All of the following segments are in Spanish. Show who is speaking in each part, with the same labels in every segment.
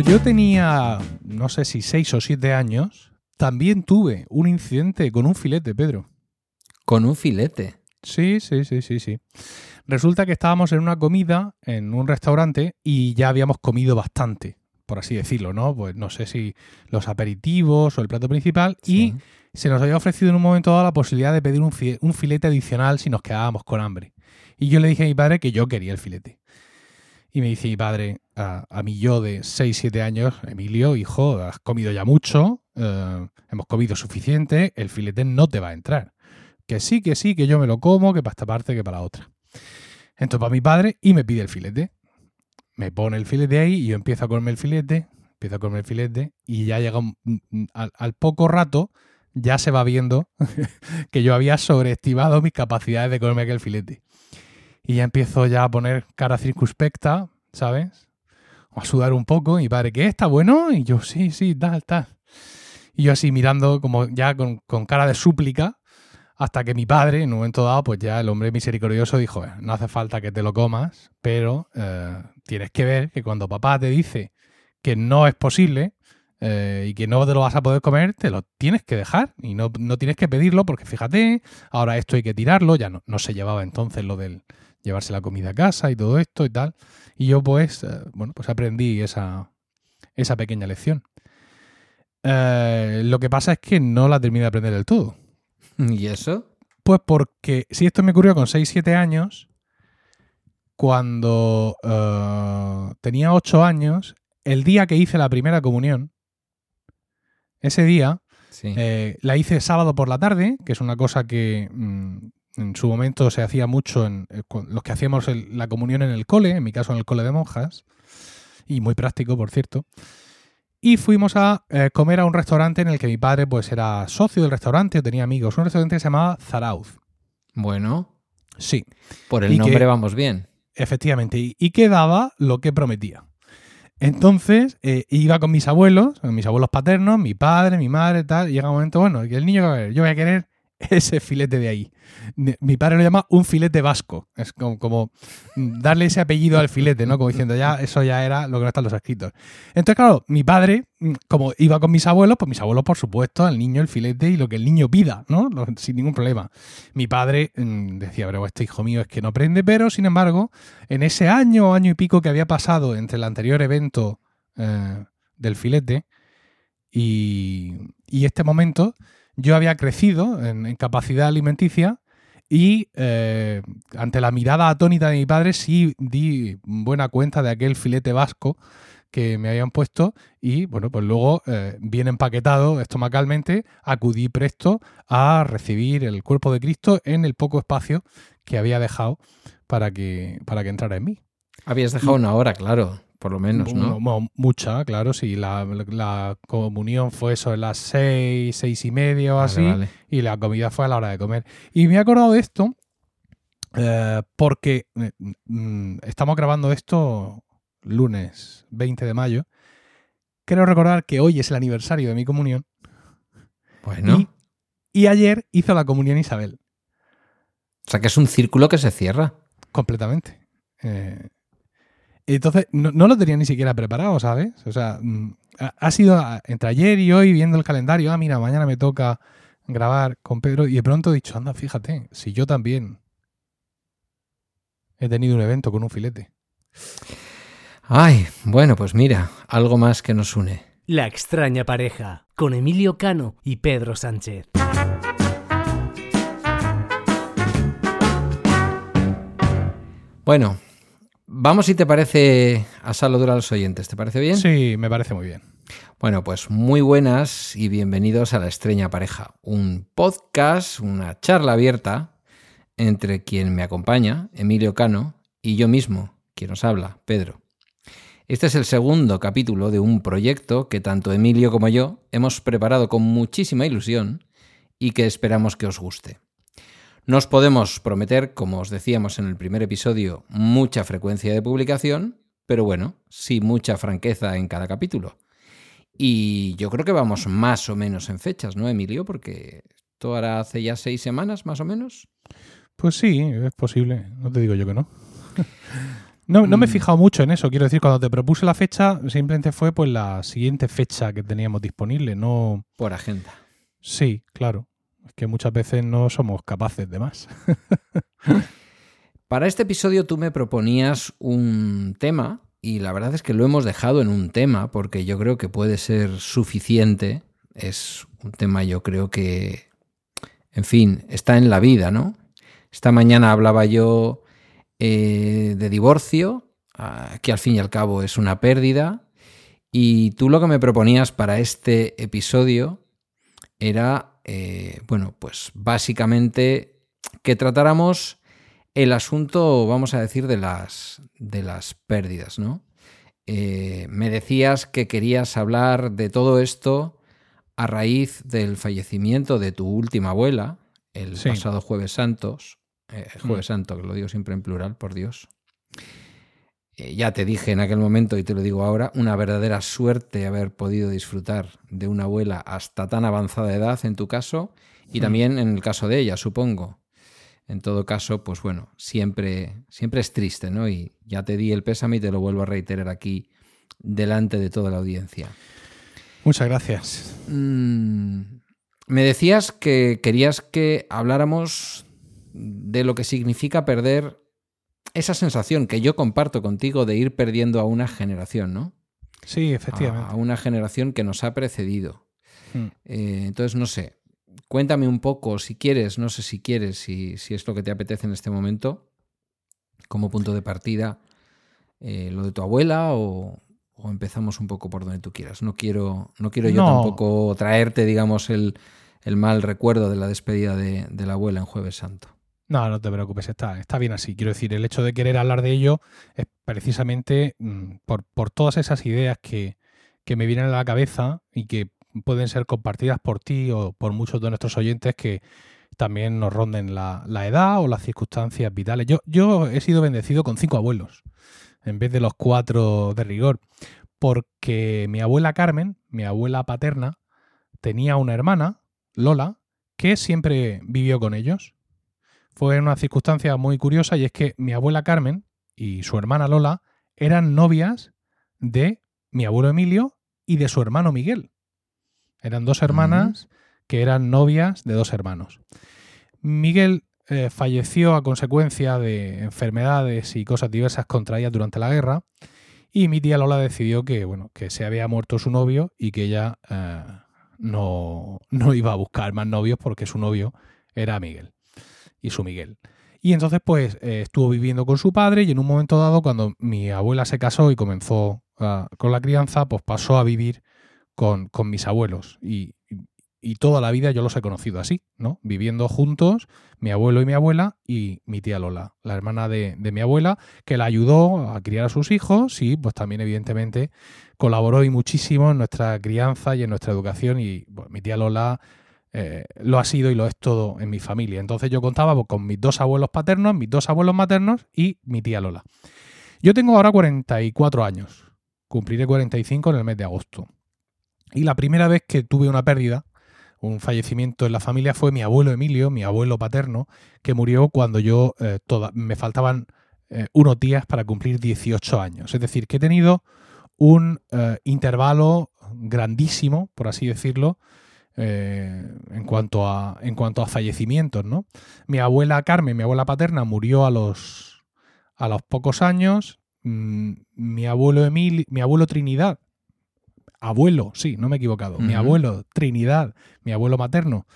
Speaker 1: Cuando yo tenía, no sé si 6 o 7 años, también tuve un incidente con un filete, Pedro.
Speaker 2: Con un filete.
Speaker 1: Sí, sí, sí, sí, sí. Resulta que estábamos en una comida en un restaurante y ya habíamos comido bastante, por así decirlo, ¿no? Pues no sé si los aperitivos o el plato principal y se nos había ofrecido en un momento dado la posibilidad de pedir un, un filete adicional si nos quedábamos con hambre. Y yo le dije a mi padre que yo quería el filete. Y me dice mi padre, a, mí yo de 6, 7 años, Emilio, hijo, has comido ya mucho, eh, hemos comido suficiente, el filete no te va a entrar. Que sí, que sí, que yo me lo como, que para esta parte, que para la otra. Entonces para mi padre y me pide el filete. Me pone el filete ahí y yo empiezo a comerme el filete, empiezo a comerme el filete y ya llega al, al poco rato ya se va viendo que yo había sobreestimado mis capacidades de comerme aquel filete. Y ya empiezo ya a poner cara circunspecta, ¿sabes? a sudar un poco. Y padre, ¿qué? ¿Está bueno? Y yo, sí, sí, tal, tal. Y yo así mirando como ya con, cara de súplica, hasta que mi padre, en un momento dado, pues ya el hombre misericordioso dijo, no hace falta que te lo comas, pero eh, tienes que ver que cuando papá te dice que no es posible eh, y que no te lo vas a poder comer, te lo tienes que dejar y no, no, tienes que pedirlo porque fíjate, ahora esto hay que tirarlo, ya no, no se llevaba entonces lo del llevarse la comida a casa y todo esto y tal. Y yo pues, eh, bueno, pues aprendí esa, esa pequeña lección. Eh, lo que pasa es que no la terminé de aprender del todo.
Speaker 2: ¿Y eso?
Speaker 1: Pues porque si esto me ocurrió con 6-7 años, cuando eh, tenía 8 años, el día que hice la primera comunión, ese día, la hice sábado por la tarde, que es una cosa que mm, en su momento se hacía mucho en eh, los que hacíamos la comunión en el cole, en mi caso en el cole de monjas, y muy práctico, por cierto. Y fuimos a eh, comer a un restaurante en el que mi padre pues era socio del restaurante o tenía amigos. Un restaurante que se llamaba Zarauz.
Speaker 2: Bueno.
Speaker 1: Sí.
Speaker 2: Por el nombre vamos bien.
Speaker 1: Efectivamente. Y, que daba lo que prometía. Entonces, eh, iba con mis abuelos, con mis abuelos paternos, mi padre, mi madre, tal. Y llega un momento, bueno, que el niño yo voy a querer ese filete de ahí. Mi padre lo llama un filete vasco. Es como, darle ese apellido al filete, ¿no? Como diciendo, ya, eso ya era lo que no están los escritos. Entonces, claro, mi padre, como iba con mis abuelos, pues mis abuelos, por supuesto, al niño el filete y lo que el niño pida, ¿no? Sin ningún problema. Mi padre mm, decía, pero este hijo mío es que no aprende, pero sin embargo, en ese año o año y pico que había pasado entre el anterior evento eh, del filete y este momento, yo había crecido en, capacidad alimenticia y eh, ante la mirada atónita de mi padre sí di buena cuenta de aquel filete vasco que me habían puesto y bueno, pues luego, eh, bien empaquetado estomacalmente, acudí presto a recibir el cuerpo de Cristo en el poco espacio que había dejado para que, para que entrara en mí.
Speaker 2: Habías dejado una hora, claro. Por lo menos, ¿no?
Speaker 1: Mucha, claro, sí. La, comunión fue eso en las seis, seis y media o así. Y la comida fue a la hora de comer. Y me he acordado de esto eh, porque eh, mm, estamos grabando esto lunes 20 de mayo. Quiero recordar que hoy es el aniversario de mi comunión.
Speaker 2: Bueno.
Speaker 1: Y, ayer hizo la comunión Isabel.
Speaker 2: O sea que es un círculo que se cierra.
Speaker 1: Completamente. Eh, entonces, no, lo tenía ni siquiera preparado, ¿sabes? O sea, mm, ha, sido entre ayer y hoy viendo el calendario, ah, mira, mañana me toca grabar con Pedro y de pronto he dicho, anda, fíjate, si yo también he tenido un evento con un filete.
Speaker 2: Ay, bueno, pues mira, algo más que nos une.
Speaker 3: La extraña pareja, con Emilio Cano y Pedro Sánchez.
Speaker 2: Bueno, Vamos, si te parece, a saludar a los oyentes. ¿Te parece bien?
Speaker 1: Sí, me parece muy bien.
Speaker 2: Bueno, pues muy buenas y bienvenidos a La Estreña Pareja, un podcast, una charla abierta entre quien me acompaña, Emilio Cano, y yo mismo, quien os habla, Pedro. Este es el segundo capítulo de un proyecto que tanto Emilio como yo hemos preparado con muchísima ilusión y que esperamos que os guste. No os podemos prometer, como os decíamos en el primer episodio, mucha frecuencia de publicación, pero bueno, sí mucha franqueza en cada capítulo. Y yo creo que vamos más o menos en fechas, ¿no, Emilio? Porque esto hará hace ya seis semanas, más o menos.
Speaker 1: Pues sí, es posible. No te digo yo que no. No, no me he
Speaker 2: Mm.
Speaker 1: fijado mucho en eso. Quiero decir, cuando te propuse la fecha, simplemente fue pues la siguiente fecha que teníamos disponible. No.
Speaker 2: Por agenda.
Speaker 1: Sí, claro. Que muchas veces no somos capaces de más.
Speaker 2: Para este episodio tú me proponías un tema y la verdad es que lo hemos dejado en un tema porque yo creo que puede ser suficiente. Es un tema yo creo que, en fin, está en la vida, ¿no? Esta mañana hablaba yo eh, de divorcio, ah, que al fin y al cabo es una pérdida, y tú lo que me proponías para este episodio era, eh, bueno, pues básicamente que tratáramos el asunto, vamos a decir, de las, de las pérdidas, ¿no? Eh, me decías que querías hablar de todo esto a raíz del fallecimiento de tu última abuela, el
Speaker 1: Sí.
Speaker 2: pasado jueves santos, eh, jueves santo, que lo digo siempre en plural, por Dios. Eh, ya te dije en aquel momento y te lo digo ahora, una verdadera suerte haber podido disfrutar de una abuela hasta tan avanzada edad en tu caso y
Speaker 1: Mm.
Speaker 2: también en el caso de ella, supongo. En todo caso, pues bueno, siempre, siempre es triste, ¿no? Y ya te di el pésame y te lo vuelvo a reiterar aquí delante de toda la audiencia.
Speaker 1: Muchas gracias.
Speaker 2: Mm, me decías que querías que habláramos de lo que significa perder esa sensación que yo comparto contigo de ir perdiendo a una generación, ¿no?
Speaker 1: Sí,
Speaker 2: A,
Speaker 1: efectivamente.
Speaker 2: a una generación que nos ha precedido.
Speaker 1: Mm.
Speaker 2: Eh, entonces, no sé, cuéntame un poco, si quieres, no sé si quieres, si, si es lo que te apetece en este momento, como punto de partida, eh, lo de tu abuela o, o empezamos un poco por donde tú quieras. No quiero, no quiero yo
Speaker 1: No.
Speaker 2: tampoco traerte, digamos, el, el mal recuerdo de la despedida de, de la abuela en Jueves Santo.
Speaker 1: No, no te preocupes, está, está bien así. Quiero decir, el hecho de querer hablar de ello es precisamente mm, por, por todas esas ideas que, que me vienen a la cabeza y que pueden ser compartidas por ti o por muchos de nuestros oyentes que también nos ronden la, la edad o las circunstancias vitales. Yo, yo he sido bendecido con cinco abuelos en vez de los cuatro de rigor, porque mi abuela Carmen, mi abuela paterna, tenía una hermana, Lola, que siempre vivió con ellos fue una circunstancia muy curiosa y es que mi abuela Carmen y su hermana Lola eran novias de mi abuelo Emilio y de su hermano Miguel. Eran dos hermanas que eran novias de dos hermanos. Miguel eh, falleció a consecuencia de enfermedades y cosas diversas contraídas durante la guerra y mi tía Lola decidió que, bueno, que se había muerto su novio y que ella eh, no, no iba a buscar más novios porque su novio era Miguel y su Miguel. Y entonces, pues, eh, estuvo viviendo con su padre y en un momento dado, cuando mi abuela se casó y comenzó ah, con la crianza, pues pasó a vivir con, con mis abuelos. Y, y toda la vida yo los he conocido así, ¿no? Viviendo juntos, mi abuelo y mi abuela y mi tía Lola, la hermana de, de mi abuela, que la ayudó a criar a sus hijos y pues también evidentemente colaboró y muchísimo en nuestra crianza y en nuestra educación y mi tía Lola eh, lo ha sido y lo es todo en mi familia. Entonces yo contaba pues, con mis dos abuelos paternos, mis dos abuelos maternos y mi tía Lola. Yo tengo ahora 44 años, cumpliré 45 en el mes de agosto. Y la primera vez que tuve una pérdida, un fallecimiento en la familia, fue mi abuelo Emilio, mi abuelo paterno, que murió cuando yo eh, toda, me faltaban eh, unos días para cumplir 18 años. Es decir, que he tenido un intervalo grandísimo, por así decirlo, eh, en, cuanto a, en cuanto a fallecimientos, ¿no? Mi abuela Carmen, mi abuela paterna, murió a los, a los pocos años. Mm, mi abuelo Emil, mi abuelo Trinidad, abuelo, sí, no me he equivocado. Mi abuelo Trinidad, mi abuelo materno,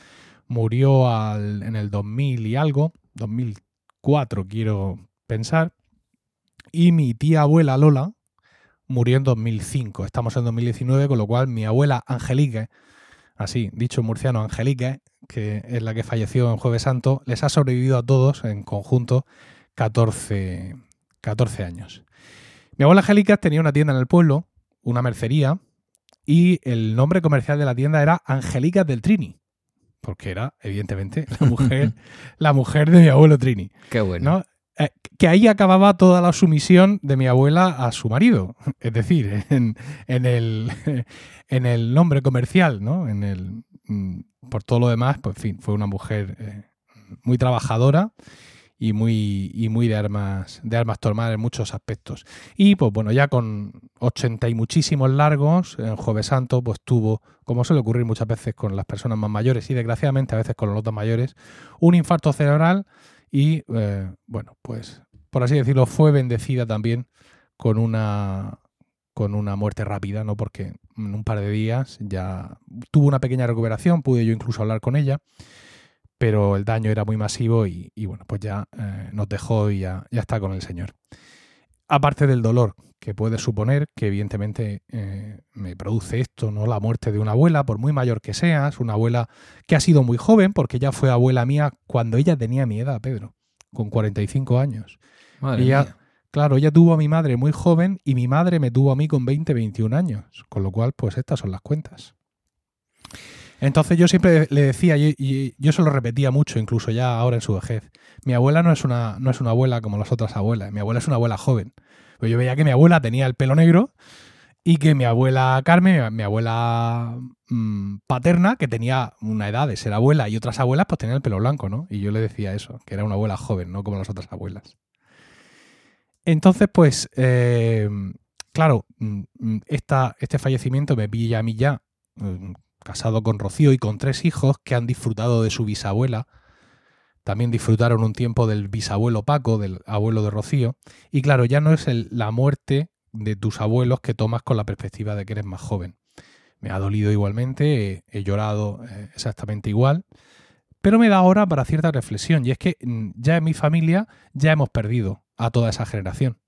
Speaker 1: murió al- en el 2000 y algo, 2004 quiero pensar. Y mi tía abuela Lola murió en 2005. Estamos en 2019, con lo cual mi abuela Angelique, así dicho murciano Angelique, que es la que falleció en Jueves Santo, les ha sobrevivido a todos en conjunto 14, 14 años. Mi abuela Angélica tenía una tienda en el pueblo, una mercería, y el nombre comercial de la tienda era Angélica del Trini, porque era, evidentemente, la mujer, la mujer de mi abuelo Trini.
Speaker 2: Qué bueno.
Speaker 1: ¿no? Eh, que ahí acababa toda la sumisión de mi abuela a su marido. Es decir, en, el, en el nombre comercial, ¿no? En el, mm, por todo lo demás, pues en fin, fue una mujer eh, muy trabajadora y muy, y muy de armas, de armas tomar en muchos aspectos. Y pues bueno, ya con 80 y muchísimos largos, en Jueves Santo, pues tuvo, como suele ocurrir muchas veces con las personas más mayores y desgraciadamente a veces con los otros mayores, un infarto cerebral y eh, bueno, pues por así decirlo, fue bendecida también con una con una muerte rápida, ¿no? Porque en un par de días ya tuvo una pequeña recuperación, pude yo incluso hablar con ella, pero el daño era muy masivo y, bueno, pues ya eh, nos dejó y ya, está con el Señor. Aparte del dolor que puede suponer, que evidentemente eh, me produce esto, ¿no? La muerte de una abuela, por muy mayor que seas, una abuela que ha sido muy joven, porque ella fue abuela mía cuando ella tenía mi edad, Pedro, con 45 años.
Speaker 2: Madre mía.
Speaker 1: Claro, ella tuvo a mi madre muy joven y mi madre me tuvo a mí con 20, 21 años. Con lo cual, pues estas son las cuentas. Entonces yo siempre le decía, y yo se lo repetía mucho, incluso ya ahora en su vejez, mi abuela no es una, no es una abuela como las otras abuelas, mi abuela es una abuela joven. Yo veía que mi abuela tenía el pelo negro y que mi abuela Carmen, mi abuela mm, paterna, que tenía una edad de ser abuela y otras abuelas, pues tenía el pelo blanco, ¿no? Y yo le decía eso, que era una abuela joven, no como las otras abuelas. Entonces, pues, eh, claro, mm, mm, este fallecimiento me pilla a mí ya, casado con Rocío y con tres hijos que han disfrutado de su bisabuela. También disfrutaron un tiempo del bisabuelo Paco, del abuelo de Rocío. Y claro, ya no es la muerte de tus abuelos que tomas con la perspectiva de que eres más joven. Me ha dolido igualmente, he, llorado eh, exactamente igual, pero me da hora para cierta reflexión. Y es que ya en mi familia ya hemos perdido a toda esa generación,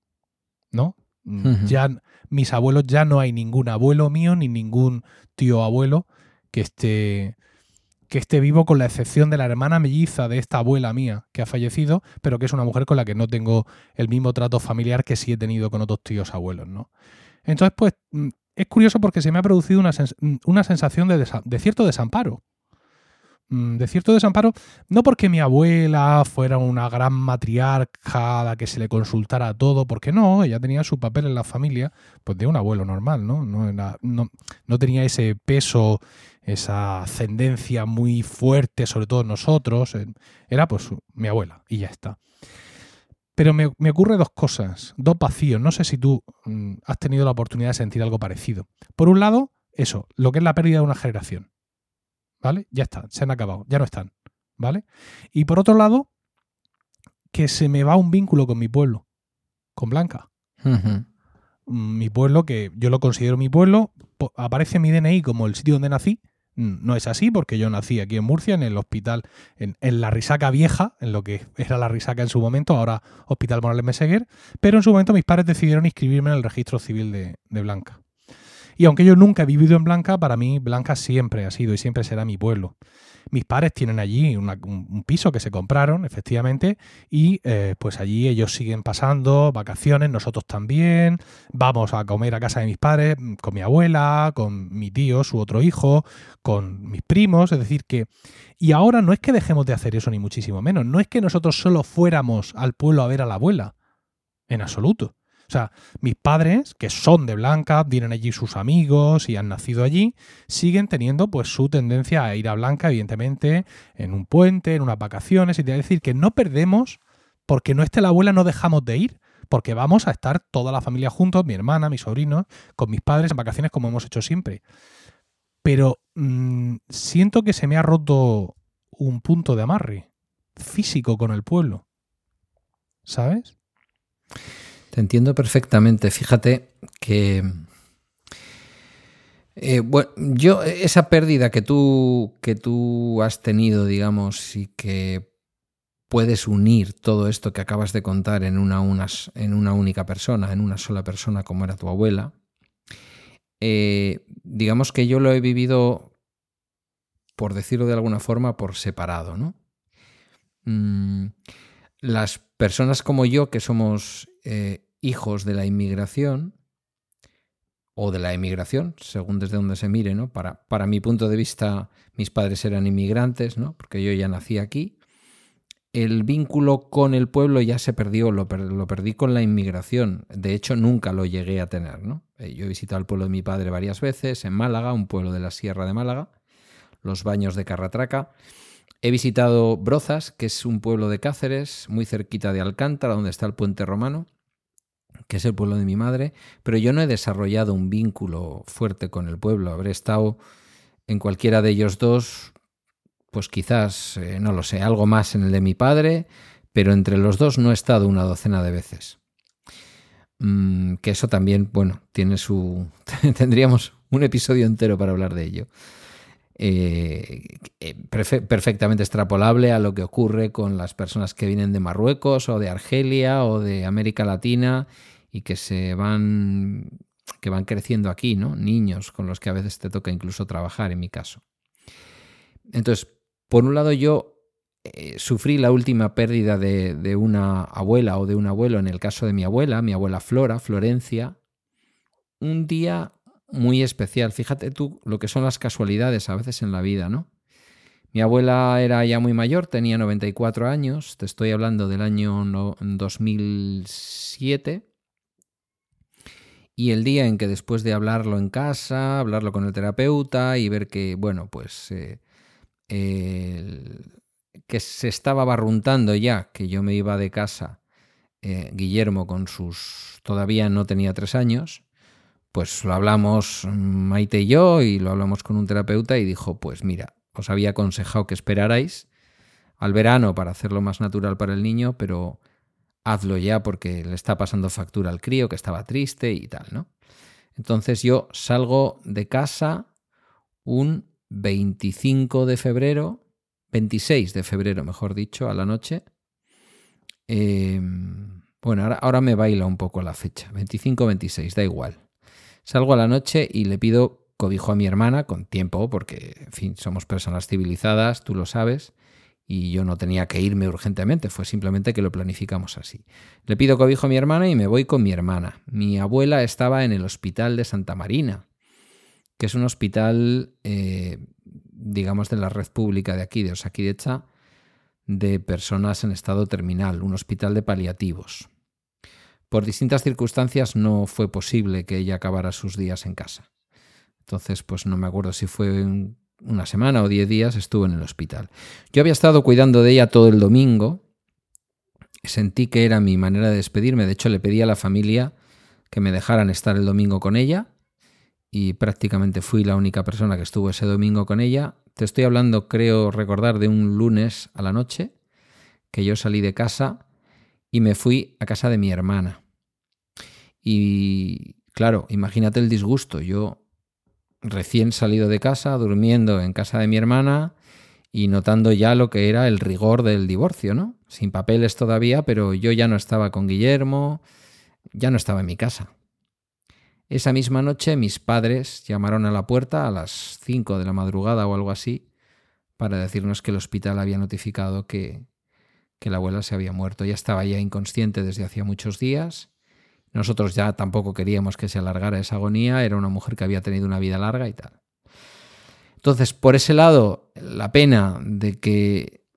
Speaker 1: ¿no? Mm, ya mis abuelos, ya no hay ningún abuelo mío ni ningún tío abuelo que esté que esté vivo con la excepción de la hermana melliza de esta abuela mía que ha fallecido, pero que es una mujer con la que no tengo el mismo trato familiar que sí he tenido con otros tíos abuelos, ¿no? Entonces, pues mm, es curioso porque se me ha producido una, una sensación de, de cierto desamparo. Mm, de cierto desamparo, no porque mi abuela fuera una gran matriarca a la que se le consultara todo, porque no, ella tenía su papel en la familia, pues de un abuelo normal, ¿no? No, tenía ese peso, esa ascendencia muy fuerte, sobre todo nosotros, era pues mi abuela y ya está. Pero me, me ocurre dos cosas, dos vacíos, no sé si tú mm, has tenido la oportunidad de sentir algo parecido. Por un lado, eso, lo que es la pérdida de una generación ¿vale? Ya está, se han acabado, ya no están, ¿vale? Y por otro lado, que se me va un vínculo con mi pueblo, con Blanca. Mm, mi pueblo, que yo lo considero mi pueblo, aparece mi DNI como el sitio donde nací. Mm, no es así, porque yo nací aquí en Murcia, en el hospital, en, la Risaca Vieja, en lo que era la Risaca en su momento, ahora Hospital Morales Meseguer, pero en su momento mis padres decidieron inscribirme en el registro civil de Blanca. Y aunque yo nunca he vivido en Blanca, para mí Blanca siempre ha sido y siempre será mi pueblo. Mis padres tienen allí un, piso que se compraron, efectivamente, y eh, pues allí ellos siguen pasando vacaciones, nosotros también, vamos a comer a casa de mis padres, mm, con mi abuela, con mi tío, su otro hijo, con mis primos, es decir que... Y ahora no es que dejemos de hacer eso, ni muchísimo menos, no es que nosotros solo fuéramos al pueblo a ver a la abuela, en absoluto. O sea, mis padres, que son de Blanca, tienen allí sus amigos y han nacido allí, siguen teniendo pues su tendencia a ir a Blanca, evidentemente, en un puente, en unas vacaciones, y te voy a decir que no perdemos, porque no esté la abuela, no dejamos de ir, porque vamos a estar toda la familia juntos, mi hermana, mis sobrinos, con mis padres en vacaciones como hemos hecho siempre. Pero mm, siento que se me ha roto un punto de amarre físico con el pueblo. ¿Sabes?
Speaker 2: Te entiendo perfectamente. Fíjate que. Eh, bueno, yo, esa pérdida que tú, que tú has tenido, digamos, y que puedes unir todo esto que acabas de contar en una, en una única persona, en una sola persona, como era tu abuela, eh, digamos que yo lo he vivido, por decirlo de alguna forma, por separado, ¿no? Mm, las personas como yo, que somos eh, hijos de la inmigración o de la emigración, según desde donde se mire, ¿no? Para, para mi punto de vista, mis padres eran inmigrantes, ¿no? Porque yo ya nací aquí. El vínculo con el pueblo ya se perdió, lo, lo perdí con la inmigración. De hecho, nunca lo llegué a tener, ¿no? Eh, yo he visitado el pueblo de mi padre varias veces, en Málaga, un pueblo de la Sierra de Málaga, los baños de Carratraca. He visitado Brozas, que es un pueblo de Cáceres, muy cerquita de Alcántara, donde está el puente romano, que es el pueblo de mi madre, pero yo no he desarrollado un vínculo fuerte con el pueblo. Habré estado en cualquiera de ellos dos, pues quizás, eh, no lo sé, algo más en el de mi padre, pero entre los dos no he estado una docena de veces. Mm, que eso también, bueno, tiene su... tendríamos un episodio entero para hablar de ello. Eh, eh, perfectamente extrapolable a lo que ocurre con las personas que vienen de Marruecos o de Argelia o de América Latina y que se van que van creciendo aquí, ¿no? Niños con los que a veces te toca incluso trabajar, en mi caso. Entonces, por un lado yo eh, sufrí la última pérdida de, de, una abuela o de un abuelo, en el caso de mi abuela, mi abuela Flora, Florencia, un día muy especial. Fíjate tú lo que son las casualidades a veces en la vida, ¿no? Mi abuela era ya muy mayor, tenía 94 años, te estoy hablando del año 2007. Y el día en que después de hablarlo en casa, hablarlo con el terapeuta y ver que, bueno, pues eh, que se estaba barruntando ya, que yo me iba de casa, eh, Guillermo con sus... todavía no tenía tres años, pues lo hablamos Maite y yo y lo hablamos con un terapeuta y dijo, pues mira, os había aconsejado que esperarais al verano para hacerlo más natural para el niño, pero hazlo ya porque le está pasando factura al crío que estaba triste y tal, ¿no? Entonces yo salgo de casa un 25 de febrero, 26 de febrero, mejor dicho, a la noche. Em, bueno, ahora, ahora me baila un poco la fecha, 25-26, da igual. Salgo a la noche y le pido cobijo a mi hermana con tiempo, porque, en fin, somos personas civilizadas, tú lo sabes, y yo no tenía que irme urgentemente, fue simplemente que lo planificamos así. Le pido cobijo a mi hermana y me voy con mi hermana. Mi abuela estaba en el hospital de Santa Marina, que es un hospital, eh, digamos, de la red pública de aquí, de Osakidecha, de personas en estado terminal, un hospital de paliativos. Por distintas circunstancias no fue posible que ella acabara sus días en casa. Entonces, pues no me acuerdo si fue una semana o diez días, estuvo en el hospital. Yo había estado cuidando de ella todo el domingo. Sentí que era mi manera de despedirme. De hecho, le pedí a la familia que me dejaran estar el domingo con ella. Y prácticamente fui la única persona que estuvo ese domingo con ella. Te estoy hablando, creo recordar, de un lunes a la noche, que yo salí de casa y me fui a casa de mi hermana. Y claro, imagínate el disgusto. Yo recién salido de casa, durmiendo en casa de mi hermana y notando ya lo que era el rigor del divorcio, ¿no? Sin papeles todavía, pero yo ya no estaba con Guillermo, ya no estaba en mi casa. Esa misma noche mis padres llamaron a la puerta a las 5 de la madrugada o algo así para decirnos que el hospital había notificado que, que la abuela se había muerto. Ya estaba ya inconsciente desde hacía muchos días. Nosotros ya tampoco queríamos que se alargara esa agonía. Era una mujer que había tenido una vida larga y tal. Entonces, por ese lado, la pena de que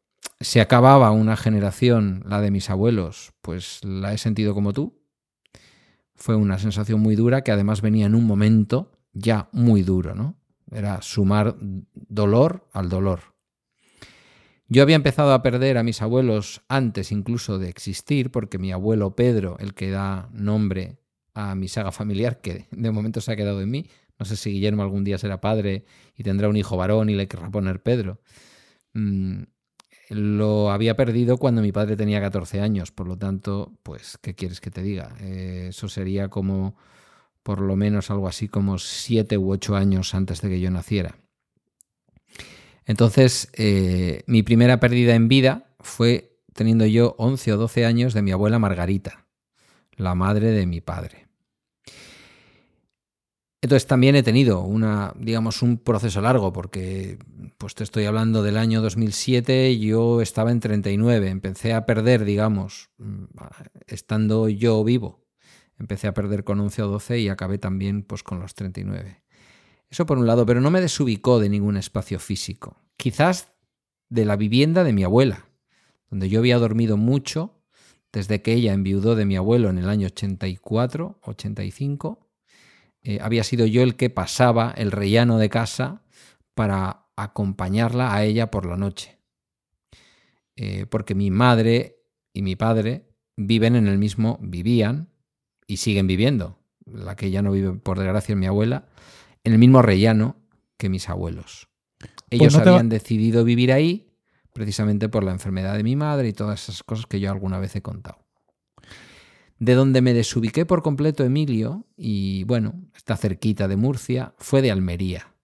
Speaker 2: se acababa una generación, la de mis abuelos, pues la he sentido como tú. Fue una sensación muy dura que además venía en un momento ya muy duro, ¿no? Era sumar dolor al dolor. Yo había empezado a perder a mis abuelos antes incluso de existir, porque mi abuelo Pedro, el que da nombre a mi saga familiar, que de momento se ha quedado en mí, no sé si Guillermo algún día será padre y tendrá un hijo varón y le querrá poner Pedro. Mm, lo había perdido cuando mi padre tenía 14 años, por lo tanto, pues, ¿qué quieres que te diga? Eh, eso sería como por lo menos algo así como 7 u 8 años antes de que yo naciera. Entonces, eh, mi primera pérdida en vida fue teniendo yo 11 o 12 años de mi abuela Margarita, la madre de mi padre. Entonces también he tenido una, digamos, un proceso largo, porque pues te estoy hablando del año 2007, yo estaba en 39, empecé a perder, digamos, mm, estando yo vivo, empecé a perder con 11 o 12 y acabé también pues con los 39. Eso por un lado, pero no me desubicó de ningún espacio físico. Quizás de la vivienda de mi abuela, donde yo había dormido mucho desde que ella enviudó de mi abuelo en el año 84, 85. Eh, había sido yo el que pasaba el rellano de casa para acompañarla a ella por la noche. eh, porque mi madre y mi padre viven en el mismo, vivían y siguen viviendo, la que ya no vive por desgracia es mi abuela, en el mismo rellano que mis abuelos. Ellos
Speaker 1: Pues no te va-
Speaker 2: habían decidido vivir ahí precisamente por la enfermedad de mi madre y todas esas cosas que yo alguna vez he contado. De donde me desubiqué por completo Emilio, y bueno, está cerquita de Murcia, fue de Almería.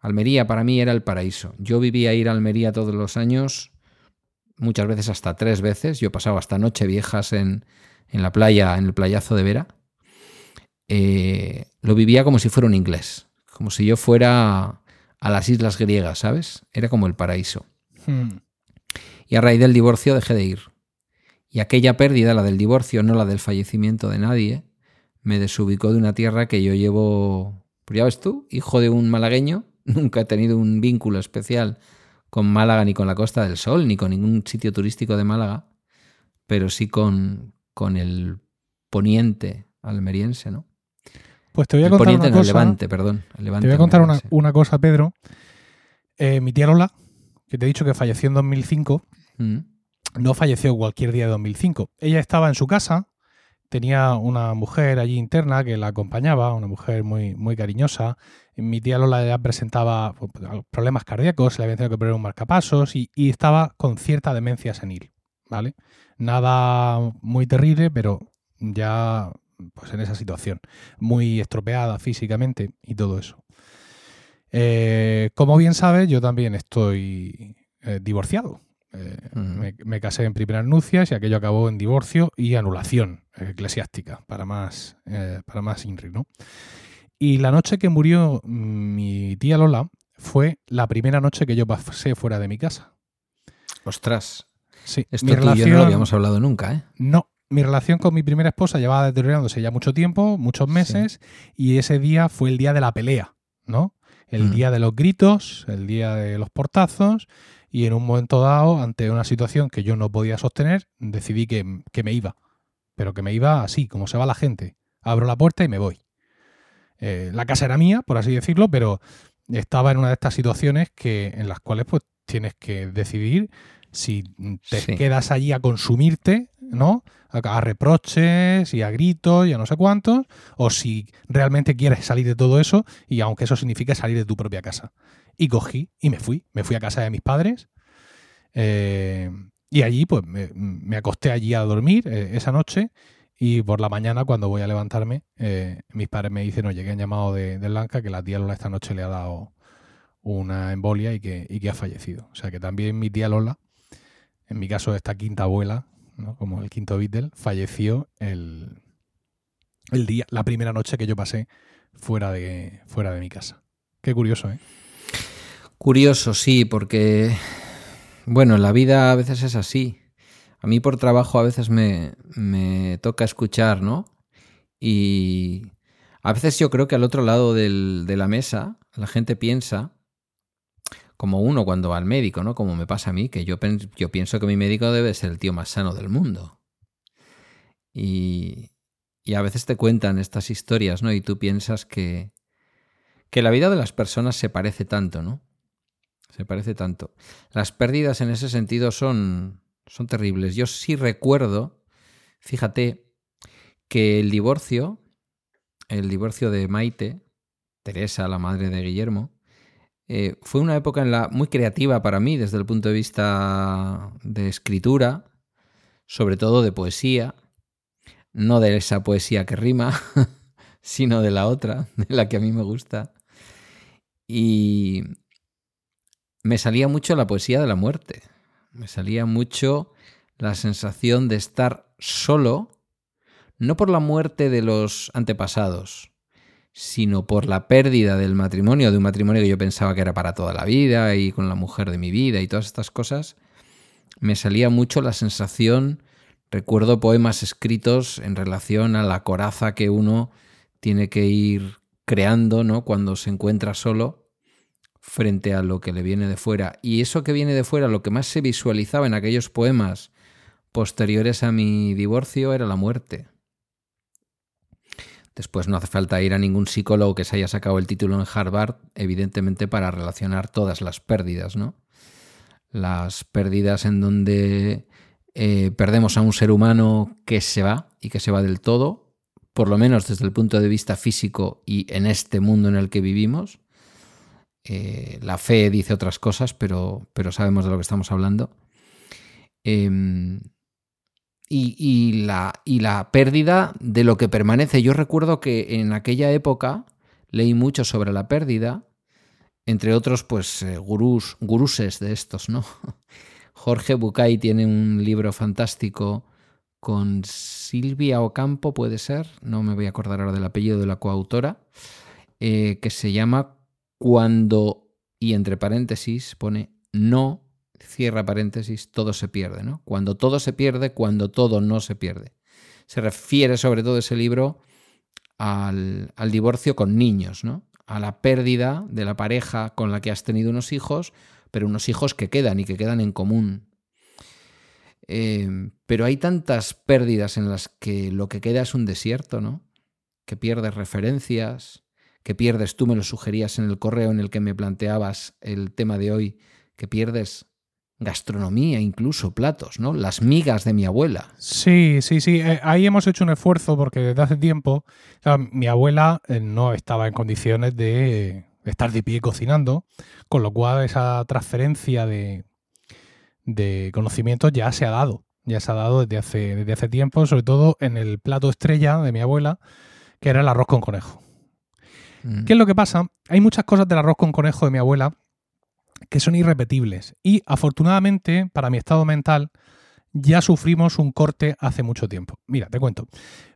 Speaker 2: Almería para mí era el paraíso. Yo vivía a ir a Almería todos los años, muchas veces hasta tres veces. Yo pasaba hasta noche viejas en, en la playa, en el playazo de Vera. Eh, lo vivía como si fuera un inglés, como si yo fuera a las islas griegas, ¿sabes? Era como el paraíso.
Speaker 1: Hmm.
Speaker 2: Y a raíz del divorcio dejé de ir. Y aquella pérdida, la del divorcio, no la del fallecimiento de nadie, me desubicó de una tierra que yo llevo, pues ya ves tú, hijo de un malagueño, nunca he tenido un vínculo especial con Málaga ni con la Costa del Sol, ni con ningún sitio turístico de Málaga, pero sí con, con el poniente almeriense, ¿no?
Speaker 1: Pues te voy a
Speaker 2: el
Speaker 1: contar una cosa.
Speaker 2: levante, perdón.
Speaker 1: Te voy a contar una, una cosa, Pedro. Eh, mi tía Lola, que te he dicho que falleció en 2005,
Speaker 2: Mm,
Speaker 1: no falleció cualquier día de 2005. Ella estaba en su casa, tenía una mujer allí interna que la acompañaba, una mujer muy, muy cariñosa. Mi tía Lola ya presentaba pues, problemas cardíacos, le habían tenido que poner un marcapasos y, y estaba con cierta demencia senil, ¿vale? Nada muy terrible, pero ya pues en esa situación, muy estropeada físicamente y todo eso. Eh, como bien sabes, yo también estoy eh, divorciado. Eh, me, me casé en primeras nupcias y aquello acabó en divorcio y anulación eclesiástica, para más, para más INRI, ¿no? Y la noche que murió mi tía Lola fue la primera noche que yo pasé fuera de mi casa.
Speaker 2: Ostras,
Speaker 1: Sí,
Speaker 2: esto
Speaker 1: mi
Speaker 2: tú y yo no lo
Speaker 1: relación-
Speaker 2: habíamos hablado nunca, ¿eh?
Speaker 1: no, mi relación con mi primera esposa llevaba deteriorándose ya mucho tiempo, muchos
Speaker 2: Sí.
Speaker 1: meses, y ese día fue el día de la pelea, ¿no? El
Speaker 2: Mm.
Speaker 1: día de los gritos, el día de los portazos, y en un momento dado, ante una situación que yo no podía sostener, decidí que, que me iba, pero que me iba así, como se va la gente. Abro la puerta y me voy. Eh, la casa era mía, por así decirlo, pero estaba en una de estas situaciones que, en las cuales pues tienes que decidir si te
Speaker 2: Sí.
Speaker 1: quedas allí a consumirte, ¿no? A, reproches y a gritos y a no sé cuántos, o si realmente quieres salir de todo eso y aunque eso signifique salir de tu propia casa. Y cogí y me fui, me fui a casa de mis padres eh, y allí pues me, me acosté allí a dormir eh, esa noche y por la mañana cuando voy a levantarme eh, mis padres me dicen, oye, que han llamado de, de Lanca que la tía Lola esta noche le ha dado una embolia y que, y que ha fallecido. O sea que también mi tía Lola, en mi caso esta quinta abuela, ¿no? como el quinto Beatle, falleció el, el día, la primera noche que yo pasé fuera de, fuera de mi casa. Qué curioso, ¿eh?
Speaker 2: Curioso, sí, porque, bueno, la vida a veces es así. A mí por trabajo a veces me, me toca escuchar, ¿no? Y a veces yo creo que al otro lado del- de la mesa la gente piensa, como uno cuando va al médico, ¿no? Como me pasa a mí, que yo, yo pienso que mi médico debe ser el tío más sano del mundo. Y, y a veces te cuentan estas historias, ¿no? Y tú piensas que, que la vida de las personas se parece tanto, ¿no? Se parece tanto. Las pérdidas en ese sentido son, son terribles. Yo sí recuerdo, fíjate, que el divorcio, el divorcio de Maite, Teresa, la madre de Guillermo, eh, fue una época muy creativa para mí desde el punto de vista de escritura, sobre todo de poesía, no de esa poesía que rima, sino de la otra, de la que a mí me gusta. Y me salía mucho la poesía de la muerte, me salía mucho la sensación de estar solo, no por la muerte de los antepasados, sino por la pérdida del matrimonio, de un matrimonio que yo pensaba que era para toda la vida y con la mujer de mi vida y todas estas cosas, me salía mucho la sensación, recuerdo poemas escritos en relación a la coraza que uno tiene que ir creando, ¿no? Cuando se encuentra solo frente a lo que le viene de fuera. Y eso que viene de fuera, lo que más se visualizaba en aquellos poemas posteriores a mi divorcio era la muerte. Después no hace falta ir a ningún psicólogo que se haya sacado el título en Harvard, evidentemente para relacionar todas las pérdidas, ¿no? las pérdidas en donde eh, perdemos a un ser humano que se va y que se va del todo, por lo menos desde el punto de vista físico y en este mundo en el que vivimos. Eh, la fe dice otras cosas, pero, pero sabemos de lo que estamos hablando. Em, y, la, y la pérdida de lo que permanece. Yo recuerdo que en aquella época leí mucho sobre la pérdida, entre otros, pues, eh, gurús, guruses de estos, ¿no? Jorge Bucay tiene un libro fantástico con Silvia Ocampo, puede ser, no me voy a acordar ahora del apellido de la coautora, eh, que se llama Cuando, y entre paréntesis pone no, cierra paréntesis, todo se pierde, ¿no? Cuando todo se pierde, cuando todo no se pierde. Se refiere sobre todo ese libro al, al divorcio con niños, ¿no? A la pérdida de la pareja con la que has tenido unos hijos, pero unos hijos que quedan y que quedan en común. Eh, pero hay tantas pérdidas en las que lo que queda es un desierto, ¿no? Que pierdes referencias, que pierdes, tú me lo sugerías en el correo en el que me planteabas el tema de hoy, que pierdes gastronomía, incluso platos, ¿no? Las migas de mi abuela.
Speaker 1: Sí, sí, sí. Eh, ahí hemos hecho un esfuerzo porque desde hace tiempo mi abuela eh, no estaba en condiciones de estar de pie cocinando, con lo cual esa transferencia de, de conocimientos ya se ha dado. Ya se ha dado desde hace, desde hace tiempo, sobre todo en el plato estrella de mi abuela, que era el arroz con conejo. Mm. ¿Qué es lo que pasa? Hay muchas cosas del arroz con conejo de mi abuela que son irrepetibles. Y afortunadamente, para mi estado mental, ya sufrimos un corte hace mucho tiempo. Mira, te cuento.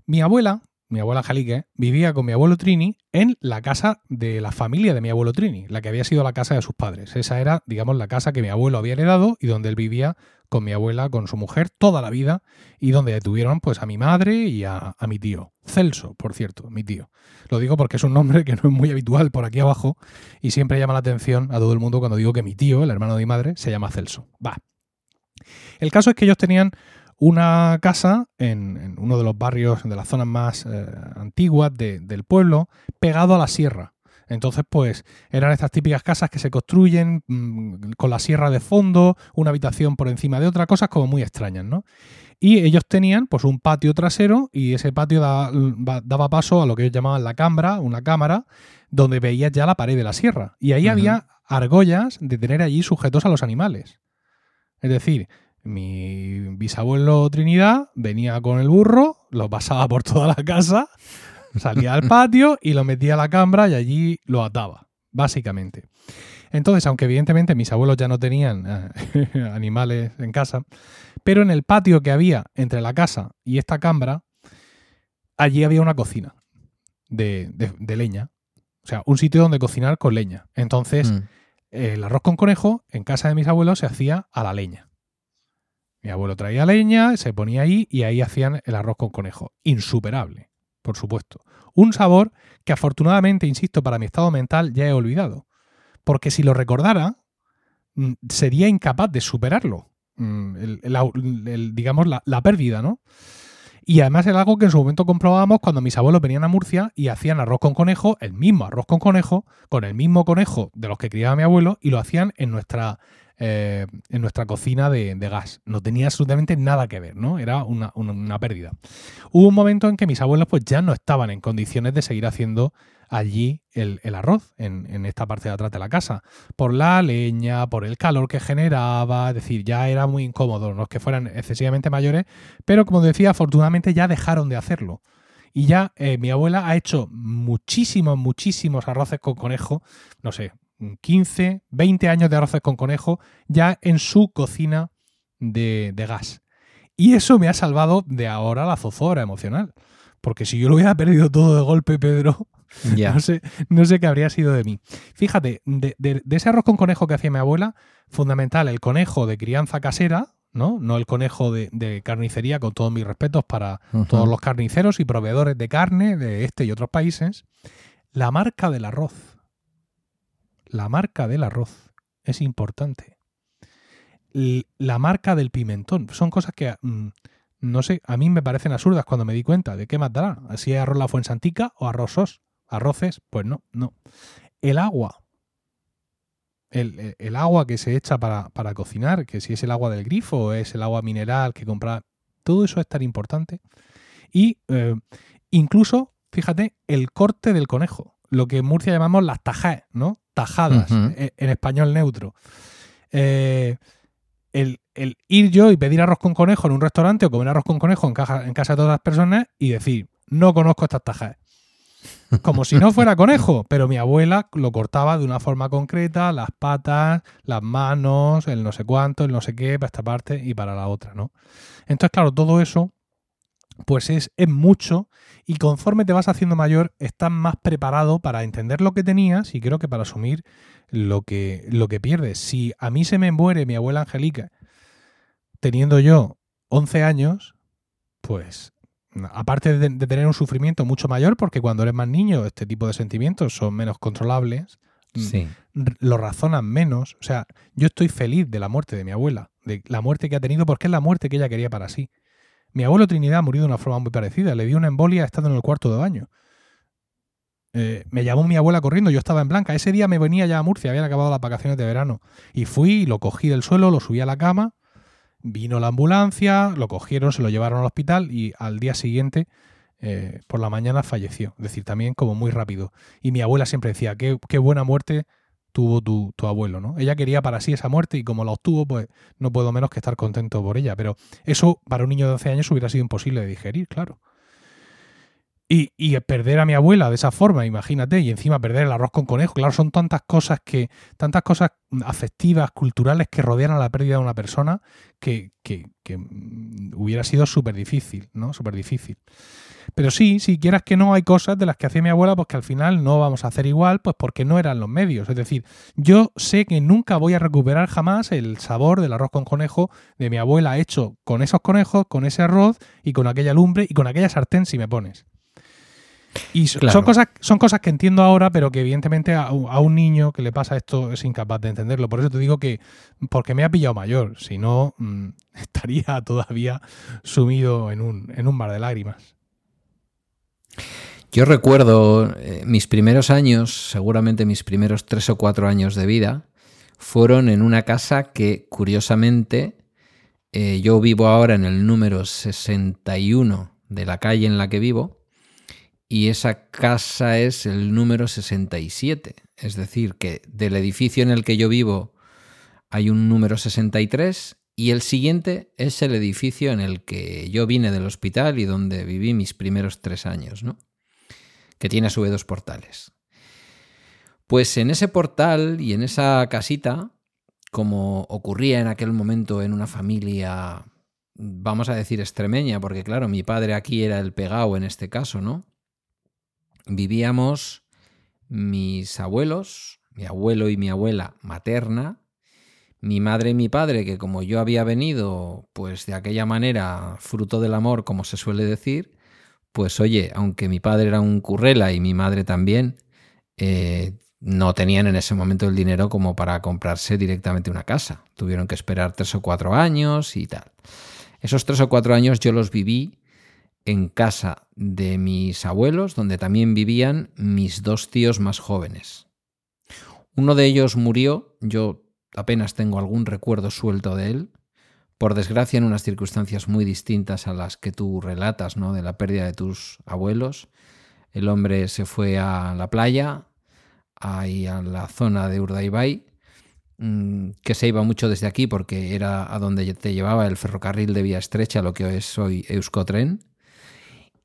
Speaker 1: Mi abuela mi abuela Jalique, vivía con mi abuelo Trini en la casa de la familia de mi abuelo Trini, la que había sido la casa de sus padres. Esa era, digamos, la casa que mi abuelo había heredado y donde él vivía con mi abuela, con su mujer, toda la vida y donde detuvieron pues a mi madre y a, mi tío. Celso, por cierto, mi tío. Lo digo porque es un nombre que no es muy habitual por aquí abajo y siempre llama la atención a todo el mundo cuando digo que mi tío, el hermano de mi madre, se llama Celso. Va. El caso es que ellos tenían una casa en, uno de los barrios, de las zonas más eh, antiguas del pueblo, pegado a la sierra. Entonces, pues eran estas típicas casas que se construyen mm, con la sierra de fondo, una habitación por encima de otra, cosas como muy extrañas, ¿no? Y ellos tenían pues un patio trasero y ese patio daba paso a lo que ellos llamaban la cámara, una cámara, donde veías ya la pared de la sierra. Y ahí había argollas de tener allí sujetos a los animales. Es decir, mi bisabuelo Trinidad venía con el burro, lo pasaba por toda la casa, salía al patio y lo metía a la cámara y allí lo ataba, básicamente. Entonces, aunque evidentemente mis abuelos ya no tenían eh, animales en casa, pero en el patio que había entre la casa y esta cámara, allí había una cocina de, leña. O sea, un sitio donde cocinar con leña. Entonces, mm. el arroz con conejo en casa de mis abuelos se hacía a la leña. Mi abuelo traía leña, se ponía ahí y ahí hacían el arroz con conejo. Insuperable, por supuesto. Un sabor que afortunadamente, insisto, para mi estado mental ya he olvidado. Porque si lo recordara, mm, sería incapaz de superarlo. Mm, digamos, la, la, pérdida, ¿no? Y además era algo que en su momento comprobábamos cuando mis abuelos venían a Murcia y hacían arroz con conejo, el mismo arroz con conejo, con el mismo conejo de los que criaba mi abuelo, y lo hacían en nuestra eh, en nuestra cocina de, gas. No tenía absolutamente nada que ver, ¿no? Era una, pérdida. Hubo un momento en que mis abuelos pues ya no estaban en condiciones de seguir haciendo allí el, arroz en, esta parte de atrás de la casa. Por la leña, por el calor que generaba, es decir, ya era muy incómodo, no es que fueran excesivamente mayores, pero como decía, afortunadamente ya dejaron de hacerlo. Y ya eh, mi abuela ha hecho muchísimos, muchísimos arroces con conejo, no sé, 15, 20 años de arroces con conejo ya en su cocina de, gas. Y eso me ha salvado de ahora la zozobra emocional. Porque si yo lo hubiera perdido todo de golpe, Pedro, no, sé, no sé qué habría sido de mí. Fíjate, de, ese arroz con conejo que hacía mi abuela, fundamental, el conejo de crianza casera, ¿no? No el conejo de, carnicería, con todos mis respetos para todos los carniceros y proveedores de carne de este y otros países. La marca del arroz la marca del arroz es importante. La marca del pimentón. Son cosas que, mm, no sé, a mí me parecen absurdas cuando me di cuenta de qué más dará. Si es arroz la fuensantica o arrozos. Arroces, pues no, no. El agua. el, el agua que se echa para, para, cocinar, que si es el agua del grifo o es el agua mineral que compra, todo eso es tan importante. Y eh, incluso, fíjate, el corte del conejo, lo que en Murcia llamamos las tajadas, ¿no? Tajadas, uh -huh. en, en, español neutro. Eh, el, el, ir yo y pedir arroz con conejo en un restaurante o comer arroz con conejo en, caja, en casa de todas las personas y decir, no conozco estas tajadas. Como si no fuera conejo, pero mi abuela lo cortaba de una forma concreta, las patas, las manos, el no sé cuánto, el no sé qué, para esta parte y para la otra, ¿no? Entonces, claro, todo eso, pues es, es mucho y conforme te vas haciendo mayor, estás más preparado para entender lo que tenías y creo que para asumir lo que, lo que pierdes. Si a mí se me muere mi abuela Angelica teniendo yo 11 años, pues aparte de, de, tener un sufrimiento mucho mayor, porque cuando eres más niño este tipo de sentimientos son menos controlables,
Speaker 2: sí.
Speaker 1: lo razonan menos. O sea, yo estoy feliz de la muerte de mi abuela, de la muerte que ha tenido, porque es la muerte que ella quería para sí. Mi abuelo Trinidad murió de una forma muy parecida, le dio una embolia estando en el cuarto de baño. Eh, me llamó mi abuela corriendo, yo estaba en blanca. Ese día me venía ya a Murcia, habían acabado las vacaciones de verano. Y fui, lo cogí del suelo, lo subí a la cama, vino la ambulancia, lo cogieron, se lo llevaron al hospital y al día siguiente, eh, por la mañana, falleció. Es decir, también como muy rápido. Y mi abuela siempre decía, qué, qué buena muerte tuvo tu, tu, abuelo, ¿no? Ella quería para sí esa muerte y como la obtuvo, pues no puedo menos que estar contento por ella. Pero eso para un niño de 12 años hubiera sido imposible de digerir, claro. Y, y, perder a mi abuela de esa forma, imagínate, y encima perder el arroz con conejo, claro, son tantas cosas que, tantas cosas afectivas, culturales que rodean a la pérdida de una persona que, que, que hubiera sido súper difícil, ¿no? Súper difícil. Pero sí, si quieras que no, hay cosas de las que hacía mi abuela, pues que al final no vamos a hacer igual, pues porque no eran los medios. Es decir, yo sé que nunca voy a recuperar jamás el sabor del arroz con conejo de mi abuela hecho con esos conejos, con ese arroz y con aquella lumbre y con aquella sartén si me pones. Y claro. son, cosas, son cosas que entiendo ahora, pero que evidentemente a, a, un niño que le pasa esto es incapaz de entenderlo. Por eso te digo que, porque me ha pillado mayor, si no, mmm, estaría todavía sumido en un, en un mar de lágrimas.
Speaker 2: Yo recuerdo eh, mis primeros años, seguramente mis primeros tres o cuatro años de vida, fueron en una casa que curiosamente eh, yo vivo ahora en el número 61 de la calle en la que vivo y esa casa es el número 67. Es decir, que del edificio en el que yo vivo hay un número 63 y el siguiente es el edificio en el que yo vine del hospital y donde viví mis primeros tres años, ¿no? Que tiene a su vez dos portales. Pues en ese portal y en esa casita, como ocurría en aquel momento en una familia, vamos a decir extremeña, porque claro, mi padre aquí era el pegado en este caso, ¿no? vivíamos mis abuelos, mi abuelo y mi abuela materna, mi madre y mi padre, que como yo había venido, pues de aquella manera, fruto del amor, como se suele decir, pues oye, aunque mi padre era un currela y mi madre también, eh, no tenían en ese momento el dinero como para comprarse directamente una casa. Tuvieron que esperar tres o cuatro años y tal. Esos tres o cuatro años yo los viví en casa de mis abuelos, donde también vivían mis dos tíos más jóvenes. Uno de ellos murió, yo apenas tengo algún recuerdo suelto de él, por desgracia en unas circunstancias muy distintas a las que tú relatas, ¿no? De la pérdida de tus abuelos. El hombre se fue a la playa, ahí a la zona de Urdaibai, mm, que se iba mucho desde aquí porque era a donde te llevaba el ferrocarril de vía estrecha, lo que es hoy Euskotren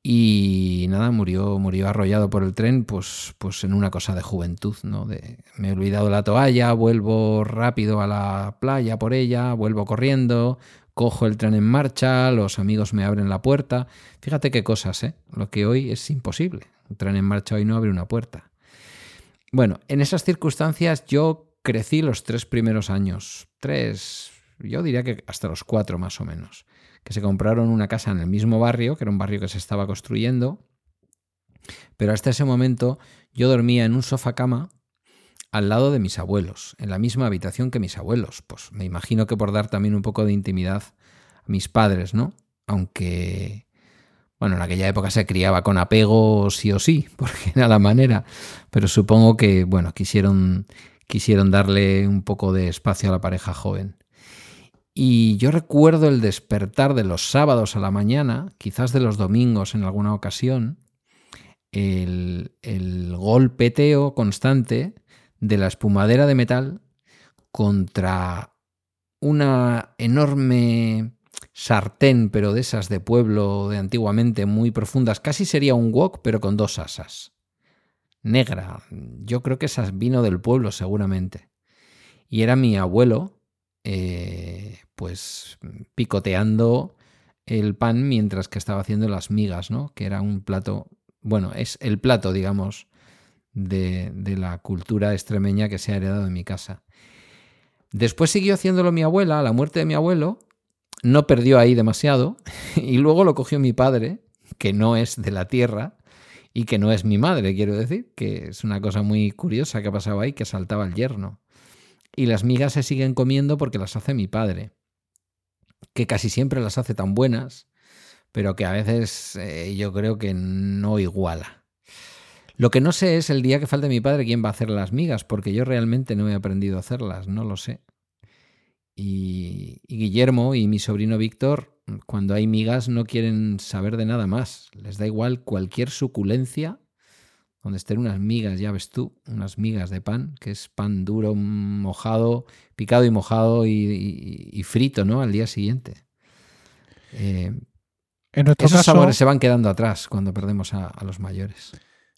Speaker 2: y nada, murió, murió arrollado por el tren, pues, pues en una cosa de juventud, ¿no? De, me he olvidado la toalla, vuelvo rápido a la playa por ella, vuelvo corriendo, cojo el tren en marcha, los amigos me abren la puerta. Fíjate qué cosas, ¿eh? Lo que hoy es imposible. Un tren en marcha hoy no abre una puerta. Bueno, en esas circunstancias yo crecí los tres primeros años. Tres, yo diría que hasta los cuatro más o menos que se compraron una casa en el mismo barrio, que era un barrio que se estaba construyendo, pero hasta ese momento yo dormía en un sofá cama al lado de mis abuelos, en la misma habitación que mis abuelos. Pues me imagino que por dar también un poco de intimidad a mis padres, ¿no? Aunque, bueno, en aquella época se criaba con apego sí o sí, porque era la manera, pero supongo que, bueno, quisieron, quisieron darle un poco de espacio a la pareja joven. Y yo recuerdo el despertar de los sábados a la mañana, quizás de los domingos en alguna ocasión, el, el golpeteo constante de la espumadera de metal contra una enorme sartén, pero de esas de pueblo de antiguamente muy profundas, casi sería un wok, pero con dos asas. Negra, yo creo que esas vino del pueblo seguramente. Y era mi abuelo, eh, pues picoteando el pan mientras que estaba haciendo las migas, ¿no? Que era un plato, bueno, es el plato, digamos, de, de la cultura extremeña que se ha heredado en mi casa. Después siguió haciéndolo mi abuela, a la muerte de mi abuelo, no perdió ahí demasiado y luego lo cogió mi padre, que no es de la tierra y que no es mi madre, quiero decir, que es una cosa muy curiosa que ha pasado ahí, que saltaba el yerno. Y las migas se siguen comiendo porque las hace mi padre, que casi siempre las hace tan buenas, pero que a veces eh, yo creo que no iguala. Lo que no sé es el día que falte mi padre quién va a hacer las migas, porque yo realmente no he aprendido a hacerlas, no lo sé. Y, Guillermo y mi sobrino Víctor, cuando hay migas, no quieren saber de nada más. Les da igual cualquier suculencia, donde estén unas migas, ya ves tú, unas migas de pan, que es pan duro, mojado, picado y mojado y, frito, ¿no? Al día siguiente. Eh, en esos sabores se van quedando atrás cuando perdemos a los mayores.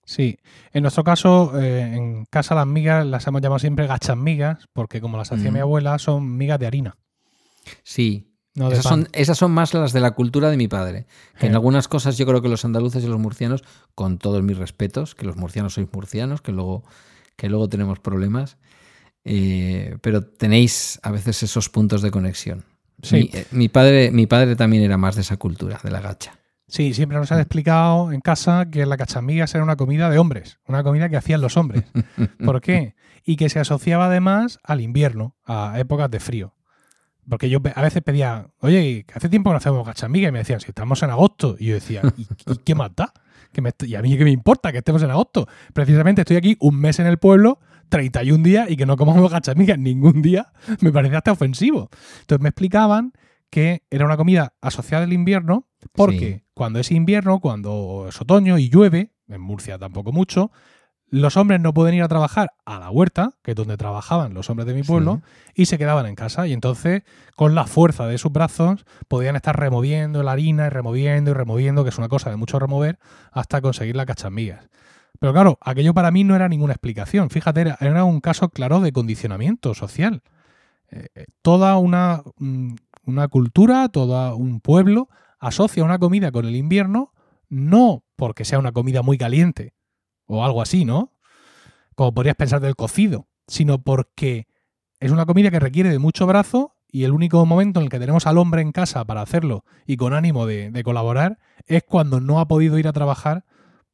Speaker 1: Sí, en nuestro caso, eh, en casa las migas las hemos llamado siempre gachas migas, porque como las hacía mi abuela, son migas de harina.
Speaker 2: Sí. Esas, son, esas, son, más las de la cultura de mi padre. Que en algunas cosas yo creo que los andaluces y los murcianos, con todos mis respetos, que los murcianos sois murcianos, que luego, que luego tenemos problemas, eh, pero tenéis a veces esos puntos de conexión. Sí. Mi, eh, mi, padre, mi padre también era más de esa cultura, de la gacha.
Speaker 1: Sí, siempre nos han explicado en casa que la cachamigas era una comida de hombres, una comida que hacían los hombres. ¿Por qué? Y que se asociaba además al invierno, a épocas de frío. Porque yo a veces pedía, oye, hace tiempo que no hacemos cachamigas y me decían, si estamos en agosto. Y yo decía, ¿y, qué más da? ¿Y a mí qué me importa que estemos en agosto? Precisamente estoy aquí un mes en el pueblo, 31 días y que no comamos cachamigas ningún día, me parece hasta ofensivo. Entonces me explicaban que era una comida asociada al invierno porque cuando es invierno, cuando es otoño y llueve, en Murcia tampoco mucho, los hombres no pueden ir a trabajar a la huerta, que es donde trabajaban los hombres de mi pueblo, y se quedaban en casa. Y entonces, con la fuerza de sus brazos, podían estar removiendo la harina y removiendo y removiendo, que es una cosa de mucho remover, hasta conseguir las cachamillas. Pero claro, aquello para mí no era ninguna explicación. Fíjate, era, un caso claro de condicionamiento social. Eh, eh, toda una, mm, una cultura, todo un pueblo asocia una comida con el invierno no porque sea una comida muy caliente o algo así, ¿no? Como podrías pensar del cocido, sino porque es una comida que requiere de mucho brazo y el único momento en el que tenemos al hombre en casa para hacerlo y con ánimo de, colaborar es cuando no ha podido ir a trabajar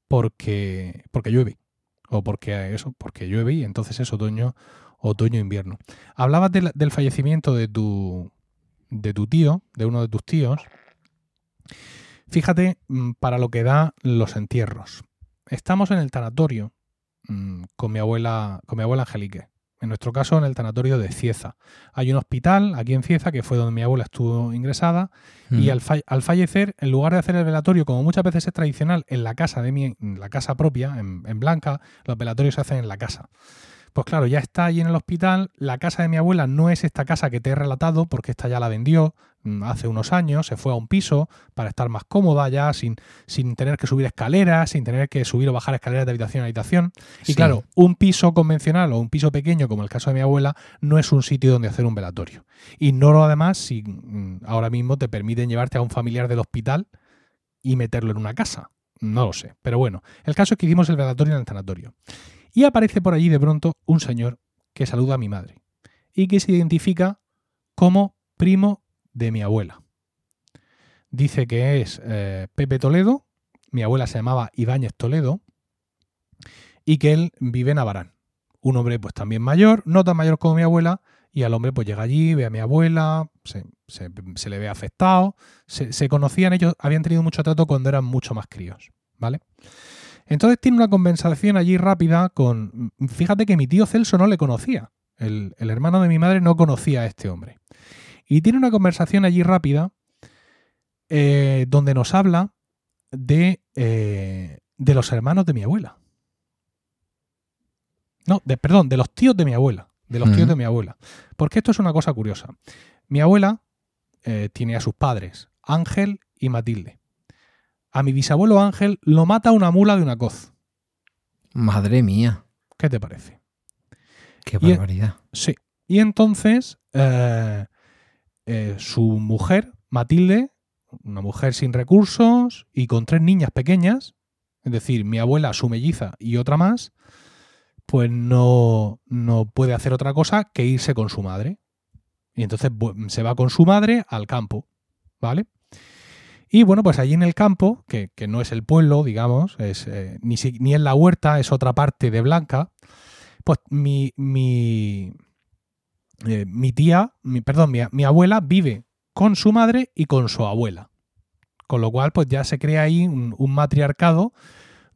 Speaker 1: porque, porque llueve. O porque eso, porque llueve y entonces es otoño, otoño invierno. Hablabas del fallecimiento de tu, de tu tío, de uno de tus tíos, fíjate mm, para lo que da los entierros. Estamos en el tanatorio mm, con mi abuela, con mi abuela Angelique. En nuestro caso, en el tanatorio de Cieza. Hay un hospital aquí en Cieza, que fue donde mi abuela estuvo ingresada, y mm. al, fallecer, en lugar de hacer el velatorio, como muchas veces es tradicional, en la casa de mi, en la casa propia, en Blanca, los velatorios se hacen en la casa. Pues claro, ya está ahí en el hospital. La casa de mi abuela no es esta casa que te he relatado, porque esta ya la vendió mm, hace unos años, se fue a un piso para estar más cómoda ya, sin, sin tener que subir escaleras, sin tener que subir o bajar escaleras de habitación a habitación. Y claro, un piso convencional o un piso pequeño, como el caso de mi abuela, no es un sitio donde hacer un velatorio. Ignoro además si mm, ahora mismo te permiten llevarte a un familiar del hospital y meterlo en una casa. No lo sé. Pero bueno, el caso es que hicimos el velatorio en el sanatorio. Y aparece por allí de pronto un señor que saluda a mi madre y que se identifica como primo de mi abuela. Dice que es eh, Pepe Toledo, mi abuela se llamaba Ibáñez Toledo, y que él vive en Abarán. Un hombre pues también mayor, no tan mayor como mi abuela, y al hombre pues llega allí, ve a mi abuela, se, le ve afectado, se, se, conocían ellos, habían tenido mucho trato cuando eran mucho más críos, ¿vale? Entonces tiene una conversación allí rápida con... Fíjate que mi tío Celso no le conocía. El, el hermano de mi madre no conocía a este hombre. Y tiene una conversación allí rápida eh, donde nos habla de, eh, de los hermanos de mi abuela. No, de, perdón, de los tíos de mi abuela. De los tíos de mi abuela. Porque esto es una cosa curiosa. Mi abuela eh, tiene a sus padres, Ángel y Matilde. A mi bisabuelo Ángel lo mata una mula de una coz.
Speaker 2: Madre mía,
Speaker 1: ¿Qué te parece?
Speaker 2: qué
Speaker 1: Y-
Speaker 2: barbaridad.
Speaker 1: Sí. Y entonces eh, eh, su mujer, Matilde, una mujer sin recursos y con tres niñas pequeñas, es decir, mi abuela, su melliza y otra más, pues no, no puede hacer otra cosa que irse con su madre. Y entonces se va con su madre al campo, ¿vale? Y bueno, pues allí en el campo, que, que no es el pueblo, digamos, es, eh, ni, si- ni en la huerta, es otra parte de Blanca, pues mi, mi, eh, mi tía, mi, perdón, mi, mi abuela vive con su madre y con su abuela. Con lo cual, pues ya se crea ahí un, un matriarcado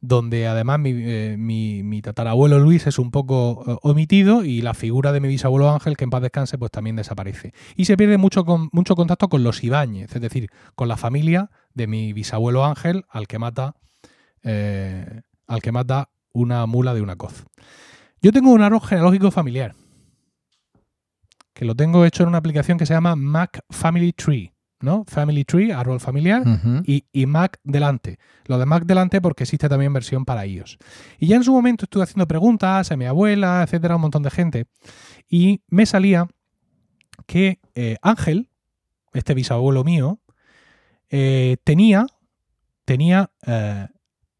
Speaker 1: donde además mi, eh, mi- tatarabuelo Luis es un poco eh, omitido y la figura de mi bisabuelo Ángel, que en paz descanse, pues también desaparece. Y se pierde mucho, con, mucho contacto con los Ibáñez, es decir, con la familia de mi bisabuelo Ángel, al que mata, eh, al que mata una mula de una coz. Yo tengo un árbol genealógico familiar, que lo tengo hecho en una aplicación que se llama Mac Family Tree, ¿no? Family Tree, árbol familiar, y, y Mac delante. Lo de Mac delante porque existe también versión para iOS. Y ya en su momento estuve haciendo preguntas a mi abuela, etcétera, a un montón de gente. Y me salía que eh, Ángel, este bisabuelo mío, eh, tenía, tenía eh,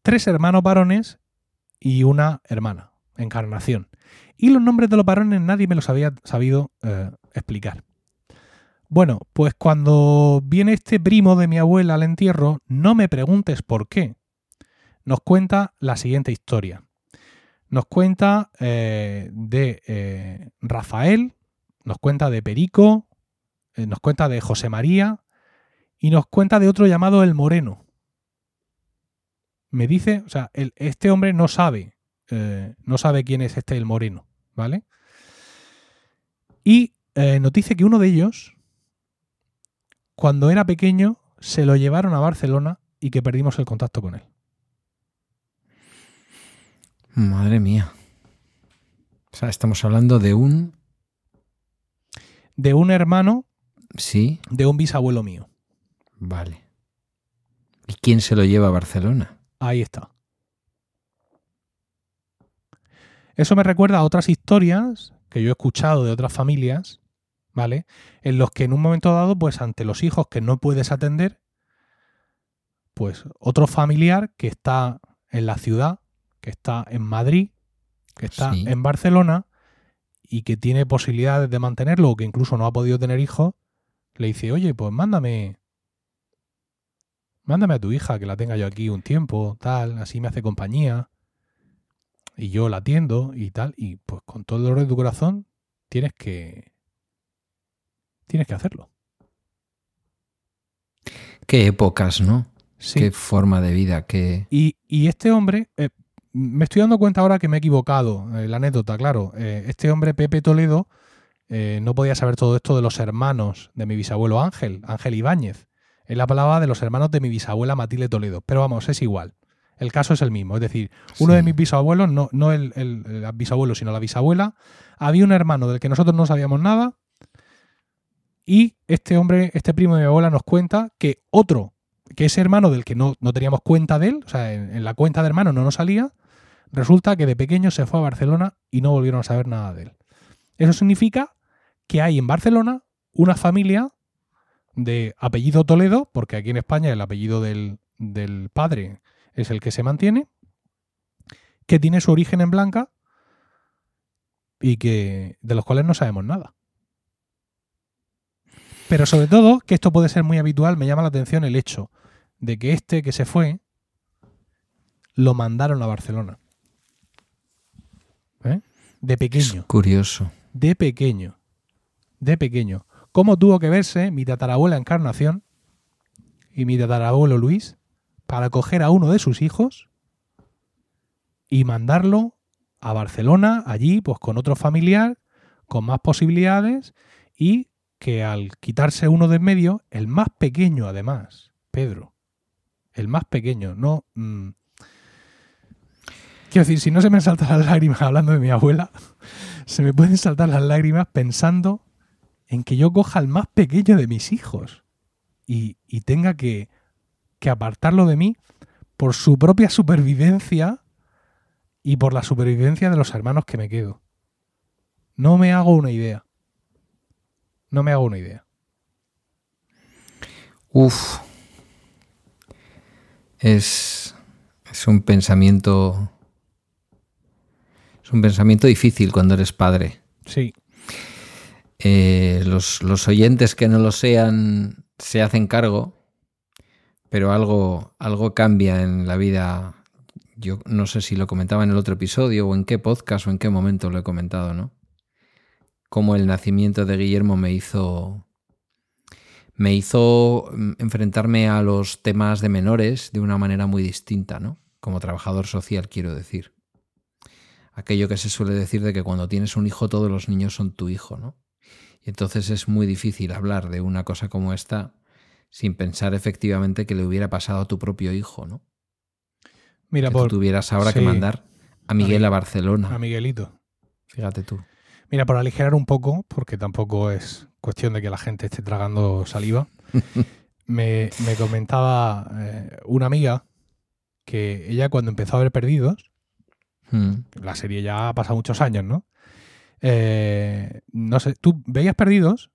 Speaker 1: tres hermanos varones y una hermana, encarnación. Y los nombres de los varones nadie me los había sabido explicar. Bueno, pues cuando viene este primo de mi abuela al entierro, no me preguntes por qué. Nos cuenta la siguiente historia. Nos cuenta eh, de eh, Rafael, nos cuenta de Perico, eh, nos cuenta de José María y nos cuenta de otro llamado El Moreno. Me dice, o sea, este hombre no sabe, no sabe quién es este El Moreno, ¿vale? Y nos dice que uno de ellos, cuando era pequeño, se lo llevaron a Barcelona y que perdimos el contacto con él.
Speaker 2: Madre mía. O sea, estamos hablando de un...
Speaker 1: De un hermano
Speaker 2: Sí,
Speaker 1: de un bisabuelo mío.
Speaker 2: vale. ¿Y quién se lo lleva a Barcelona?
Speaker 1: Ahí está. Eso me recuerda a otras historias que yo he escuchado de otras familias, ¿vale? En los que en un momento dado, pues ante los hijos que no puedes atender, pues otro familiar que está en la ciudad, que está en Madrid, que está
Speaker 2: Sí.
Speaker 1: en Barcelona y que tiene posibilidades de mantenerlo o que incluso no ha podido tener hijos, le dice, oye, pues mándame, mándame a tu hija que la tenga yo aquí un tiempo, tal, así me hace compañía y yo la atiendo y tal, y pues con todo el dolor de tu corazón tienes que tienes que hacerlo.
Speaker 2: Qué épocas, ¿no?
Speaker 1: Sí.
Speaker 2: Qué forma de vida, qué...
Speaker 1: Y, y este hombre, eh, me estoy dando cuenta ahora que me he equivocado, eh, la anécdota, claro. Eh, este hombre, Pepe Toledo, no podía saber todo esto de los hermanos de mi bisabuelo Ángel, Ángel Ibáñez. Él hablaba de los hermanos de mi bisabuela Matilde Toledo. Pero vamos, es igual. El caso es el mismo. Es decir, uno
Speaker 2: Sí.
Speaker 1: de mis bisabuelos, no, no el, el- el bisabuelo, sino la bisabuela, había un hermano del que nosotros no sabíamos nada. Y este hombre, este primo de mi abuela, nos cuenta que otro, que ese hermano del que no, no teníamos cuenta de él, o sea, en, la cuenta de hermano no nos salía, resulta que de pequeño se fue a Barcelona y no volvieron a saber nada de él. Eso significa que hay en Barcelona una familia de apellido Toledo, porque aquí en España el apellido del, del padre es el que se mantiene, que tiene su origen en Blanca y que de los cuales no sabemos nada. Pero sobre todo, que esto puede ser muy habitual, me llama la atención el hecho de que este que se fue lo mandaron a Barcelona. ¿Eh? De
Speaker 2: Es
Speaker 1: pequeño,
Speaker 2: curioso.
Speaker 1: de pequeño, de pequeño. ¿Cómo tuvo que verse mi tatarabuela Encarnación y mi tatarabuelo Luis para coger a uno de sus hijos y mandarlo a Barcelona, allí, pues con otro familiar, con más posibilidades y que al quitarse uno de en medio, el más pequeño además, Pedro, el más pequeño, no... mm, quiero decir, si no se me saltan las lágrimas hablando de mi abuela, se me pueden saltar las lágrimas pensando en que yo coja al más pequeño de mis hijos y, y tenga que, que apartarlo de mí por su propia supervivencia y por la supervivencia de los hermanos que me quedo. No me hago una idea. No me hago una idea.
Speaker 2: Uf. Es, es un pensamiento. Es un pensamiento difícil cuando eres padre.
Speaker 1: Sí,
Speaker 2: Eh, los, los oyentes que no lo sean se hacen cargo, pero algo, algo cambia en la vida. Yo no sé si lo comentaba en el otro episodio o en qué podcast o en qué momento lo he comentado, ¿no? Cómo el nacimiento de Guillermo me hizo. Me hizo mm, enfrentarme a los temas de menores de una manera muy distinta, ¿no? Como trabajador social, quiero decir. Aquello que se suele decir de que cuando tienes un hijo, todos los niños son tu hijo, ¿no? Y entonces es muy difícil hablar de una cosa como esta sin pensar efectivamente que le hubiera pasado a tu propio hijo, ¿no?
Speaker 1: mira,
Speaker 2: que
Speaker 1: por
Speaker 2: tú tuvieras ahora que mandar a Miguel
Speaker 1: Mi-
Speaker 2: a Barcelona.
Speaker 1: a Miguelito.
Speaker 2: Fíjate tú.
Speaker 1: Mira, por aligerar un poco, porque tampoco es cuestión de que la gente esté tragando saliva, me, me comentaba eh, una amiga que ella cuando empezó a ver Perdidos,
Speaker 2: Mm.
Speaker 1: la serie ya ha pasado muchos años, ¿no? Eh, no sé, ¿tú veías Perdidos?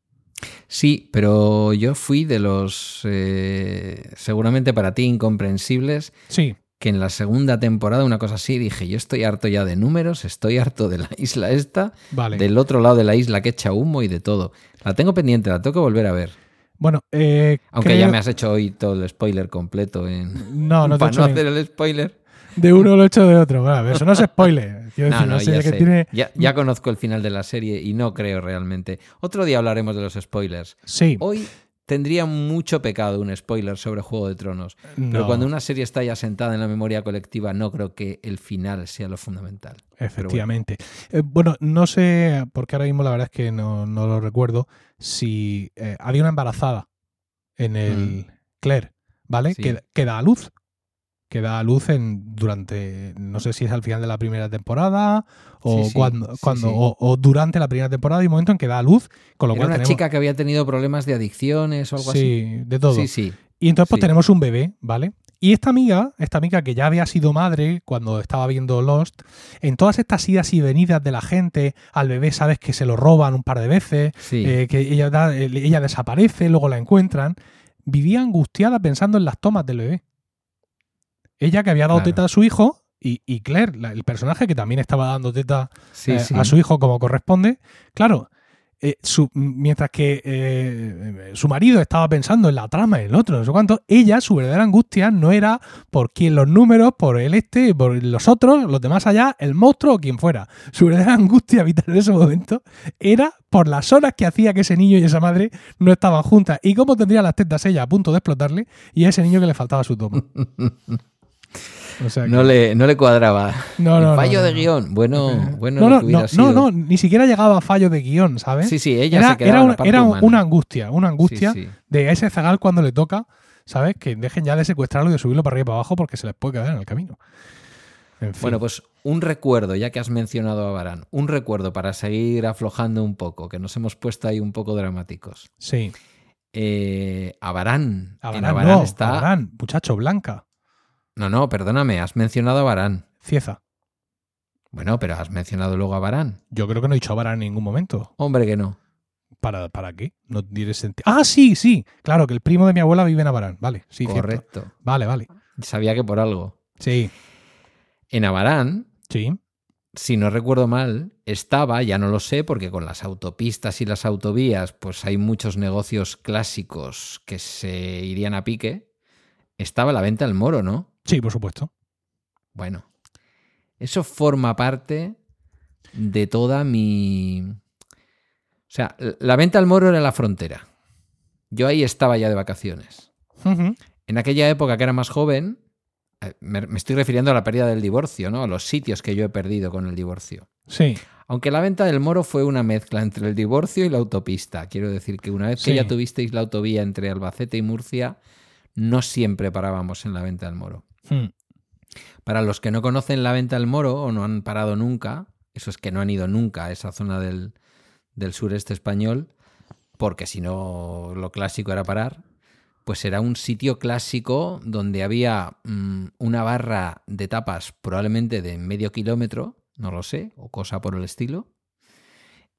Speaker 2: Sí, pero yo fui de los eh, seguramente para ti incomprensibles
Speaker 1: Sí,
Speaker 2: que en la segunda temporada, una cosa así, dije, yo estoy harto ya de números, estoy harto de la isla esta,
Speaker 1: vale.
Speaker 2: del otro lado de la isla que echa humo y de todo. La tengo pendiente, la tengo que volver a ver.
Speaker 1: Bueno, eh,
Speaker 2: Aunque
Speaker 1: creo-
Speaker 2: ya me has hecho hoy todo el spoiler completo en...
Speaker 1: No, no te he
Speaker 2: para
Speaker 1: hecho
Speaker 2: no hacer el spoiler.
Speaker 1: de uno lo he hecho de otro. Bueno, eso no es spoiler. Quiero
Speaker 2: No,
Speaker 1: decir,
Speaker 2: no,
Speaker 1: serie
Speaker 2: ya
Speaker 1: que
Speaker 2: sé.
Speaker 1: tiene...
Speaker 2: Ya, ya conozco el final de la serie y no creo realmente. Otro día hablaremos de los spoilers.
Speaker 1: Sí,
Speaker 2: Hoy tendría mucho pecado un spoiler sobre Juego de Tronos. Pero
Speaker 1: no,
Speaker 2: cuando una serie está ya sentada en la memoria colectiva, no creo que el final sea lo fundamental.
Speaker 1: efectivamente. Eh, bueno, no sé, porque ahora mismo la verdad es que no, no lo recuerdo, si eh, había una embarazada en el Claire, ¿vale?
Speaker 2: Mm. Sí.
Speaker 1: Que, que da a luz. Que da a luz en, durante, no sé si es al final de la primera temporada o
Speaker 2: Sí, sí,
Speaker 1: cuando, cuando
Speaker 2: sí.
Speaker 1: O, o durante la primera temporada hay un momento en que da a luz, con lo
Speaker 2: Era
Speaker 1: cual
Speaker 2: una
Speaker 1: tenemos-
Speaker 2: chica que había tenido problemas de adicciones o algo así.
Speaker 1: sí, de todo.
Speaker 2: Sí, sí.
Speaker 1: Y entonces pues tenemos un bebé, ¿vale? Y esta amiga, esta amiga que ya había sido madre cuando estaba viendo Lost, en todas estas idas y venidas de la gente, al bebé sabes que se lo roban un par de veces, eh, que ella, da- eh, ella desaparece, luego la encuentran, vivía angustiada pensando en las tomas del bebé. Ella que había dado
Speaker 2: Claro.
Speaker 1: teta a su hijo y, y Claire, la- el personaje que también estaba dando teta
Speaker 2: Sí,
Speaker 1: eh,
Speaker 2: sí.
Speaker 1: a su hijo como corresponde. Claro, eh, su- mientras que eh, su marido estaba pensando en la trama, en el otro, no sé cuánto, ella, su verdadera angustia no era por quién los números, por el este, por los otros, los demás allá, el monstruo o quien fuera. Su verdadera angustia vital en ese momento era por las horas que hacía que ese niño y esa madre no estaban juntas y cómo tendría las tetas ella a punto de explotarle y a ese niño que le faltaba su toma. O sea que-
Speaker 2: No le, no le cuadraba.
Speaker 1: no, no,
Speaker 2: El
Speaker 1: no,
Speaker 2: fallo
Speaker 1: no,
Speaker 2: de guion. Bueno, bueno,
Speaker 1: no, no, no,
Speaker 2: sido.
Speaker 1: no, no, ni siquiera llegaba a fallo de guion, ¿sabes?
Speaker 2: Sí, sí, ella
Speaker 1: era
Speaker 2: se quedaba
Speaker 1: era
Speaker 2: en
Speaker 1: una, era una angustia, una angustia
Speaker 2: Sí, sí.
Speaker 1: de ese zagal cuando le toca, ¿sabes? Que dejen ya de secuestrarlo y de subirlo para arriba y para abajo porque se les puede quedar en el camino. En fin.
Speaker 2: Bueno, pues un recuerdo, ya que has mencionado a Barán, un recuerdo para seguir aflojando un poco, que nos hemos puesto ahí un poco dramáticos.
Speaker 1: sí.
Speaker 2: Eh, Abarán. En
Speaker 1: Abarán,
Speaker 2: Abarán
Speaker 1: no,
Speaker 2: está.
Speaker 1: Abarán, muchacho, Blanca,
Speaker 2: No, no, perdóname, has mencionado a Barán.
Speaker 1: Cieza.
Speaker 2: Bueno, pero has mencionado luego a Barán.
Speaker 1: Yo creo que no he dicho Abarán en ningún momento.
Speaker 2: Hombre, que no.
Speaker 1: ¿Para, ¿Para qué? No tiene sentido. Ah, sí, sí. Claro, que el primo de mi abuela vive en Abarán. Vale, sí, cierto.
Speaker 2: Correcto.
Speaker 1: Vale, vale.
Speaker 2: Sabía que por algo.
Speaker 1: Sí,
Speaker 2: En Abarán,
Speaker 1: sí.
Speaker 2: si no recuerdo mal, estaba, ya no lo sé, porque con las autopistas y las autovías, pues hay muchos negocios clásicos que se irían a pique. Estaba la venta al moro, ¿no?
Speaker 1: Sí, por supuesto.
Speaker 2: Bueno, eso forma parte de toda mi... O sea, la venta al moro era la frontera. Yo ahí estaba ya de vacaciones. En aquella época que era más joven, eh, me, me estoy refiriendo a la pérdida del divorcio, ¿no? A los sitios que yo he perdido con el divorcio.
Speaker 1: Sí,
Speaker 2: Aunque la venta del moro fue una mezcla entre el divorcio y la autopista. Quiero decir que una vez que ya tuvisteis la autovía entre Albacete y Murcia, no siempre parábamos en la venta del moro.
Speaker 1: Hmm.
Speaker 2: Para los que no conocen la venta del moro o no han parado nunca, eso es que no han ido nunca a esa zona del, del sureste español, porque si no lo clásico era parar, pues era un sitio clásico donde había mm, una barra de tapas probablemente de medio kilómetro, no lo sé, o cosa por el estilo,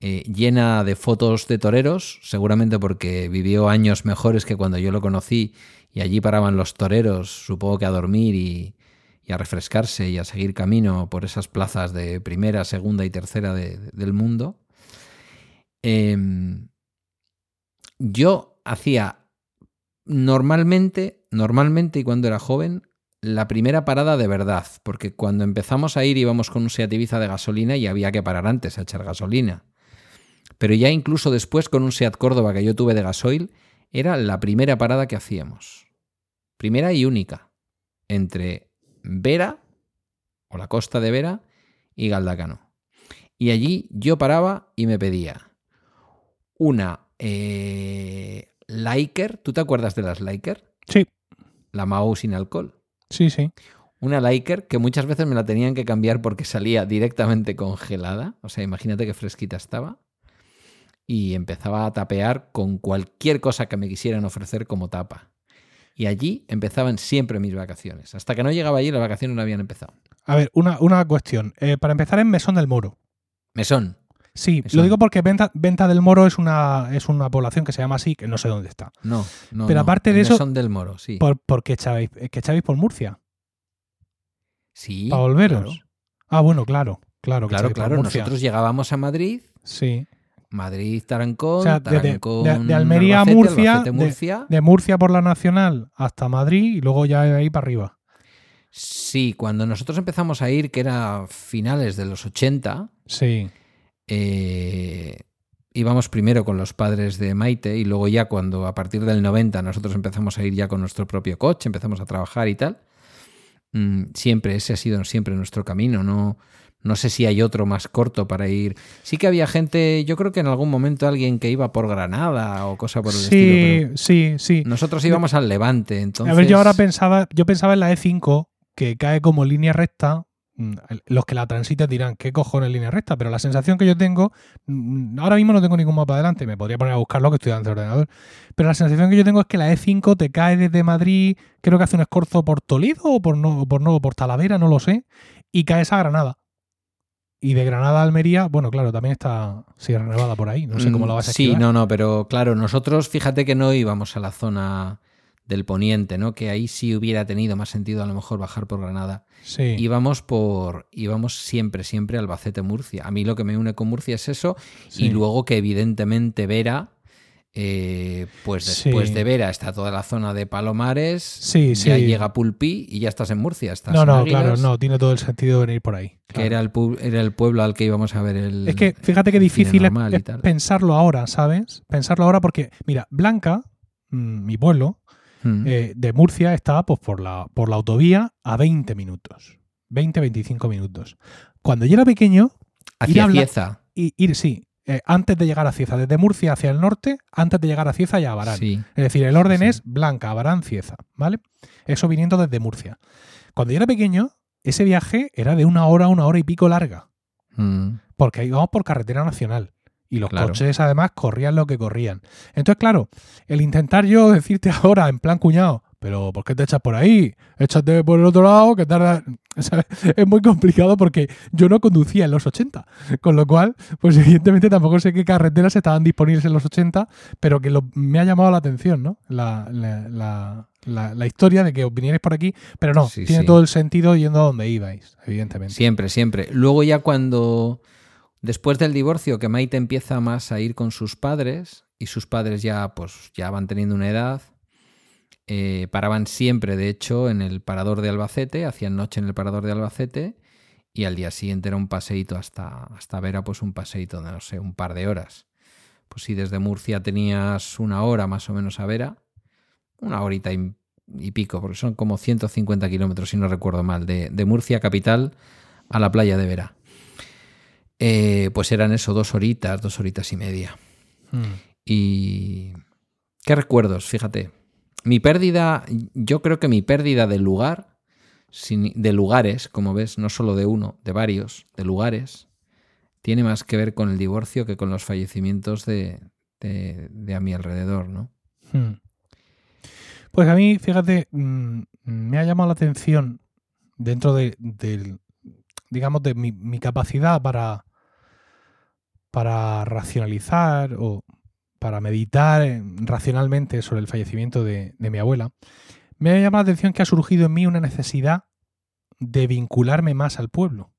Speaker 2: eh, llena de fotos de toreros, seguramente porque vivió años mejores que cuando yo lo conocí y allí paraban los toreros, supongo que a dormir y, a refrescarse y a seguir camino por esas plazas de primera, segunda y tercera de- del mundo. Em, yo hacía normalmente, normalmente y cuando era joven, la primera parada de verdad, porque cuando empezamos a ir íbamos con un Seat Ibiza de gasolina y había que parar antes a echar gasolina. Pero ya incluso después con un Seat Córdoba que yo tuve de gasoil, era la primera parada que hacíamos. Primera y única. Entre Vera, o la costa de Vera, y Galdacano. Y allí yo paraba y me pedía una eh, Liker. ¿Tú te acuerdas de las Liker?
Speaker 1: sí,
Speaker 2: La Mao sin alcohol.
Speaker 1: sí, sí.
Speaker 2: Una Liker que muchas veces me la tenían que cambiar porque salía directamente congelada. O sea, imagínate qué fresquita estaba. Y empezaba a tapear con cualquier cosa que me quisieran ofrecer como tapa. Y allí empezaban siempre mis vacaciones. Hasta que no llegaba allí, las vacaciones no habían empezado.
Speaker 1: A ver, una, una cuestión. Eh, para empezar, en Mesón del Moro.
Speaker 2: Mesón.
Speaker 1: Sí,
Speaker 2: Mesón.
Speaker 1: lo digo porque Venta, Venta del Moro es una, es una población que se llama así, que no sé dónde está.
Speaker 2: No, no.
Speaker 1: Pero
Speaker 2: no.
Speaker 1: aparte de eso-
Speaker 2: Mesón del Moro, sí.
Speaker 1: ¿Por, por qué echabais, que echabais por Murcia?
Speaker 2: sí.
Speaker 1: ¿Para volveros?
Speaker 2: Claro,
Speaker 1: Ah, bueno, claro, claro.
Speaker 2: claro. claro. Nosotros llegábamos a Madrid.
Speaker 1: Sí.
Speaker 2: Madrid, Tarancón,
Speaker 1: O sea, de- de-
Speaker 2: Tarancón,
Speaker 1: de- de Almería a
Speaker 2: Albacete, Murcia.
Speaker 1: De Murcia por la Nacional hasta Madrid y luego ya de ahí para arriba.
Speaker 2: Sí, cuando nosotros empezamos a ir, que era finales de los 80,
Speaker 1: Sí.
Speaker 2: eh, íbamos primero con los padres de Maite y luego ya cuando a partir del 90 nosotros empezamos a ir ya con nuestro propio coche, empezamos a trabajar y tal, mm, siempre ese ha sido siempre nuestro camino, no, no sé si hay otro más corto para ir. Sí que había gente, yo creo que en algún momento alguien que iba por Granada o cosa por el
Speaker 1: Sí,
Speaker 2: estilo,
Speaker 1: sí, sí.
Speaker 2: pero nosotros íbamos al Levante, entonces...
Speaker 1: A ver, yo ahora pensaba, yo pensaba en la E5, que cae como línea recta. Mm, Los que la transiten dirán, ¿qué cojones línea recta? Pero la sensación que yo tengo, mm, ahora mismo no tengo ningún mapa delante, me podría poner a buscarlo que estoy delante del ordenador. Pero la sensación que yo tengo es que la E5 te cae desde Madrid, creo que hace un escorzo por Toledo o por no, por no, por Talavera, no lo sé, y caes a Granada. Y de Granada a Almería, bueno, claro, también está Sierra Nevada por ahí, no sé cómo lo vas a
Speaker 2: Mm, Sí,
Speaker 1: esquivar.
Speaker 2: no, no, pero claro, nosotros fíjate que no íbamos a la zona del poniente, ¿no? Que ahí sí hubiera tenido más sentido a lo mejor bajar por Granada.
Speaker 1: Sí.
Speaker 2: Íbamos por, íbamos siempre, siempre Albacete Murcia. A mí lo que me une con Murcia es eso,
Speaker 1: Sí.
Speaker 2: y luego que evidentemente Vera, eh, pues
Speaker 1: Sí.
Speaker 2: después de Vera está toda la zona de Palomares,
Speaker 1: Sí,
Speaker 2: ya
Speaker 1: sí.
Speaker 2: llega Pulpí y ya estás en Murcia. Estás
Speaker 1: No, no,
Speaker 2: Águilas,
Speaker 1: claro, no, tiene todo el sentido venir por ahí.
Speaker 2: Que era el, era el pueblo al que íbamos a ver el.
Speaker 1: Es que fíjate qué difícil es, pensarlo ahora, ¿sabes? Pensarlo ahora porque, mira, Blanca, mm, mi pueblo,
Speaker 2: Mm.
Speaker 1: eh, de Murcia está pues, por, la, por la autovía a 20 minutos. 20, 25 minutos. Cuando yo era pequeño,
Speaker 2: Hacia
Speaker 1: y, ir, sí, eh, antes de llegar a Cieza, desde Murcia hacia el norte, antes de llegar a Cieza y a Abarán.
Speaker 2: Sí.
Speaker 1: Es decir, el orden
Speaker 2: Sí.
Speaker 1: es Blanca, Abarán, Cieza, ¿vale? Eso viniendo desde Murcia. Cuando yo era pequeño, ese viaje era de una hora, una hora y pico larga.
Speaker 2: Mm.
Speaker 1: porque íbamos por carretera nacional. Y los
Speaker 2: Claro.
Speaker 1: coches además corrían lo que corrían. Entonces, claro, el intentar yo decirte ahora en plan cuñado, pero ¿por qué te echas por ahí? Échate por el otro lado, que tarda... ¿sabes? Es muy complicado porque yo no conducía en los 80. Con lo cual, pues evidentemente tampoco sé qué carreteras estaban disponibles en los 80, pero que lo- me ha llamado la atención, ¿no? La, la- la- historia de que vinierais por aquí, pero no,
Speaker 2: Sí,
Speaker 1: tiene
Speaker 2: sí.
Speaker 1: todo el sentido yendo a donde ibais, evidentemente.
Speaker 2: Siempre, siempre. Luego ya cuando, después del divorcio, que Maite empieza más a ir con sus padres y sus padres ya, pues, ya van teniendo una edad, eh, paraban siempre, de hecho, en el parador de Albacete, hacían noche en el parador de Albacete y al día siguiente era un paseíto hasta, hasta Vera, pues un paseíto de, no sé, un par de horas. Pues si desde Murcia tenías una hora más o menos a Vera, una horita y y pico, porque son como 150 kilómetros, si no recuerdo mal, de, de Murcia capital a la playa de Vera. Eh, pues eran eso, dos horitas, dos horitas y media.
Speaker 1: Mm.
Speaker 2: Y... ¿Qué recuerdos? Fíjate. Mi pérdida, yo creo que mi pérdida de lugar, de lugares, como ves, no solo de uno, de varios, de lugares, tiene más que ver con el divorcio que con los fallecimientos de, de- de a mi alrededor, ¿no?
Speaker 1: Hmm. Pues a mí, fíjate, mm, me ha llamado la atención dentro de, del- digamos, de mi, mi capacidad para, para racionalizar o para meditar eh, racionalmente sobre el fallecimiento de, de mi abuela. Me ha llamado la atención que ha surgido en mí una necesidad de vincularme más al pueblo.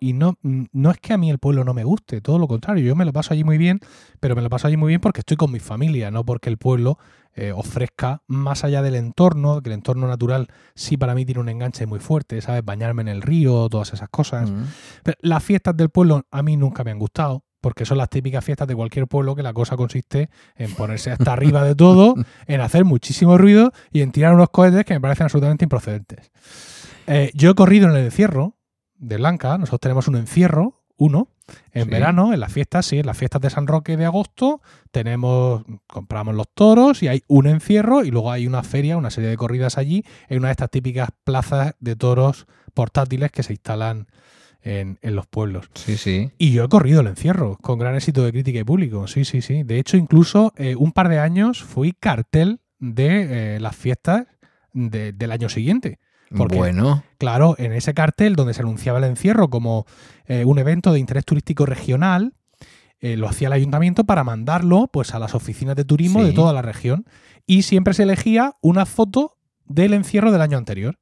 Speaker 1: Y no, no es que a mí el pueblo no me guste, todo lo contrario, yo me lo paso allí muy bien, pero me lo paso allí muy bien porque estoy con mi familia, no porque el pueblo eh, ofrezca más allá del entorno, que el entorno natural sí para mí tiene un enganche muy fuerte, ¿sabes? Bañarme en el río, todas esas cosas.
Speaker 2: Mm.
Speaker 1: Pero las fiestas del pueblo a mí nunca me han gustado, porque son las típicas fiestas de cualquier pueblo que la cosa consiste en ponerse hasta arriba de todo, en hacer muchísimo ruido y en tirar unos cohetes que me parecen absolutamente improcedentes. Eh, yo he corrido en el encierro de Blanca, nosotros tenemos un encierro, uno, en
Speaker 2: Sí.
Speaker 1: verano, en las fiestas, sí, en las fiestas de San Roque de agosto, tenemos, compramos los toros y hay un encierro y luego hay una feria, una serie de corridas allí, en una de estas típicas plazas de toros portátiles que se instalan en, en los pueblos.
Speaker 2: Sí, sí.
Speaker 1: Y yo he corrido el encierro con gran éxito de crítica y público, sí, sí, sí. De hecho, incluso eh, un par de años fui cartel de eh, las fiestas de- del año siguiente. ¿Por qué?
Speaker 2: Bueno,
Speaker 1: Claro, en ese cartel donde se anunciaba el encierro como eh, un evento de interés turístico regional, eh, lo hacía el ayuntamiento para mandarlo pues, a las oficinas de turismo
Speaker 2: Sí.
Speaker 1: de toda la región. Y siempre se elegía una foto del encierro del año anterior.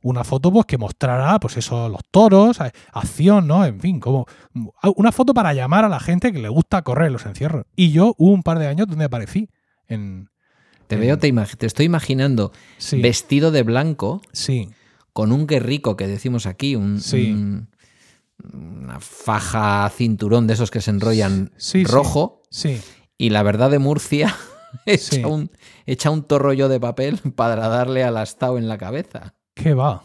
Speaker 1: Una foto pues, que mostrara pues eso, los toros, a- acción, ¿no? En fin, como una foto para llamar a la gente que le gusta correr los encierros. Y yo hubo un par de años donde aparecí en...
Speaker 2: te
Speaker 1: en-
Speaker 2: veo, te, te estoy imaginando
Speaker 1: Sí,
Speaker 2: vestido de blanco
Speaker 1: sí,
Speaker 2: con un guerrico que decimos aquí, un,
Speaker 1: Sí.
Speaker 2: un- una faja cinturón de esos que se enrollan
Speaker 1: Sí,
Speaker 2: rojo
Speaker 1: sí.
Speaker 2: y la verdad de Murcia echa, un, echa un torrollo de papel para darle al astao en la cabeza.
Speaker 1: ¿Qué va?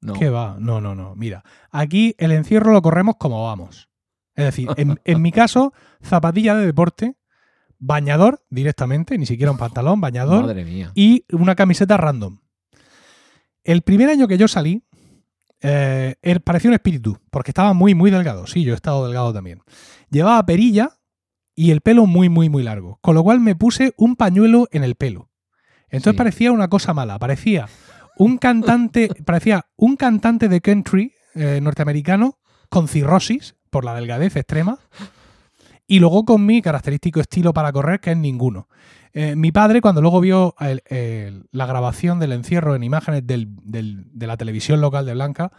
Speaker 2: No.
Speaker 1: ¿Qué va? No, no, no. Mira, aquí el encierro lo corremos como vamos. Es decir, en, en mi caso, zapatilla de deporte, bañador directamente, ni siquiera un pantalón, bañador
Speaker 2: Madre mía.
Speaker 1: y una camiseta random. El primer año que yo salí, eh, er- parecía un espíritu, porque estaba muy, muy delgado. Sí, yo he estado delgado también. Llevaba perilla y el pelo muy, muy, muy largo. Con lo cual me puse un pañuelo en el pelo. Entonces
Speaker 2: Sí.
Speaker 1: parecía una cosa mala. Parecía un cantante, parecía un cantante de country eh, norteamericano con cirrosis por la delgadez extrema. Y luego con mi característico estilo para correr, que es ninguno. Eh, mi padre, cuando luego vio el- el- la grabación del encierro en imágenes del- del- de la televisión local de Blanca,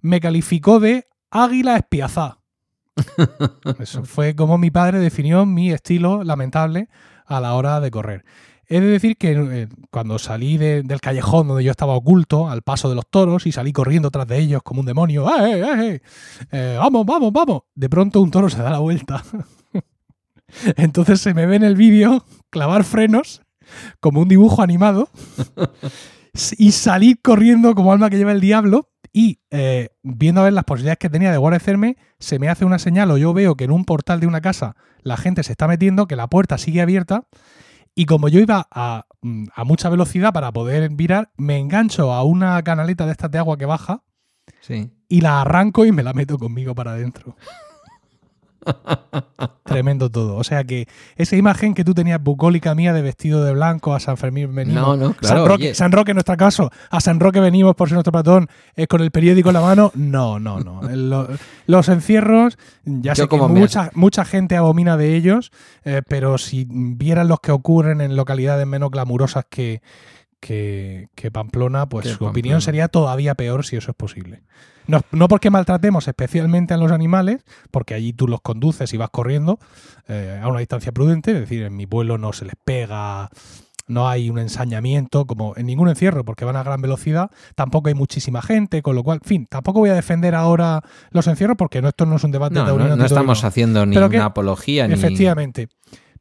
Speaker 1: me calificó de águila espiazá. Eso fue como mi padre definió mi estilo lamentable a la hora de correr. He de decir que eh, cuando salí de- del callejón donde yo estaba oculto, al paso de los toros, y salí corriendo tras de ellos como un demonio, ¡eh, eh, eh! Eh, vamos, vamos, vamos! De pronto un toro se da la vuelta. Entonces se me ve en el vídeo clavar frenos como un dibujo animado y salir corriendo como alma que lleva el diablo y eh, viendo a ver las posibilidades que tenía de guarecerme, se me hace una señal o yo veo que en un portal de una casa la gente se está metiendo, que la puerta sigue abierta y como yo iba a, mm, a mucha velocidad para poder virar, me engancho a una canaleta de estas de agua que baja
Speaker 2: Sí.
Speaker 1: y la arranco y me la meto conmigo para adentro. Tremendo todo. O sea que esa imagen que tú tenías bucólica mía de vestido de blanco a San Fermín venimos.
Speaker 2: No, no,
Speaker 1: San,
Speaker 2: claro.
Speaker 1: Roque,
Speaker 2: oye,
Speaker 1: San Roque en nuestro caso, a San Roque venimos por ser nuestro patrón eh, con el periódico en la mano. No, no, no. Lo- los encierros, ya
Speaker 2: Yo
Speaker 1: sé que
Speaker 2: como has-
Speaker 1: mucha, mucha gente abomina de ellos, eh, pero si vieran los que ocurren en localidades menos glamurosas que, que, que Pamplona, pues su
Speaker 2: Pamplona.
Speaker 1: opinión sería todavía peor si eso es posible. No, no porque maltratemos especialmente a los animales, porque allí tú los conduces y vas corriendo eh, a una distancia prudente, es decir, en mi pueblo no se les pega, no hay un ensañamiento como en ningún encierro, porque van a gran velocidad, tampoco hay muchísima gente, con lo cual, en fin, tampoco voy a defender ahora los encierros porque no, esto no es un debate
Speaker 2: no,
Speaker 1: de
Speaker 2: no, no estamos haciendo ni
Speaker 1: Pero que-
Speaker 2: una apología ni.
Speaker 1: Efectivamente.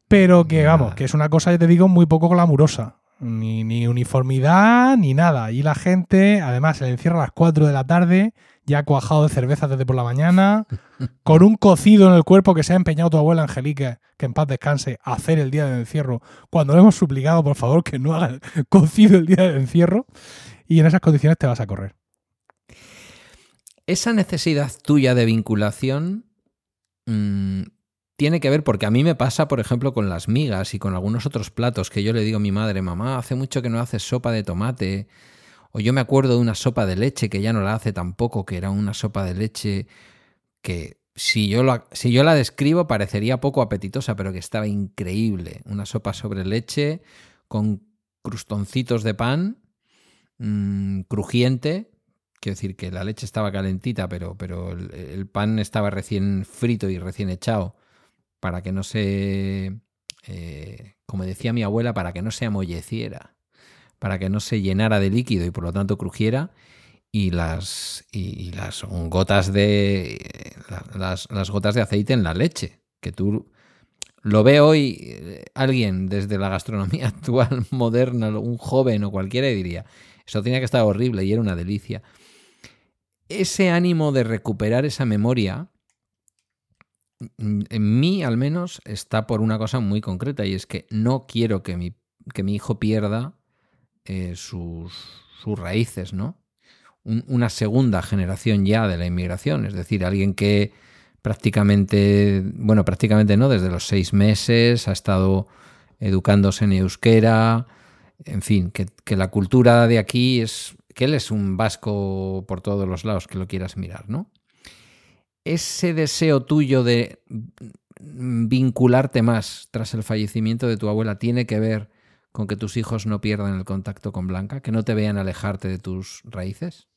Speaker 1: Pero que, vamos, que es una cosa, ya te digo, muy poco glamurosa. Ni, ni uniformidad, ni nada. Y la gente, además, se le encierra a las 4 de la tarde, ya cuajado de cerveza desde por la mañana, con un cocido en el cuerpo que se ha empeñado tu abuela Angelique, que en paz descanse, a hacer el día del encierro, cuando le hemos suplicado, por favor, que no haga cocido el día del encierro. Y en esas condiciones te vas a correr.
Speaker 2: Esa necesidad tuya de vinculación mmm, tiene que ver porque a mí me pasa, por ejemplo, con las migas y con algunos otros platos que yo le digo a mi madre, mamá, hace mucho que no haces sopa de tomate. O yo me acuerdo de una sopa de leche que ya no la hace tampoco, que era una sopa de leche que si yo, la, si yo la describo parecería poco apetitosa, pero que estaba increíble. Una sopa sobre leche con crustoncitos de pan, mmm, crujiente. Quiero decir que la leche estaba calentita, pero, pero el pan estaba recién frito y recién echado para que no se, eh, como decía mi abuela, para que no se amolleciera, para que no se llenara de líquido y por lo tanto crujiera. Y las, y, las gotas de las, las, gotas de aceite en la leche, que tú lo ve hoy eh, alguien desde la gastronomía actual, moderna, un joven o cualquiera y diría, eso tenía que estar horrible y era una delicia. Ese ánimo de recuperar esa memoria en mí al menos está por una cosa muy concreta y es que no quiero que mi, que mi hijo pierda eh, sus, sus, raíces, ¿no? Un, una segunda generación ya de la inmigración, es decir, alguien que prácticamente, bueno, prácticamente no, desde los seis meses ha estado educándose en euskera, en fin, que, que la cultura de aquí es, que él es un vasco por todos los lados que lo quieras mirar, ¿no? Ese deseo tuyo de vincularte más tras el fallecimiento de tu abuela tiene que ver con que tus hijos no pierdan el contacto con Blanca, que no te vean alejarte de tus raíces?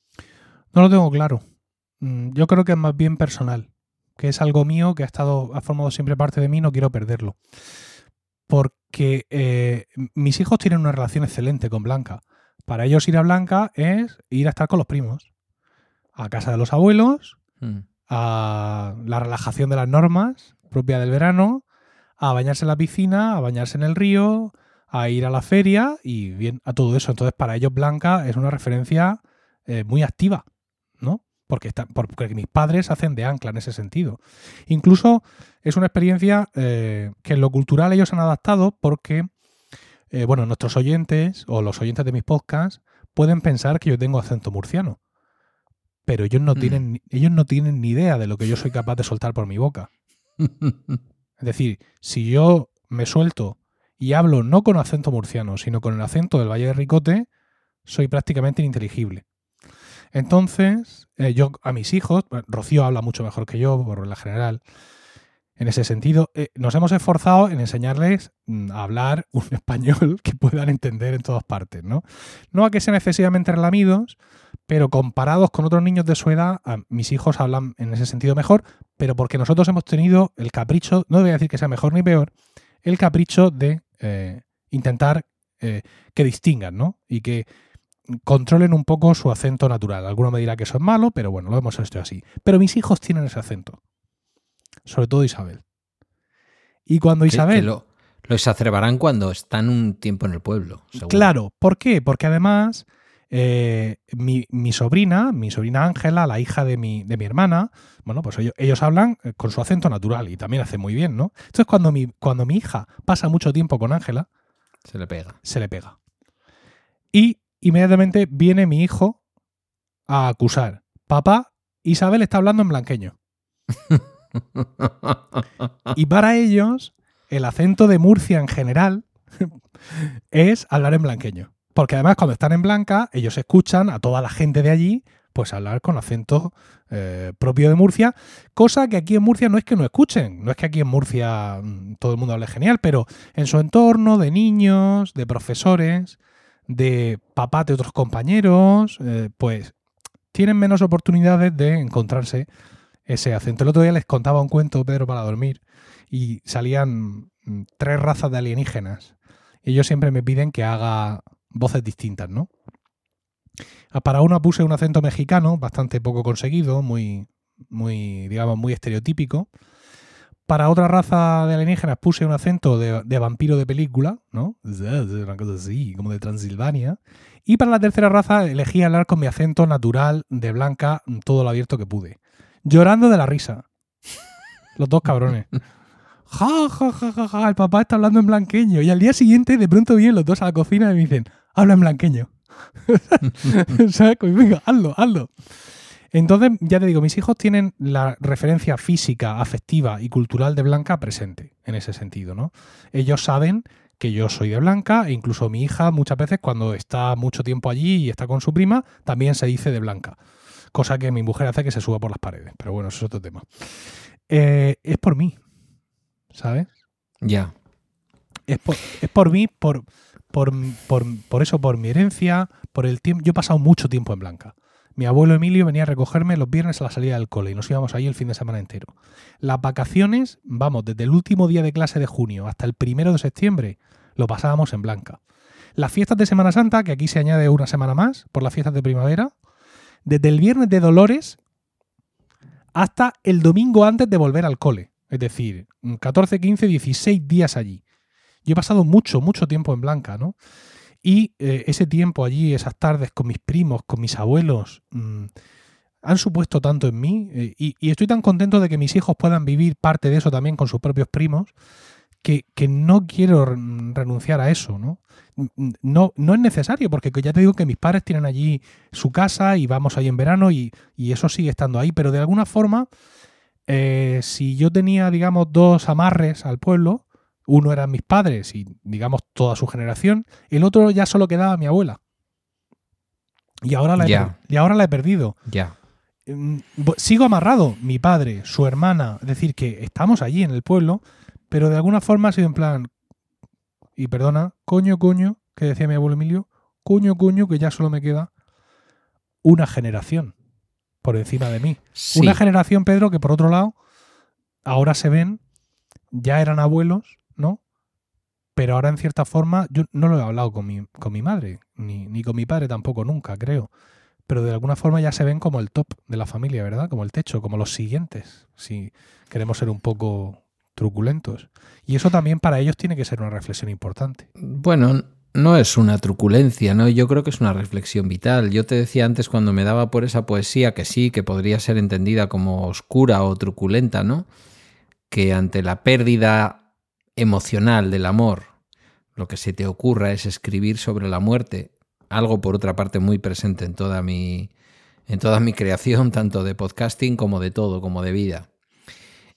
Speaker 1: No lo tengo claro. Mm, yo creo que es más bien personal, que es algo mío que ha estado, ha formado siempre parte de mí, no quiero perderlo. Porque eh, mis hijos tienen una relación excelente con Blanca. Para ellos ir a Blanca es ir a estar con los primos, a casa de los abuelos, mm a la relajación de las normas propia del verano, a bañarse en la piscina, a bañarse en el río, a ir a la feria y bien, a todo eso. Entonces, para ellos Blanca es una referencia eh, muy activa, ¿no? Porque, está, porque mis padres hacen de ancla en ese sentido. Incluso es una experiencia eh, que en lo cultural ellos han adaptado porque, eh, bueno, nuestros oyentes o los oyentes de mis podcasts pueden pensar que yo tengo acento murciano pero ellos no, mm. tienen, ellos no tienen ni idea de lo que yo soy capaz de soltar por mi boca. es decir, si yo me suelto y hablo no con acento murciano, sino con el acento del Valle de Ricote, soy prácticamente ininteligible. Entonces, eh, yo a mis hijos, Rocío habla mucho mejor que yo, por la general, en ese sentido, eh, nos hemos esforzado en enseñarles mm, a hablar un español que puedan entender en todas partes, ¿no? No a que sean excesivamente relamidos, pero comparados con otros niños de su edad, mis hijos hablan en ese sentido mejor, pero porque nosotros hemos tenido el capricho, no voy a decir que sea mejor ni peor, el capricho de eh, intentar eh, que distingan, ¿no? Y que controlen un poco su acento natural. Alguno me dirá que eso es malo, pero bueno, lo hemos hecho así. Pero mis hijos tienen ese acento. Sobre todo Isabel. Y cuando Isabel...
Speaker 2: Que lo, lo exacerbarán cuando están un tiempo en el pueblo.
Speaker 1: Seguro. Claro, ¿por qué? Porque además eh, mi, mi, sobrina, mi sobrina Ángela, la hija de mi, de mi hermana, bueno, pues ellos, ellos, hablan eh, con su acento natural y también hace muy bien, ¿no? Entonces, cuando mi, cuando mi hija pasa mucho tiempo con Ángela,
Speaker 2: se le pega.
Speaker 1: Se le pega. Y inmediatamente viene mi hijo a acusar. Papá, Isabel está hablando en blanqueño. y para ellos, el acento de Murcia en general es hablar en blanqueño. Porque además cuando están en Blanca, ellos escuchan a toda la gente de allí pues hablar con acento eh, propio de Murcia, cosa que aquí en Murcia no es que no escuchen, no es que aquí en Murcia mm, todo el mundo hable genial, pero en su entorno de niños, de profesores, de papás de otros compañeros, eh, pues tienen menos oportunidades de encontrarse ese acento. El otro día les contaba un cuento, Pedro, para dormir, y salían mm, tres razas de alienígenas. Ellos siempre me piden que haga voces distintas, ¿no? Para una puse un acento mexicano, bastante poco conseguido, muy, muy, digamos, muy estereotípico. para otra raza de alienígenas puse un acento de, de vampiro de película, ¿no? Una cosa así, como de Transilvania. Y para la tercera raza elegí hablar con mi acento natural de blanca, todo lo abierto que pude. Llorando de la risa. Los dos cabrones. Ja, ja, ja, ja, ja, el papá está hablando en blanqueño. Y al día siguiente, de pronto vienen los dos a la cocina y me dicen, habla en blanqueño. ¿Sabes? Pues venga, hazlo, hazlo. Entonces, ya te digo, mis hijos tienen la referencia física, afectiva y cultural de Blanca presente, en ese sentido, ¿no? Ellos saben que yo soy de Blanca e incluso mi hija muchas veces cuando está mucho tiempo allí y está con su prima, también se dice de Blanca. Cosa que mi mujer hace que se suba por las paredes. Pero bueno, eso es otro tema. Eh, es por mí, ¿sabes?
Speaker 2: Ya.
Speaker 1: Es por, es por mí, por, por, por, por eso, por mi herencia, por el tiempo. Yo he pasado mucho tiempo en Blanca. Mi abuelo Emilio venía a recogerme los viernes a la salida del cole y nos íbamos ahí el fin de semana entero. Las vacaciones, vamos, desde el último día de clase de junio hasta el primero de septiembre, lo pasábamos en Blanca. Las fiestas de Semana Santa, que aquí se añade una semana más por las fiestas de primavera, desde el viernes de Dolores hasta el domingo antes de volver al cole. Es decir, 14, 15, 16 días allí. Yo he pasado mucho, mucho tiempo en Blanca, ¿no? Y eh, ese tiempo allí, esas tardes con mis primos, con mis abuelos, mmm, han supuesto tanto en mí eh, y, estoy tan contento de que mis hijos puedan vivir parte de eso también con sus propios primos, que, no quiero renunciar a eso, ¿no? No, no es necesario, porque ya te digo que mis padres tienen allí su casa y vamos ahí en verano y, y eso sigue estando ahí, pero de alguna forma, eh, si yo tenía, digamos, dos amarres al pueblo, uno eran mis padres y, digamos, toda su generación. El otro ya solo quedaba mi abuela. Y ahora la he, y ahora la he perdido.
Speaker 2: Ya.
Speaker 1: Mm, Sigo amarrado, mi padre, su hermana. Es decir, que estamos allí en el pueblo, pero de alguna forma ha sido en plan. Y perdona, coño, coño, que decía mi abuelo Emilio, coño, coño, que ya solo me queda una generación por encima de mí.
Speaker 2: Sí.
Speaker 1: Una generación, Pedro, que por otro lado, ahora se ven, ya eran abuelos. Pero ahora, en cierta forma, yo no lo he hablado con mi, con mi madre, ni, ni con mi padre tampoco, nunca, creo. Pero de alguna forma ya se ven como el top de la familia, ¿verdad? Como el techo, como los siguientes, si queremos ser un poco truculentos. Y eso también para ellos tiene que ser una reflexión importante.
Speaker 2: Bueno, no es una truculencia, ¿no? Yo creo que es una reflexión vital. Yo te decía antes cuando me daba por esa poesía que sí, que podría ser entendida como oscura o truculenta, ¿no? Que ante la pérdida emocional del amor, lo que se te ocurra es escribir sobre la muerte, algo por otra parte muy presente en toda mi en toda mi creación, tanto de podcasting como de todo, como de vida.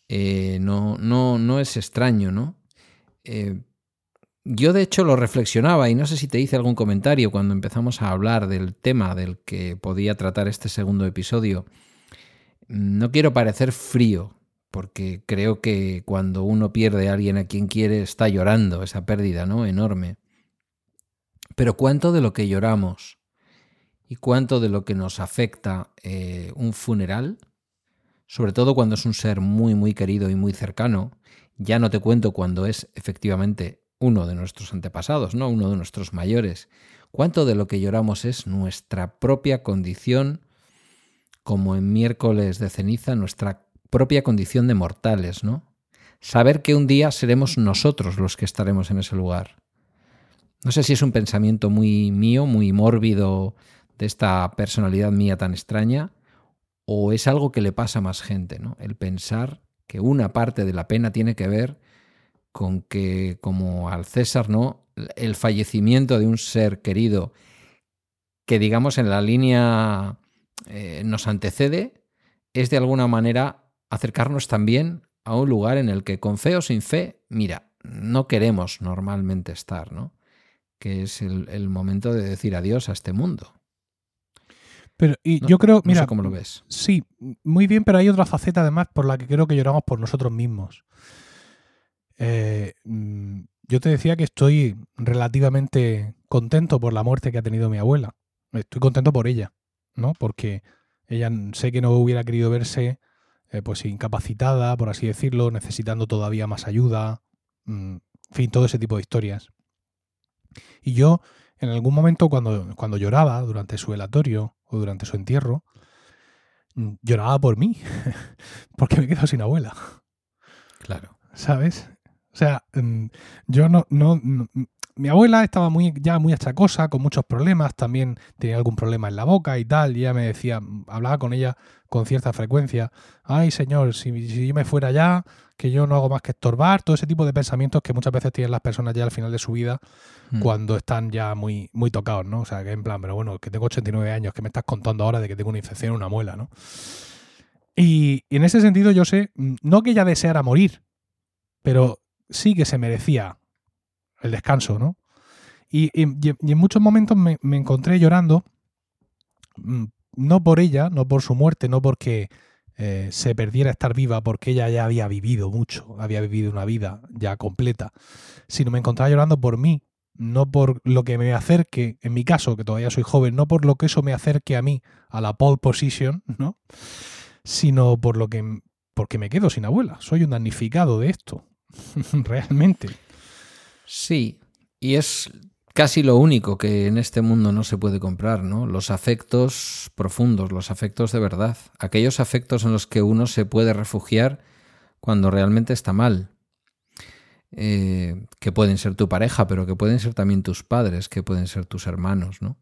Speaker 2: Eh, no, no, no es extraño, ¿no? Eh, yo de hecho lo reflexionaba y no sé si te hice algún comentario cuando empezamos a hablar del tema del que podía tratar este segundo episodio. No quiero parecer frío, porque creo que cuando uno pierde a alguien a quien quiere está llorando esa pérdida, ¿no? Enorme. Pero cuánto de lo que lloramos y cuánto de lo que nos afecta eh, un funeral, sobre todo cuando es un ser muy, muy querido y muy cercano, ya no te cuento cuando es efectivamente uno de nuestros antepasados, ¿no? Uno de nuestros mayores. ¿Cuánto de lo que lloramos es nuestra propia condición, como en miércoles de ceniza, nuestra propia condición de mortales, ¿no? Saber que un día seremos nosotros los que estaremos en ese lugar. No sé si es un pensamiento muy mío, muy mórbido de esta personalidad mía tan extraña, o es algo que le pasa a más gente, ¿no? El pensar que una parte de la pena tiene que ver con que, como al César, ¿no? El fallecimiento de un ser querido que, digamos, en la línea eh, nos antecede, es de alguna manera acercarnos también a un lugar en el que, con fe o sin fe, mira, no queremos normalmente estar, ¿no? Que es el, el momento de decir adiós a este mundo.
Speaker 1: Pero y
Speaker 2: No-
Speaker 1: yo creo,
Speaker 2: No
Speaker 1: mira,
Speaker 2: sé cómo lo ves.
Speaker 1: sí, muy bien, pero hay otra faceta además por la que creo que lloramos por nosotros mismos. Eh, mm, yo te decía que estoy relativamente contento por la muerte que ha tenido mi abuela. Estoy contento por ella, ¿no? Porque ella sé que no hubiera querido verse eh, pues incapacitada, por así decirlo, necesitando todavía más ayuda, mm, en fin, todo ese tipo de historias. Y yo, en algún momento, cuando, cuando lloraba durante su velatorio o durante su entierro, mm, lloraba por mí, porque me quedo sin abuela.
Speaker 2: Claro.
Speaker 1: ¿Sabes? O sea, mm, yo no, no, no- mi abuela estaba muy, ya muy achacosa, con muchos problemas, también tenía algún problema en la boca y tal, y ella me decía, hablaba con ella con cierta frecuencia, ay señor, si, si yo me fuera ya, que yo no hago más que estorbar, todo ese tipo de pensamientos que muchas veces tienen las personas ya al final de su vida
Speaker 2: Mm.
Speaker 1: cuando están ya muy, muy tocados, ¿no? O sea, que en plan, pero bueno, que tengo 89 años, que me estás contando ahora de que tengo una infección en una muela, ¿no? Y, y en ese sentido yo sé, mm, no que ella deseara morir, pero sí que se merecía el descanso, ¿no? Y, en muchos momentos me, me encontré llorando, mm, no por ella, no por su muerte, no porque eh, se perdiera estar viva, porque ella ya había vivido mucho, había vivido una vida ya completa, sino me encontraba llorando por mí, no por lo que me acerque, en mi caso, que todavía soy joven, no por lo que eso me acerque a mí, a la pole position, ¿no? Sino por lo que porque me quedo sin abuela. Soy un damnificado de esto. Realmente.
Speaker 2: Sí, y es casi lo único que en este mundo no se puede comprar, ¿no? Los afectos profundos, los afectos de verdad, aquellos afectos en los que uno se puede refugiar cuando realmente está mal. Eh, que pueden ser tu pareja, pero que pueden ser también tus padres, que pueden ser tus hermanos, ¿no?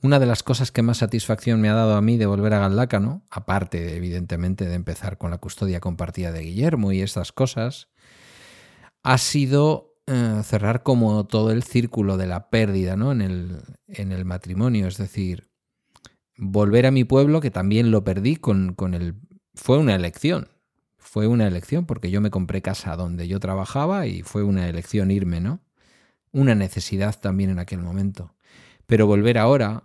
Speaker 2: Una de las cosas que más satisfacción me ha dado a mí de volver a Galdácano, aparte evidentemente de empezar con la custodia compartida de Guillermo y estas cosas, ha sido eh, cerrar como todo el círculo de la pérdida ¿no? en, el, en el matrimonio. Es decir, volver a mi pueblo, que también lo perdí con, con el... Fue una elección. Fue una elección porque yo me compré casa donde yo trabajaba y fue una elección irme, ¿no? Una necesidad también en aquel momento. Pero volver ahora,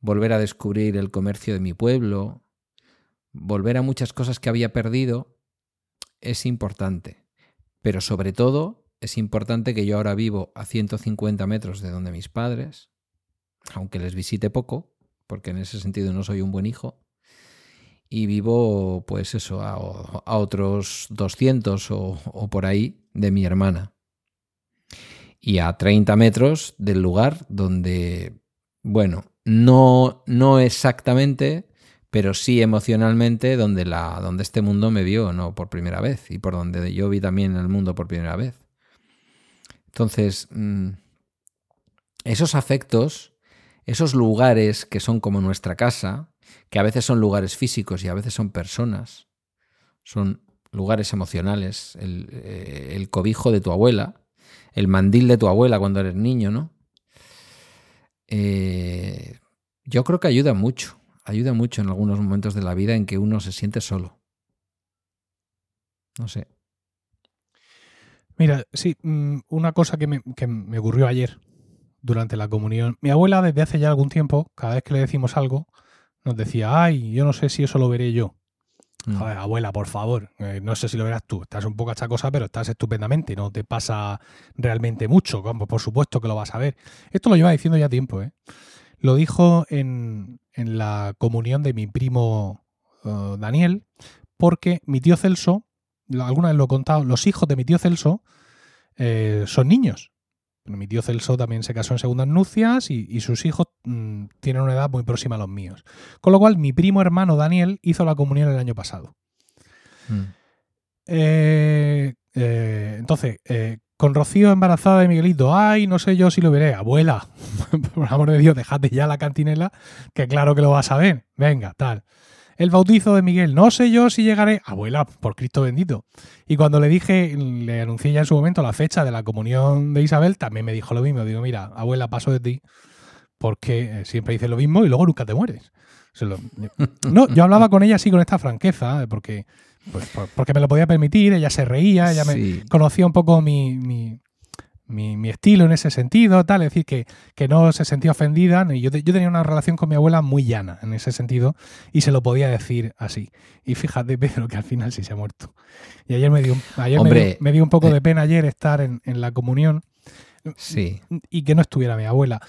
Speaker 2: volver a descubrir el comercio de mi pueblo, volver a muchas cosas que había perdido, es importante. Pero sobre todo es importante que yo ahora vivo a 150 metros de donde mis padres, aunque les visite poco, porque en ese sentido no soy un buen hijo, y vivo pues eso, a, a otros 200 o, o, por ahí de mi hermana. Y a 30 metros del lugar donde, bueno, no, no exactamente, pero sí emocionalmente donde, la, donde este mundo me vio no por primera vez y por donde yo vi también el mundo por primera vez. Entonces, mmm, esos afectos, esos lugares que son como nuestra casa, que a veces son lugares físicos y a veces son personas, son lugares emocionales, el, eh, cobijo de tu abuela, el mandil de tu abuela cuando eres niño, ¿no? Eh, yo creo que ayuda mucho, ayuda mucho en algunos momentos de la vida en que uno se siente solo. No sé.
Speaker 1: Mira, sí, mm, una cosa que me, que me, ocurrió ayer durante la comunión. Mi abuela desde hace ya algún tiempo, cada vez que le decimos algo, nos decía, ay, yo no sé si eso lo veré yo. Mm. Joder, abuela, por favor, eh, no sé si lo verás tú. Estás un poco achacosa, pero estás estupendamente. No te pasa realmente mucho. Como por supuesto que lo vas a ver. Esto lo lleva diciendo ya tiempo, ¿eh? Lo dijo en, en la comunión de mi primo uh, Daniel, porque mi tío Celso, alguna vez lo he contado, los hijos de mi tío Celso eh, son niños. Mi tío Celso también se casó en segundas nupcias y, y sus hijos mmm, tienen una edad muy próxima a los míos. Con lo cual, mi primo hermano Daniel hizo la comunión el año pasado. Mm. Eh, eh, entonces, con Rocío embarazada de Miguelito, ay, no sé yo si lo veré. Abuela, por amor de Dios, dejate ya la cantinela, que claro que lo vas a ver. Venga, tal. El bautizo de Miguel, no sé yo si llegaré. Abuela, por Cristo bendito. Y cuando le dije, le anuncié ya en su momento la fecha de la comunión de Isabel, también me dijo lo mismo. Digo, mira, abuela, paso de ti, porque siempre dices lo mismo y luego nunca te mueres. No, yo hablaba con ella así con esta franqueza, eh, porque, pues, porque me lo podía permitir, ella se reía, ella sí. me conocía un poco mi, mi, mi, mi, estilo en ese sentido, tal, es decir, que, que no se sentía ofendida. Yo, yo, tenía una relación con mi abuela muy llana en ese sentido y se lo podía decir así. Y fíjate, Pedro, que al final sí se ha muerto. Y ayer me dio, ayer
Speaker 2: Hombre,
Speaker 1: me dio, me dio un poco de pena ayer estar en, en, la comunión
Speaker 2: sí.
Speaker 1: y que no estuviera mi abuela.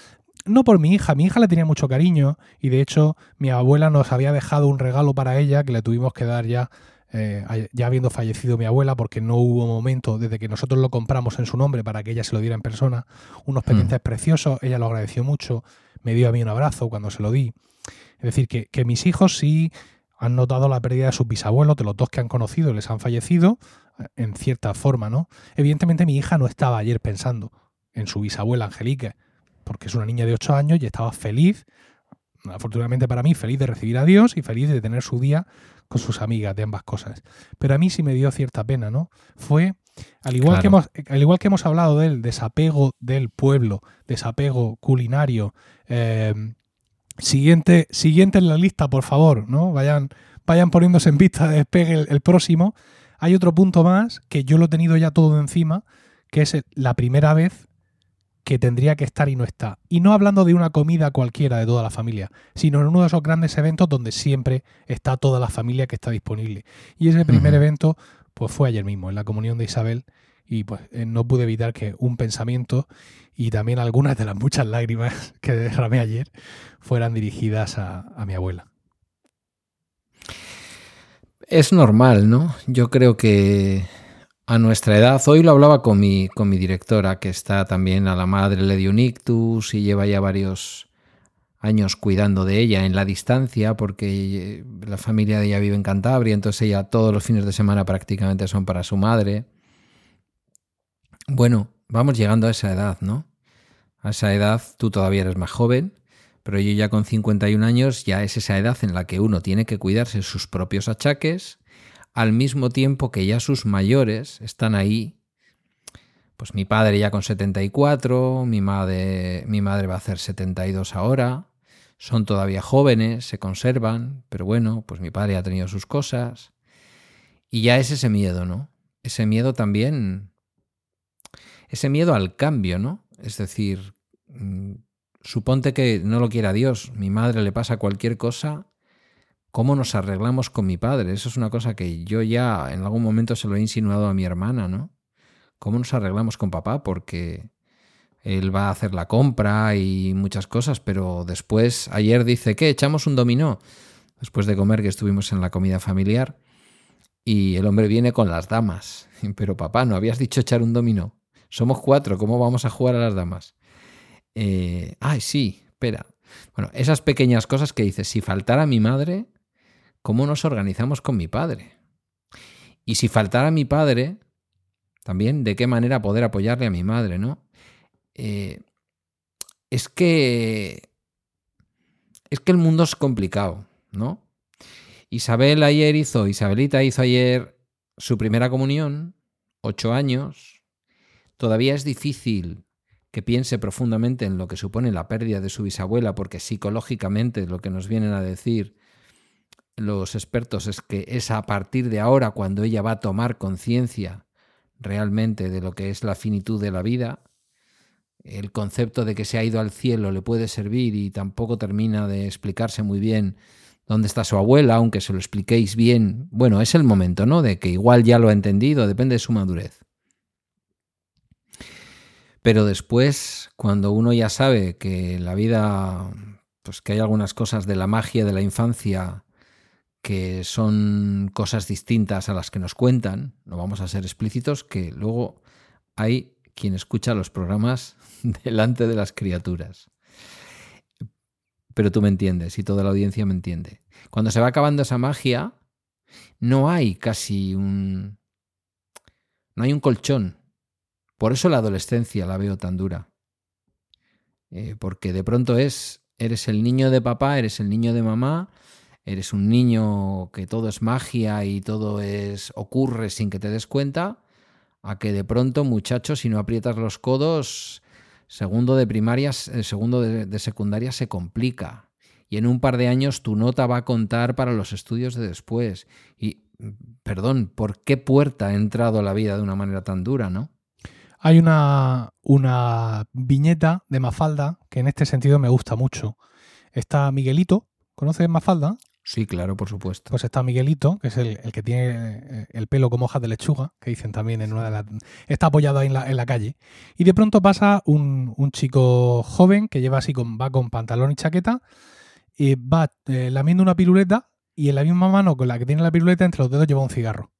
Speaker 1: No por mi hija, mi hija le tenía mucho cariño y de hecho mi abuela nos había dejado un regalo para ella que le tuvimos que dar ya eh, ya habiendo fallecido mi abuela, porque no hubo momento desde que nosotros lo compramos en su nombre para que ella se lo diera en persona, unos pendientes mm. preciosos, ella lo agradeció mucho, me dio a mí un abrazo cuando se lo di. Es decir, que, que mis hijos sí, han notado la pérdida de sus bisabuelos, de los dos que han conocido, les han fallecido, eh, en cierta forma, ¿no? Evidentemente mi hija no estaba ayer pensando en su bisabuela Angelique, porque es una niña de 8 años y estaba feliz, afortunadamente para mí, feliz de recibir a Dios y feliz de tener su día con sus amigas de ambas cosas. Pero a mí sí me dio cierta pena, ¿no? Fue, al igual, que, hemos, al igual que hemos hablado del desapego del pueblo, desapego culinario, eh, siguiente, siguiente en la lista, por favor, ¿no? Vayan, vayan poniéndose en vista de despegue el, el próximo. Hay otro punto más que yo lo he tenido ya todo encima, que es la primera vez que tendría que estar y no está. Y no hablando de una comida cualquiera de toda la familia, sino en uno de esos grandes eventos donde siempre está toda la familia que está disponible. Y ese primer evento pues fue ayer mismo, en la comunión de Isabel, y pues eh, no pude evitar que un pensamiento y también algunas de las muchas lágrimas que derramé ayer fueran dirigidas a, a mi abuela.
Speaker 2: Es normal, ¿no? Yo creo que a nuestra edad, hoy lo hablaba con mi, con mi directora, que está también a la madre, le dio un ictus y lleva ya varios años cuidando de ella en la distancia, porque la familia de ella vive en Cantabria, entonces ella todos los fines de semana prácticamente son para su madre. Bueno, vamos llegando a esa edad, ¿no? A esa edad tú todavía eres más joven, pero yo ya con 51 años ya es esa edad en la que uno tiene que cuidarse sus propios achaques, al mismo tiempo que ya sus mayores están ahí. Pues mi padre ya con 74, mi madre, mi madre va a hacer 72 ahora, son todavía jóvenes, se conservan, pero bueno, pues mi padre ha tenido sus cosas. Y ya es ese miedo, ¿no? Ese miedo también, ese miedo al cambio, ¿no? Es decir, mm, suponte que no lo quiera Dios, mi madre le pasa cualquier cosa, ¿cómo nos arreglamos con mi padre? Eso es una cosa que yo ya en algún momento se lo he insinuado a mi hermana, ¿no? ¿Cómo nos arreglamos con papá? Porque él va a hacer la compra y muchas cosas, pero después, ayer dice, ¿qué? ¿Echamos un dominó? Después de comer que estuvimos en la comida familiar y el hombre viene con las damas. Pero papá, ¿no habías dicho echar un dominó? Somos cuatro, ¿cómo vamos a jugar a las damas? Eh, ay, sí, espera. Bueno, esas pequeñas cosas que dices, si faltara mi madre, ¿cómo nos organizamos con mi padre? Y si faltara mi padre, también de qué manera poder apoyarle a mi madre, ¿no? Eh, es que. Es que el mundo es complicado, ¿no? Isabel ayer hizo, Isabelita hizo ayer su primera comunión, ocho años. Todavía es difícil que piense profundamente en lo que supone la pérdida de su bisabuela, porque psicológicamente lo que nos vienen a decir los expertos es que es a partir de ahora cuando ella va a tomar conciencia realmente de lo que es la finitud de la vida. El concepto de que se ha ido al cielo le puede servir y tampoco termina de explicarse muy bien dónde está su abuela, aunque se lo expliquéis bien. Bueno, es el momento, ¿no? De que igual ya lo ha entendido, depende de su madurez. Pero después, cuando uno ya sabe que la vida, pues que hay algunas cosas de la magia de la infancia que son cosas distintas a las que nos cuentan, no vamos a ser explícitos, que luego hay quien escucha los programas delante de las criaturas. Pero tú me entiendes y toda la audiencia me entiende. Cuando se va acabando esa magia, no hay casi un... no hay un colchón. Por eso la adolescencia la veo tan dura. Eh, porque de pronto es, eres el niño de papá, eres el niño de mamá, eres un niño que todo es magia y todo es ocurre sin que te des cuenta, a que de pronto, muchacho, si no aprietas los codos, segundo de primaria, segundo de, de, secundaria se complica. Y en un par de años tu nota va a contar para los estudios de después. Y, perdón, ¿por qué puerta ha entrado a la vida de una manera tan dura, no?
Speaker 1: Hay una, una viñeta de Mafalda que en este sentido me gusta mucho. Está Miguelito, ¿conoces Mafalda?
Speaker 2: Sí, claro, por supuesto.
Speaker 1: Pues está Miguelito, que es el, el, que tiene el pelo como hojas de lechuga, que dicen también en una de las... Está apoyado ahí en la, en la calle. Y de pronto pasa un, un, chico joven que lleva así con, va con pantalón y chaqueta, y va eh, lamiendo una piruleta, y en la misma mano con la que tiene la piruleta, entre los dedos lleva un cigarro.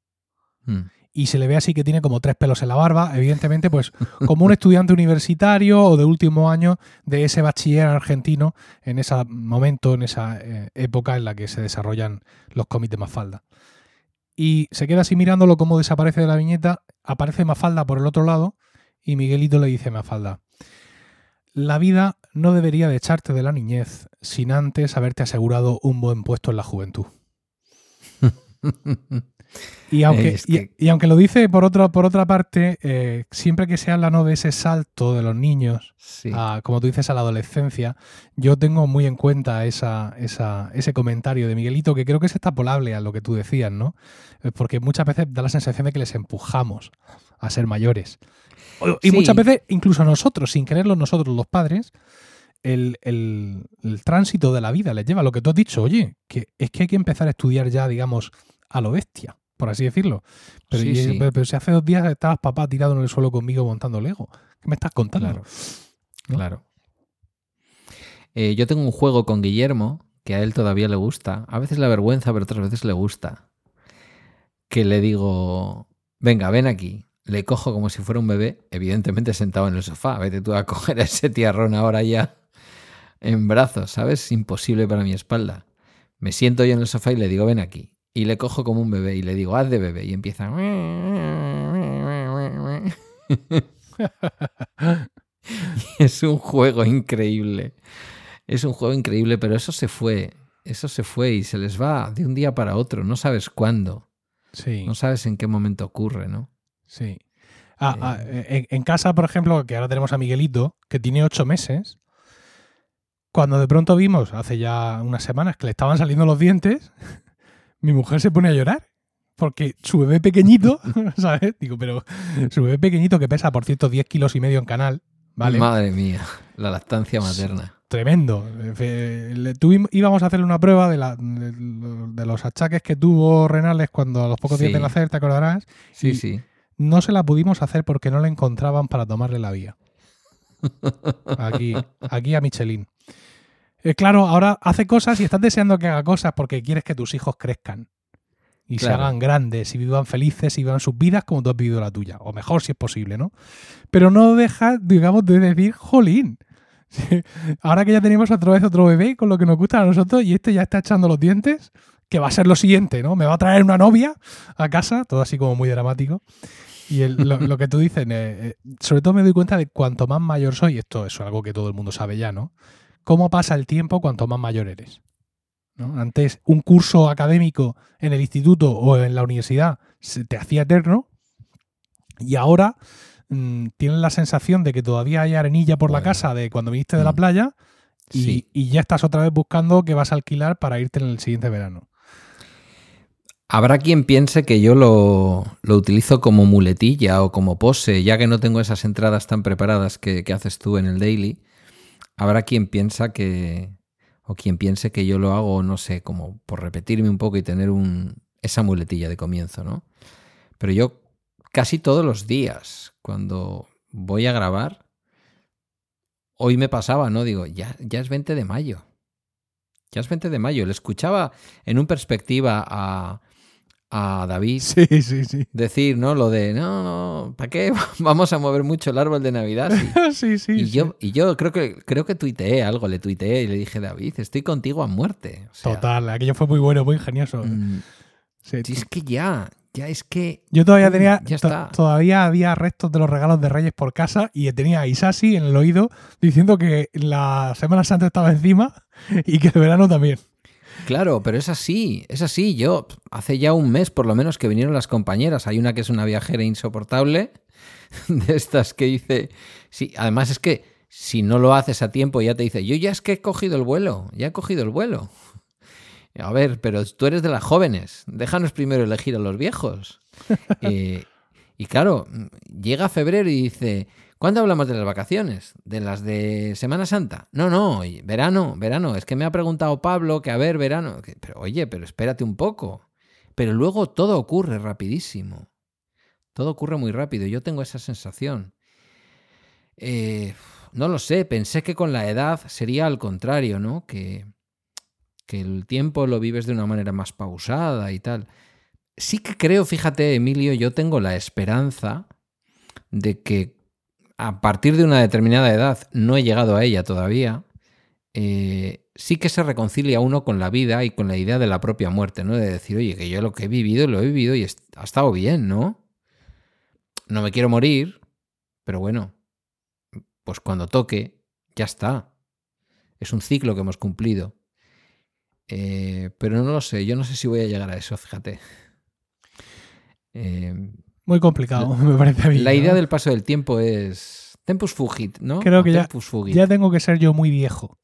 Speaker 2: Mm.
Speaker 1: Y se le ve así que tiene como tres pelos en la barba, evidentemente, pues como un estudiante universitario o de último año de ese bachiller argentino en ese momento, en esa eh, época en la que se desarrollan los cómics de Mafalda. Y se queda así mirándolo como desaparece de la viñeta, aparece Mafalda por el otro lado y Miguelito le dice a Mafalda, la vida no debería de echarte de la niñez sin antes haberte asegurado un buen puesto en la juventud. Y aunque,
Speaker 2: Es que-
Speaker 1: y, y aunque lo dice por, otro, por otra parte, eh, siempre que se habla ¿no? de ese salto de los niños,
Speaker 2: Sí.
Speaker 1: a, como tú dices, a la adolescencia, yo tengo muy en cuenta esa, esa- ese comentario de Miguelito, que creo que es extrapolable a lo que tú decías, ¿no? Eh, Porque muchas veces da la sensación de que les empujamos a ser mayores. Y
Speaker 2: Sí.
Speaker 1: muchas veces, incluso nosotros, sin quererlo nosotros, los padres, el, el- el tránsito de la vida les lleva a lo que tú has dicho, oye, que es que hay que empezar a estudiar ya, digamos, a lo bestia, por así decirlo. Pero,
Speaker 2: Sí,
Speaker 1: y-
Speaker 2: sí.
Speaker 1: pero- pero si hace dos días estabas papá tirado en el suelo conmigo montando Lego, ¿qué me estás contando?
Speaker 2: Claro.
Speaker 1: ¿no?
Speaker 2: Claro. Eh, yo tengo un juego con Guillermo que a él todavía le gusta. A veces le vergüenza, pero otras veces le gusta. Que le digo, venga, ven aquí. Le cojo como si fuera un bebé, evidentemente sentado en el sofá. Vete tú a coger a ese tiarrón ahora ya en brazos, ¿sabes? Imposible para mi espalda. Me siento yo en el sofá y le digo, ven aquí. Y le cojo como un bebé y le digo, haz de bebé. Y empieza... es un juego increíble. Es un juego increíble, pero eso se fue. Eso se fue y se les va de un día para otro. No sabes cuándo.
Speaker 1: Sí,
Speaker 2: No sabes en qué momento ocurre, ¿no?
Speaker 1: sí. Ah, ah, en, en casa, por ejemplo, que ahora tenemos a Miguelito, que tiene ocho meses, cuando de pronto vimos, hace ya unas semanas, que le estaban saliendo los dientes, mi mujer se pone a llorar. Porque su bebé pequeñito, ¿sabes? Digo, pero su bebé pequeñito que pesa, por cierto, 10 kilos y medio en canal, ¿vale?
Speaker 2: Madre mía, la lactancia materna.
Speaker 1: Tremendo. Eh, le tuvim- íbamos a hacerle una prueba de, la- de, de los achaques que tuvo renales cuando a los pocos días
Speaker 2: Sí.
Speaker 1: de nacer, te acordarás.
Speaker 2: Sí,
Speaker 1: Y-
Speaker 2: sí.
Speaker 1: No se la pudimos hacer porque no la encontraban para tomarle la vía. Aquí, aquí a Michelin. Eh, claro, ahora hace cosas y estás deseando que haga cosas porque quieres que tus hijos crezcan. Y se hagan grandes y vivan felices y vivan sus vidas como tú has vivido la tuya. O mejor si es posible, ¿no? Pero no deja, digamos, de decir, jolín. Ahora que ya tenemos otra vez otro bebé con lo que nos gusta a nosotros y este ya está echando los dientes, que va a ser lo siguiente, ¿no? Me va a traer una novia a casa, todo así como muy dramático. Y el- lo, lo que tú dices, eh, eh, sobre todo me doy cuenta de cuanto más mayor soy, esto es algo que todo el mundo sabe ya, ¿no? Cómo pasa el tiempo cuanto más mayor eres. ¿no? Antes un curso académico en el instituto o en la universidad se te hacía eterno y ahora mm, tienes la sensación de que todavía hay arenilla por la casa de cuando viniste de la
Speaker 2: Mm.
Speaker 1: playa y,
Speaker 2: Sí.
Speaker 1: y ya estás otra vez buscando que vas a alquilar para irte en el siguiente verano.
Speaker 2: Habrá quien piense que yo lo, lo utilizo como muletilla o como pose, ya que no tengo esas entradas tan preparadas que, que haces tú en el daily. Habrá quien piensa que. o quien piense que yo lo hago, no sé, como por repetirme un poco y tener un, esa muletilla de comienzo, ¿no? Pero yo casi todos los días, cuando voy a grabar, hoy me pasaba, ¿no? Digo, ya, ya es 20 de mayo. Ya es 20 de mayo. Le escuchaba en un perspectiva a, a David
Speaker 1: Sí, sí, sí.
Speaker 2: decir, ¿no? Lo de, no, no, ¿para qué vamos a mover mucho el árbol de Navidad? Sí.
Speaker 1: sí,
Speaker 2: y, yo, y yo creo que creo que tuiteé algo, le tuiteé y le dije, David, estoy contigo a muerte. O sea,
Speaker 1: Total, aquello fue muy bueno, muy ingenioso.
Speaker 2: mm, es que ya, ya es que...
Speaker 1: Yo todavía
Speaker 2: Pum,
Speaker 1: tenía,
Speaker 2: ya
Speaker 1: to-
Speaker 2: está.
Speaker 1: todavía había restos de los regalos de Reyes por casa y tenía a Isasi en el oído diciendo que la Semana Santa estaba encima y que el verano también.
Speaker 2: Claro, pero es así, es así. Yo, hace ya un mes por lo menos que vinieron las compañeras. Hay una que es una viajera insoportable, de estas que dice, sí, además es que si no lo haces a tiempo ya te dice, yo ya es que he cogido el vuelo, ya he cogido el vuelo. A ver, pero tú eres de las jóvenes, déjanos primero elegir a los viejos. Eh, y claro, llega febrero y dice, ¿cuándo hablamos de las vacaciones? ¿De las de Semana Santa? No, no, verano, verano. Es que me ha preguntado Pablo que a ver, verano. Pero oye, pero espérate un poco. Pero luego todo ocurre rapidísimo. Todo ocurre muy rápido. Yo tengo esa sensación. Eh, no lo sé, pensé que con la edad sería al contrario, ¿no? Que, que el tiempo lo vives de una manera más pausada y tal. sí que creo, fíjate, Emilio, yo tengo la esperanza de que a partir de una determinada edad, no he llegado a ella todavía, eh, sí que se reconcilia uno con la vida y con la idea de la propia muerte, ¿no? De decir, oye, que yo lo que he vivido, lo he vivido y ha estado bien, ¿no? No me quiero morir, pero bueno, pues cuando toque, ya está. Es un ciclo que hemos cumplido. Eh, pero no lo sé, yo no sé si voy a llegar a eso, fíjate.
Speaker 1: Eh, Muy complicado, me parece a mí.
Speaker 2: La idea del paso del tiempo es tempus fugit, ¿no?
Speaker 1: Creo que ya, ya, tengo que ser yo muy viejo.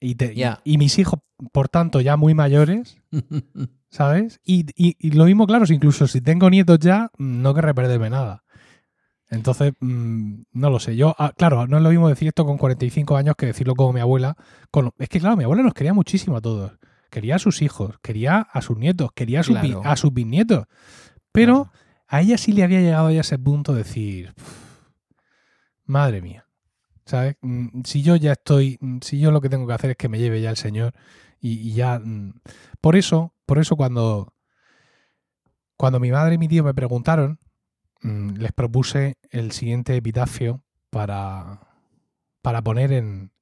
Speaker 1: Y, y, mis hijos, por tanto, ya muy mayores, ¿sabes? Y, y, lo mismo, claro, incluso si tengo nietos ya, no querré perderme nada. Entonces, mm, no lo sé. Yo, ah, claro, no es lo mismo decir esto con 45 años que decirlo como mi abuela. es que, claro, mi abuela nos quería muchísimo a todos. Quería a sus hijos, quería a sus nietos, quería a sus, a sus bisnietos. Pero a ella sí le había llegado ya ese punto de decir, madre mía, ¿sabes? Mm, si yo ya estoy, mm, si yo lo que tengo que hacer es que me lleve ya el Señor y, ya... Por eso, por eso cuando, cuando mi madre y mi tío me preguntaron, Mm, les propuse el siguiente epitafio para, para poner en,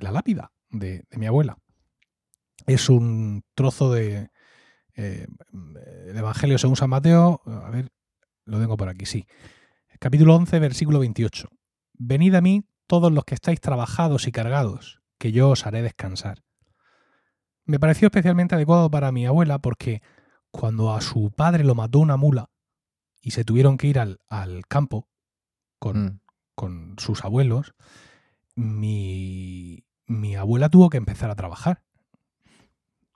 Speaker 1: la lápida de, mi abuela. Es un trozo de eh, el Evangelio según San Mateo. A ver, lo tengo por aquí, sí. Capítulo 11, versículo 28. Venid a mí todos los que estáis trabajados y cargados, que yo os haré descansar. Me pareció especialmente adecuado para mi abuela porque cuando a su padre lo mató una mula, y se tuvieron que ir al, campo con, mm. con, sus abuelos, mi, mi, abuela tuvo que empezar a trabajar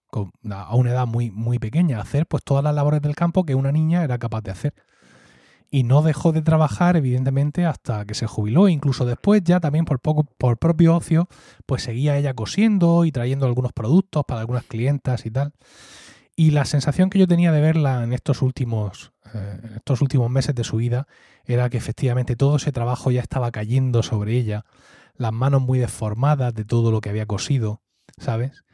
Speaker 1: con, a una edad muy, muy pequeña, a hacer pues todas las labores del campo que una niña era capaz de hacer. Y no dejó de trabajar, evidentemente, hasta que se jubiló. Incluso después, ya también por, poco, por propio ocio, pues seguía ella cosiendo y trayendo algunos productos para algunas clientas y tal. Y la sensación que yo tenía de verla en estos últimos, eh, estos últimos meses de su vida era que efectivamente todo ese trabajo ya estaba cayendo sobre ella, las manos muy deformadas de todo lo que había cosido, ¿sabes?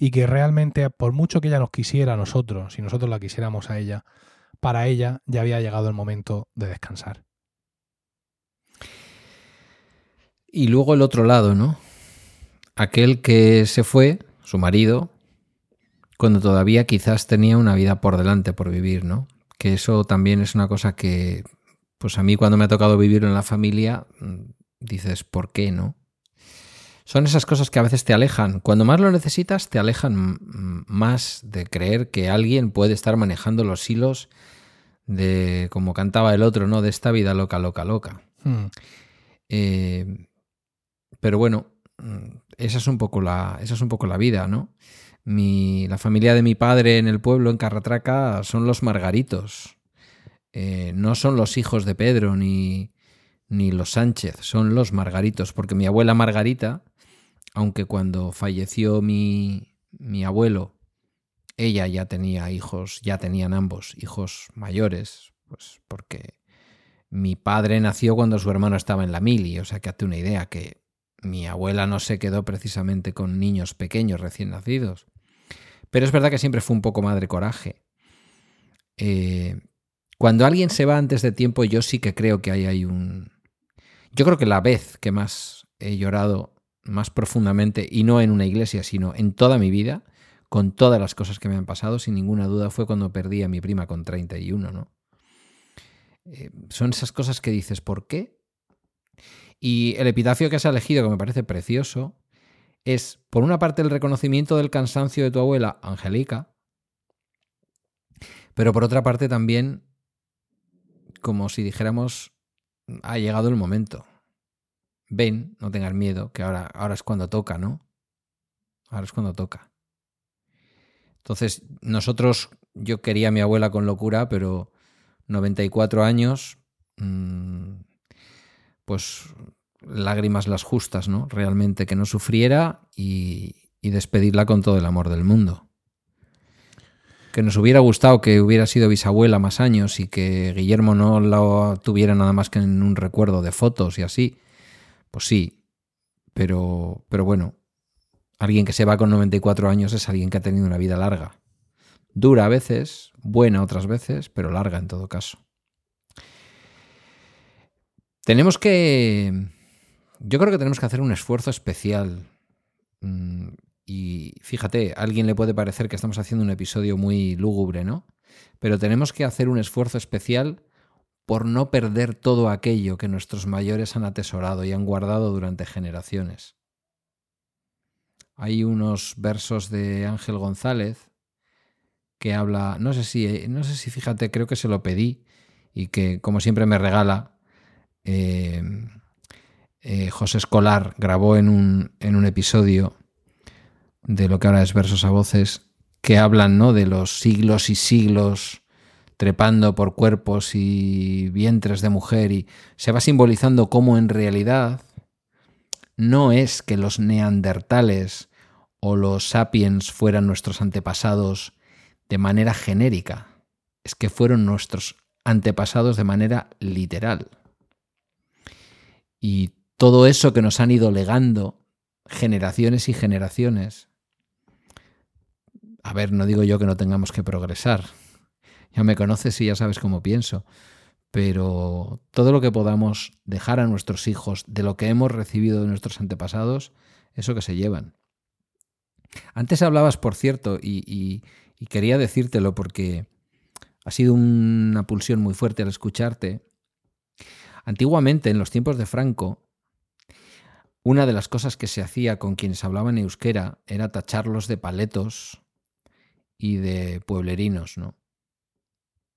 Speaker 1: Y que realmente, por mucho que ella nos quisiera a nosotros, si nosotros la quisiéramos a ella, para ella ya había llegado el momento de descansar.
Speaker 2: Y luego el otro lado, ¿no? Aquel que se fue, su marido, cuando todavía quizás tenía una vida por delante por vivir, ¿no? Que eso también es una cosa que, pues a mí cuando me ha tocado vivir en la familia, mm, dices, ¿por qué no? Son esas cosas que a veces te alejan. Cuando más lo necesitas, te alejan más de creer que alguien puede estar manejando los hilos de, como cantaba el otro, ¿no? De esta vida loca, loca, loca. Hmm. Eh, pero bueno, mm, esa es un poco la, esa es un poco la vida, ¿no? la familia de mi padre en el pueblo, en Carratraca, son los Margaritos. Eh, no son los hijos de Pedro ni, ni los Sánchez, son los Margaritos, porque mi abuela Margarita, aunque cuando falleció mi, mi abuelo, ella ya tenía hijos, ya tenían ambos hijos mayores, pues porque mi padre nació cuando su hermano estaba en la mili, o sea que hazte una idea que mi abuela no se quedó precisamente con niños pequeños recién nacidos. Pero es verdad que siempre fue un poco madre coraje. Eh, cuando alguien se va antes de tiempo, yo sí que creo que hay, hay un... Yo creo que la vez que más he llorado más profundamente, y no en una iglesia, sino en toda mi vida, con todas las cosas que me han pasado, sin ninguna duda, fue cuando perdí a mi prima con 31, ¿no? Eh, son esas cosas que dices, ¿por qué? Y el epitafio que has elegido, que me parece precioso, es, por una parte, el reconocimiento del cansancio de tu abuela, Angélica, pero por otra parte también, como si dijéramos, ha llegado el momento. Ven, no tengas miedo, que ahora, ahora es cuando toca, ¿no? Ahora es cuando toca. Entonces, nosotros, yo quería a mi abuela con locura, pero 94 años, mm, pues lágrimas las justas, ¿no? Realmente que no sufriera y, despedirla con todo el amor del mundo. Que nos hubiera gustado que hubiera sido bisabuela más años y que Guillermo no la tuviera nada más que en un recuerdo de fotos y así. Pues sí, pero, pero bueno, alguien que se va con 94 años es alguien que ha tenido una vida larga. Dura a veces, buena otras veces, pero larga en todo caso. Tenemos que... Yo creo que tenemos que hacer un esfuerzo especial. Mm, y fíjate, a alguien le puede parecer que estamos haciendo un episodio muy lúgubre, ¿no? Pero tenemos que hacer un esfuerzo especial por no perder todo aquello que nuestros mayores han atesorado y han guardado durante generaciones. Hay unos versos de Ángel González que habla, no sé si, no sé si fíjate, creo que se lo pedí y que como siempre me regala, eh, eh, José Escolar grabó en un, en un episodio de lo que ahora es versos a voces que hablan ¿no? de los siglos y siglos trepando por cuerpos y vientres de mujer y se va simbolizando cómo en realidad no es que los neandertales o los sapiens fueran nuestros antepasados de manera genérica, es que fueron nuestros antepasados de manera literal. Y todo eso que nos han ido legando generaciones y generaciones, a ver, no digo yo que no tengamos que progresar, ya me conoces y ya sabes cómo pienso, pero todo lo que podamos dejar a nuestros hijos de lo que hemos recibido de nuestros antepasados, eso que se llevan. Antes hablabas, por cierto, y, quería decírtelo porque ha sido una pulsión muy fuerte al escucharte. Antiguamente, en los tiempos de Franco, una de las cosas que se hacía con quienes hablaban euskera era tacharlos de paletos y de pueblerinos, ¿no?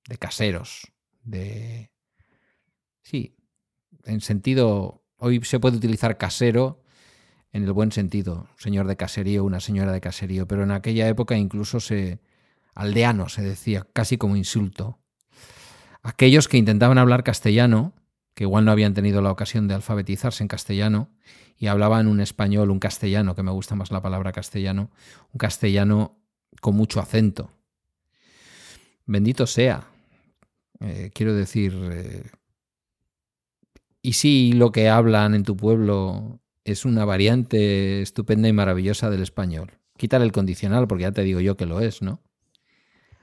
Speaker 2: De caseros, de... Sí, en sentido, hoy se puede utilizar casero en el buen sentido, señor de caserío, una señora de caserío, pero en aquella época incluso se aldeano se decía, casi como insulto. Aquellos que intentaban hablar castellano, que igual no habían tenido la ocasión de alfabetizarse en castellano, y hablaban un español, un castellano, que me gusta más la palabra castellano, un castellano con mucho acento. Bendito sea. Eh, quiero decir, eh, y si lo que hablan en tu pueblo es una variante estupenda y maravillosa del español. Quítale el condicional porque ya te digo yo que lo es, ¿no?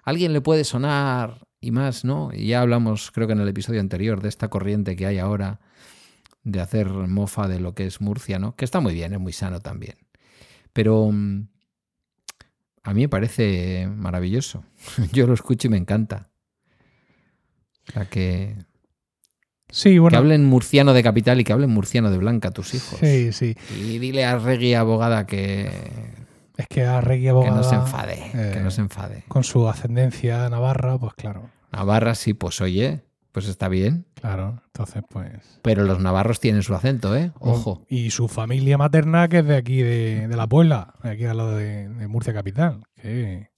Speaker 2: alguien le puede sonar y más, ¿no? Ya hablamos, creo que en el episodio anterior, de esta corriente que hay ahora de hacer mofa de lo que es Murcia, ¿no? Que está muy bien, es muy sano también. Pero mm, a mí me parece maravilloso. Yo lo escucho y me encanta. O sea que
Speaker 1: Sí, bueno.
Speaker 2: Que hablen murciano de capital y que hablen murciano de blanca tus hijos.
Speaker 1: Sí, sí.
Speaker 2: Y dile a Regui abogada que.
Speaker 1: Es que a Regui abogada.
Speaker 2: Que no se enfade. que no
Speaker 1: eh,
Speaker 2: se enfade.
Speaker 1: Con su ascendencia navarra, pues claro.
Speaker 2: Navarra sí, pues oye, pues está bien.
Speaker 1: Claro, entonces pues.
Speaker 2: Pero los navarros tienen su acento, ¿eh? Ojo.
Speaker 1: Y su familia materna, que es de aquí, de, la Puebla, de aquí al lado de, Murcia Capital. Que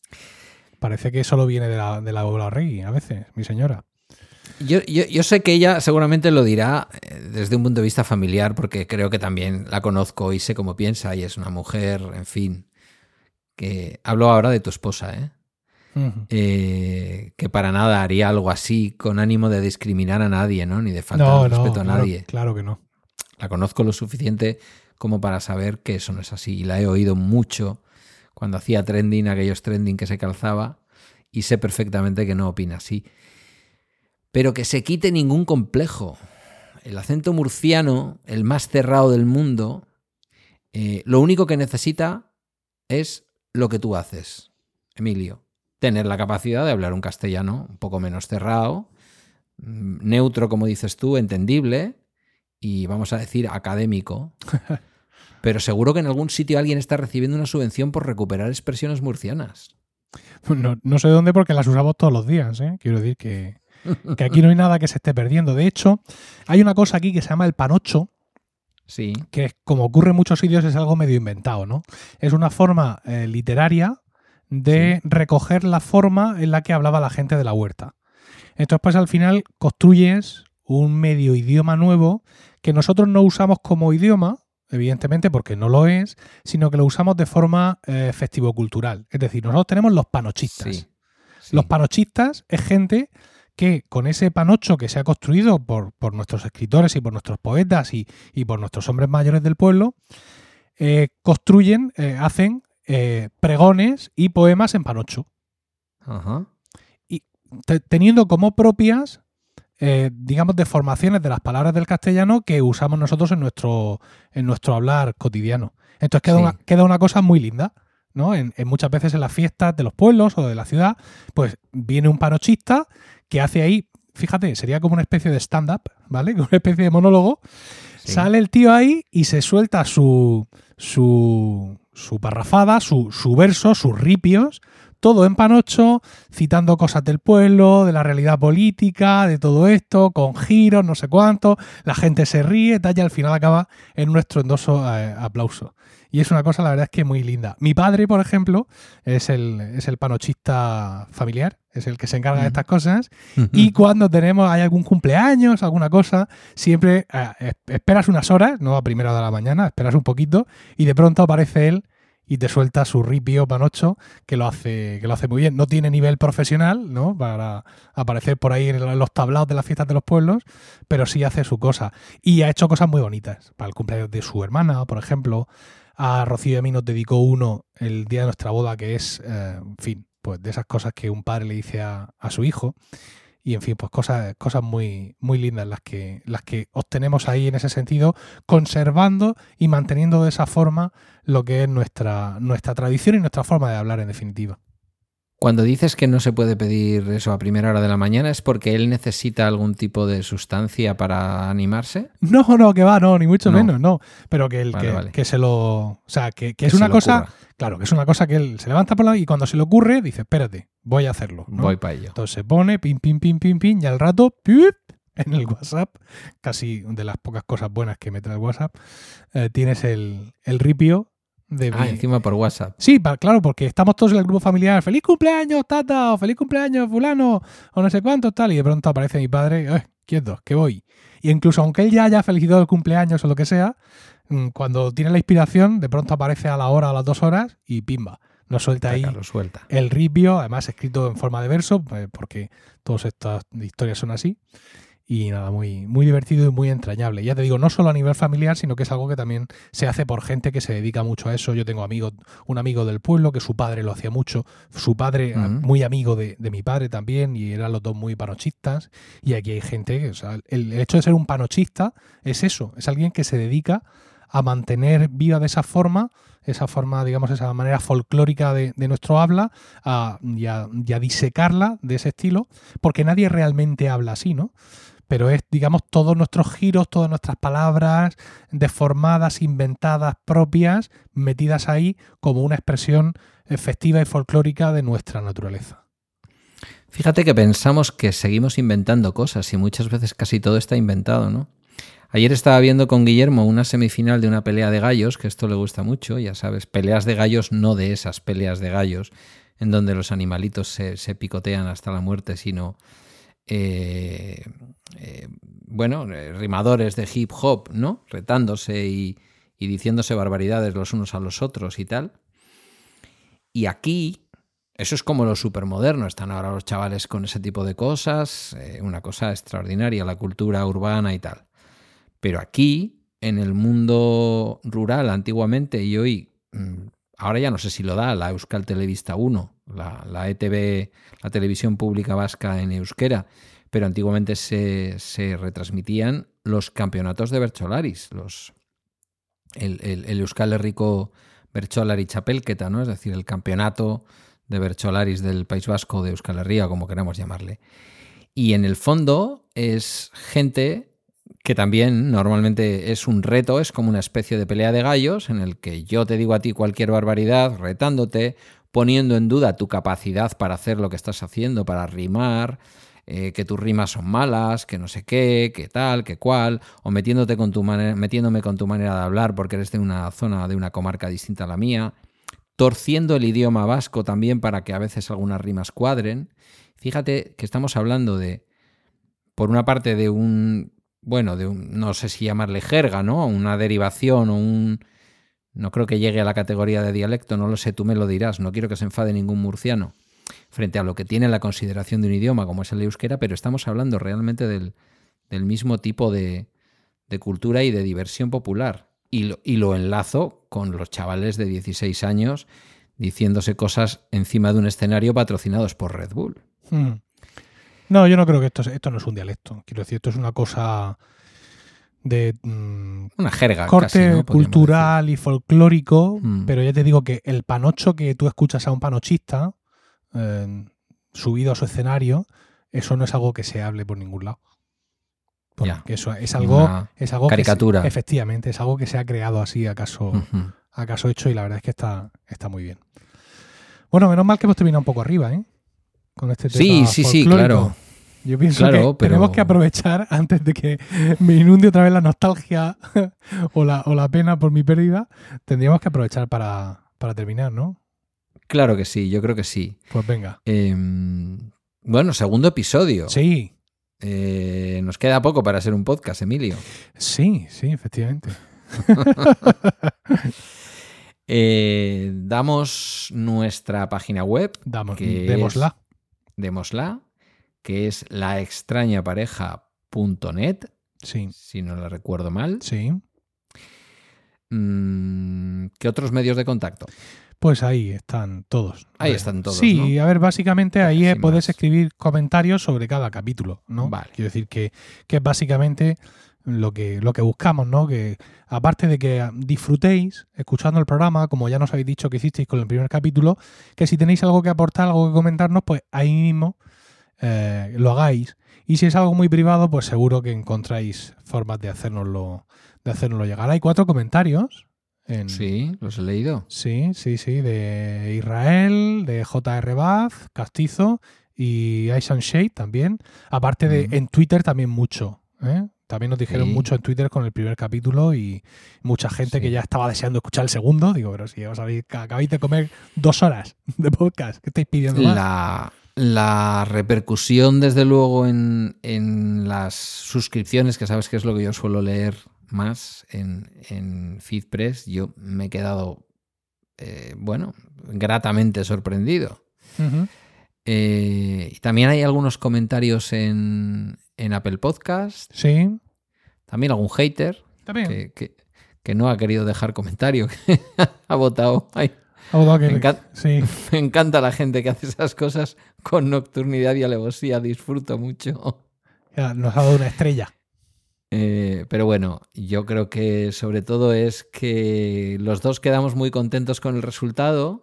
Speaker 1: parece que solo viene de la, de la Regui a veces, mi señora.
Speaker 2: Yo, yo, sé que ella seguramente lo dirá eh, desde un punto de vista familiar, porque creo que también la conozco y sé cómo piensa, y es una mujer, en fin, que hablo ahora de tu esposa, ¿eh? ¿eh? que para nada haría algo así con ánimo de discriminar a nadie, ¿no? Ni de faltar respeto a nadie.
Speaker 1: Claro que no.
Speaker 2: La conozco lo suficiente como para saber que eso no es así. Y la he oído mucho cuando hacía trending, aquellos trending que se calzaba, y sé perfectamente que no opina así pero que se quite ningún complejo. El acento murciano, el más cerrado del mundo, eh, lo único que necesita es lo que tú haces, Emilio. Tener la capacidad de hablar un castellano un poco menos cerrado, mm, neutro, como dices tú, entendible y vamos a decir académico. Pero seguro que en algún sitio alguien está recibiendo una subvención por recuperar expresiones murcianas.
Speaker 1: No, no sé dónde porque las usamos todos los días, ¿eh? Quiero decir que que aquí no hay nada que se esté perdiendo. De hecho, hay una cosa aquí que se llama el panocho,
Speaker 2: Sí.
Speaker 1: Que como ocurre en muchos sitios es algo medio inventado, ¿no? Es una forma eh, literaria de recoger la forma en la que hablaba la gente de la huerta. Entonces, pues al final construyes un medio idioma nuevo que nosotros no usamos como idioma, evidentemente porque no lo es, sino que lo usamos de forma eh, festivo-cultural. Es decir, nosotros tenemos los panochistas. Los panochistas es gente que con ese panocho que se ha construido por, nuestros escritores y por nuestros poetas y, por nuestros hombres mayores del pueblo, eh, construyen, eh, hacen eh, pregones y poemas en panocho.
Speaker 2: Ajá.
Speaker 1: te- teniendo como propias, digamos, deformaciones de las palabras del castellano que usamos nosotros en nuestro, en nuestro hablar cotidiano. Entonces queda,
Speaker 2: Sí.
Speaker 1: una, queda una cosa muy linda. ¿no? En, en muchas veces en las fiestas de los pueblos o de la ciudad, pues viene un panochista que hace ahí, fíjate, sería como una especie de stand-up, ¿vale? Una especie de monólogo.
Speaker 2: Sí.
Speaker 1: Sale el tío ahí y se suelta su, su, su parrafada, su, su verso, sus ripios, todo en panocho, citando cosas del pueblo, de la realidad política, de todo esto, con giros, no sé cuánto, la gente se ríe, tal, y al final acaba en un estruendoso eh, aplauso. Y es una cosa, la verdad es que muy linda. Mi padre, por ejemplo, es el, es el panochista familiar, es el que se encarga de estas cosas. Y cuando tenemos, hay algún cumpleaños, alguna cosa, siempre eh, es- esperas unas horas, no a primera hora de la mañana, esperas un poquito y de pronto aparece él y te suelta su ripio panocho que lo hace que lo hace muy bien. No tiene nivel profesional, ¿no? Para aparecer por ahí en los tablaos de las fiestas de los pueblos, pero sí hace su cosa. Y ha hecho cosas muy bonitas. Para el cumpleaños de su hermana, por ejemplo, a Rocío y a mí nos dedicó uno el día de nuestra boda, que es, eh, en fin, pues de esas cosas que un padre le dice a, a su hijo. Y en fin, pues cosas, cosas muy, muy lindas las que, las que obtenemos ahí en ese sentido, conservando y manteniendo de esa forma lo que es nuestra, nuestra tradición y nuestra forma de hablar en definitiva.
Speaker 2: Cuando dices que no se puede pedir eso a primera hora de la mañana, ¿es porque él necesita algún tipo de sustancia para animarse?
Speaker 1: No, no, que va, no, ni mucho
Speaker 2: No.
Speaker 1: menos, no. Pero que, el,
Speaker 2: Vale,
Speaker 1: que,
Speaker 2: vale.
Speaker 1: que se lo. O sea, que, que es una cosa.
Speaker 2: ocurra.
Speaker 1: Claro, que es una cosa que él se levanta por la y cuando se le ocurre, dice, espérate, voy a hacerlo. ¿no?
Speaker 2: Voy para ello.
Speaker 1: Entonces se pone, pim, pim, pim, pim, pim, y al rato, ¡pip! en el WhatsApp, casi de las pocas cosas buenas que me trae el WhatsApp, eh, tienes el, el ripio de
Speaker 2: Ah, encima por WhatsApp.
Speaker 1: Sí, pa- claro, porque estamos todos en el grupo familiar. ¡Feliz cumpleaños, tata! O ¡Feliz cumpleaños, fulano! O no sé cuánto, tal. Y de pronto aparece mi padre, ¡eh, quieto, que voy! Y incluso aunque él ya haya felicitado el cumpleaños o lo que sea, mm, cuando tiene la inspiración, de pronto aparece a la hora o a las dos horas y pimba. Nos suelta ahí
Speaker 2: lo suelta.
Speaker 1: el ripio, además escrito en forma de verso, eh, porque todas estas historias son así. Y nada, muy, muy divertido y muy entrañable. Ya te digo, no solo a nivel familiar, sino que es algo que también se hace por gente que se dedica mucho a eso. Yo tengo amigos, un amigo del pueblo que su padre lo hacía mucho, su padre ah, muy amigo de, de mi padre también, y eran los dos muy panochistas. Y aquí hay gente que, o sea, el, el hecho de ser un panochista es eso, es alguien que se dedica a mantener viva de esa forma, esa forma, digamos, esa manera folclórica de, de nuestro habla, a, y, a, y a disecarla de ese estilo, porque nadie realmente habla así, ¿no? Pero es, digamos, todos nuestros giros, todas nuestras palabras deformadas, inventadas, propias, metidas ahí como una expresión efectiva y folclórica de nuestra naturaleza.
Speaker 2: Fíjate que pensamos que seguimos inventando cosas y muchas veces casi todo está inventado, ¿no? Ayer estaba viendo con Guillermo una semifinal de una pelea de gallos, que esto le gusta mucho, ya sabes, peleas de gallos, no de esas peleas de gallos en donde los animalitos se, se picotean hasta la muerte, sino, eh, eh, bueno, eh, rimadores de hip hop, ¿no? Retándose y, diciéndose barbaridades los unos a los otros y tal. Y aquí eso es como lo supermoderno. Están ahora los chavales con ese tipo de cosas. una cosa extraordinaria, la cultura urbana y tal. Pero aquí, en el mundo rural, antiguamente y hoy, mm, ahora ya no sé si lo da la Euskal Televista 1, la, ETV, la televisión pública vasca en euskera, pero antiguamente se, se retransmitían los campeonatos de Bercholaris, los, el, el, el Euskal Herriko Bercholari Chapelketa, ¿no? Es decir, el campeonato de Bercholaris del País Vasco de Euskal Herria, como queramos llamarle. Y en el fondo es gente que también normalmente es un reto, es como una especie de pelea de gallos en el que yo te digo a ti cualquier barbaridad, retándote, poniendo en duda tu capacidad para hacer lo que estás haciendo, para rimar, eh, que tus rimas son malas, que no sé qué, que tal, que cual, o metiéndote con tu metiéndome con tu manera de hablar porque eres de una zona, de una comarca distinta a la mía, torciendo el idioma vasco también para que a veces algunas rimas cuadren. Fíjate que estamos hablando de, por una parte, de un, bueno, de un, no sé si llamarle jerga, ¿no? Una derivación o un... No creo que llegue a la categoría de dialecto, no lo sé, tú me lo dirás, no quiero que se enfade ningún murciano frente a lo que tiene la consideración de un idioma como es el euskera, pero estamos hablando realmente del, del mismo tipo de, de, cultura y de diversión popular. Y lo, y lo, enlazo con los chavales de 16 años diciéndose cosas encima de un escenario patrocinados por Red Bull.
Speaker 1: Mm. No, yo no creo que esto, esto no es un dialecto. Quiero decir, esto es una cosa de mm,
Speaker 2: Una jerga.
Speaker 1: corte
Speaker 2: casi, ¿no? Podríamos
Speaker 1: cultural y folclórico,
Speaker 2: Mm.
Speaker 1: pero ya te digo que el panocho que tú escuchas a un panochista eh, subido a su escenario, eso no es algo que se hable por ningún lado. Porque
Speaker 2: Ya.
Speaker 1: eso es algo,
Speaker 2: Una
Speaker 1: es algo que se-
Speaker 2: caricatura.
Speaker 1: efectivamente, es algo que se ha creado así acaso, acaso hecho y la verdad es que está, está muy bien. Bueno, menos mal que hemos terminado un poco arriba, ¿eh? Con este tema
Speaker 2: Sí, sí, sí, claro.
Speaker 1: Yo pienso
Speaker 2: Claro,
Speaker 1: que tenemos que aprovechar antes de que me inunde otra vez la nostalgia o, la, o la pena por mi pérdida. Tendríamos que aprovechar para, para terminar, ¿no?
Speaker 2: Claro que sí, yo creo que sí.
Speaker 1: Pues venga.
Speaker 2: Em, bueno, segundo episodio.
Speaker 1: Sí,
Speaker 2: Eh, nos queda poco para ser un podcast, Emilio.
Speaker 1: sí, sí, efectivamente.
Speaker 2: Eh, damos nuestra página web,
Speaker 1: Damos,
Speaker 2: Que
Speaker 1: démosla.
Speaker 2: démosla, que es laextrañapareja.net,
Speaker 1: Sí,
Speaker 2: si no la recuerdo mal.
Speaker 1: sí.
Speaker 2: Mm, ¿Qué otros medios de contacto?
Speaker 1: Pues ahí están todos.
Speaker 2: Ahí están todos,
Speaker 1: Sí,
Speaker 2: ¿no?
Speaker 1: a ver, básicamente ahí
Speaker 2: Sin
Speaker 1: puedes escribir comentarios sobre cada capítulo, ¿no?
Speaker 2: Vale.
Speaker 1: Quiero decir que, que es básicamente lo que, lo que buscamos, ¿no? Que aparte de que disfrutéis escuchando el programa, como ya nos habéis dicho que hicisteis con el primer capítulo, que si tenéis algo que aportar, algo que comentarnos, pues ahí mismo eh, lo hagáis. Y si es algo muy privado, pues seguro que encontráis formas de hacérnoslo, de hacérnoslo llegar. Hay cuatro comentarios. En,
Speaker 2: Sí, los he leído.
Speaker 1: Sí, sí, sí, de Israel, de J.R. Bath, Castizo y Ice and Shade también. Aparte de en Twitter también mucho. ¿eh? También nos dijeron
Speaker 2: Sí.
Speaker 1: mucho en Twitter con el primer capítulo y mucha gente que ya estaba deseando escuchar el segundo. Digo, pero si os habéis, acabáis de comer dos horas de podcast, ¿qué estáis pidiendo más?
Speaker 2: La, la repercusión, desde luego, en, en las suscripciones, que sabes que es lo que yo suelo leer más en, en FeedPress, yo me he quedado, eh, bueno, gratamente sorprendido. Eh, y también hay algunos comentarios en, en Apple Podcast,
Speaker 1: Sí,
Speaker 2: también algún hater
Speaker 1: también.
Speaker 2: que, que- que no ha querido dejar comentario, que ha votado. Ay, me encanta.
Speaker 1: sí,
Speaker 2: Me encanta la gente que hace esas cosas con nocturnidad y alevosía, disfruto mucho.
Speaker 1: ya nos ha dado una estrella.
Speaker 2: Eh, pero bueno, yo creo que sobre todo es que los dos quedamos muy contentos con el resultado.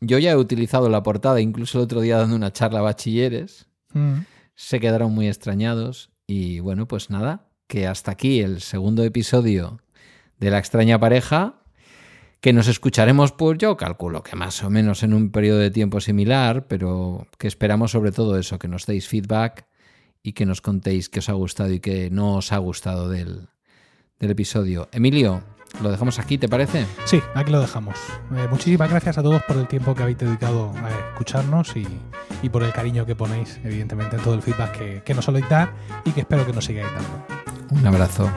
Speaker 2: Yo ya he utilizado la portada, incluso el otro día dando una charla a bachilleres.
Speaker 1: Mm.
Speaker 2: Se quedaron muy extrañados. Y bueno, pues nada, que hasta aquí el segundo episodio de La extraña pareja. Que nos escucharemos, pues yo calculo que más o menos en un periodo de tiempo similar, pero que esperamos sobre todo eso, que nos deis feedback y que nos contéis qué os ha gustado y qué no os ha gustado del, del episodio. Emilio, lo dejamos aquí, ¿te parece?
Speaker 1: Sí, aquí lo dejamos. Eh, muchísimas gracias a todos por el tiempo que habéis dedicado a escucharnos y, y por el cariño que ponéis, evidentemente, en todo el feedback que, que nos soléis dar y que espero que nos sigáis dando.
Speaker 2: Un abrazo.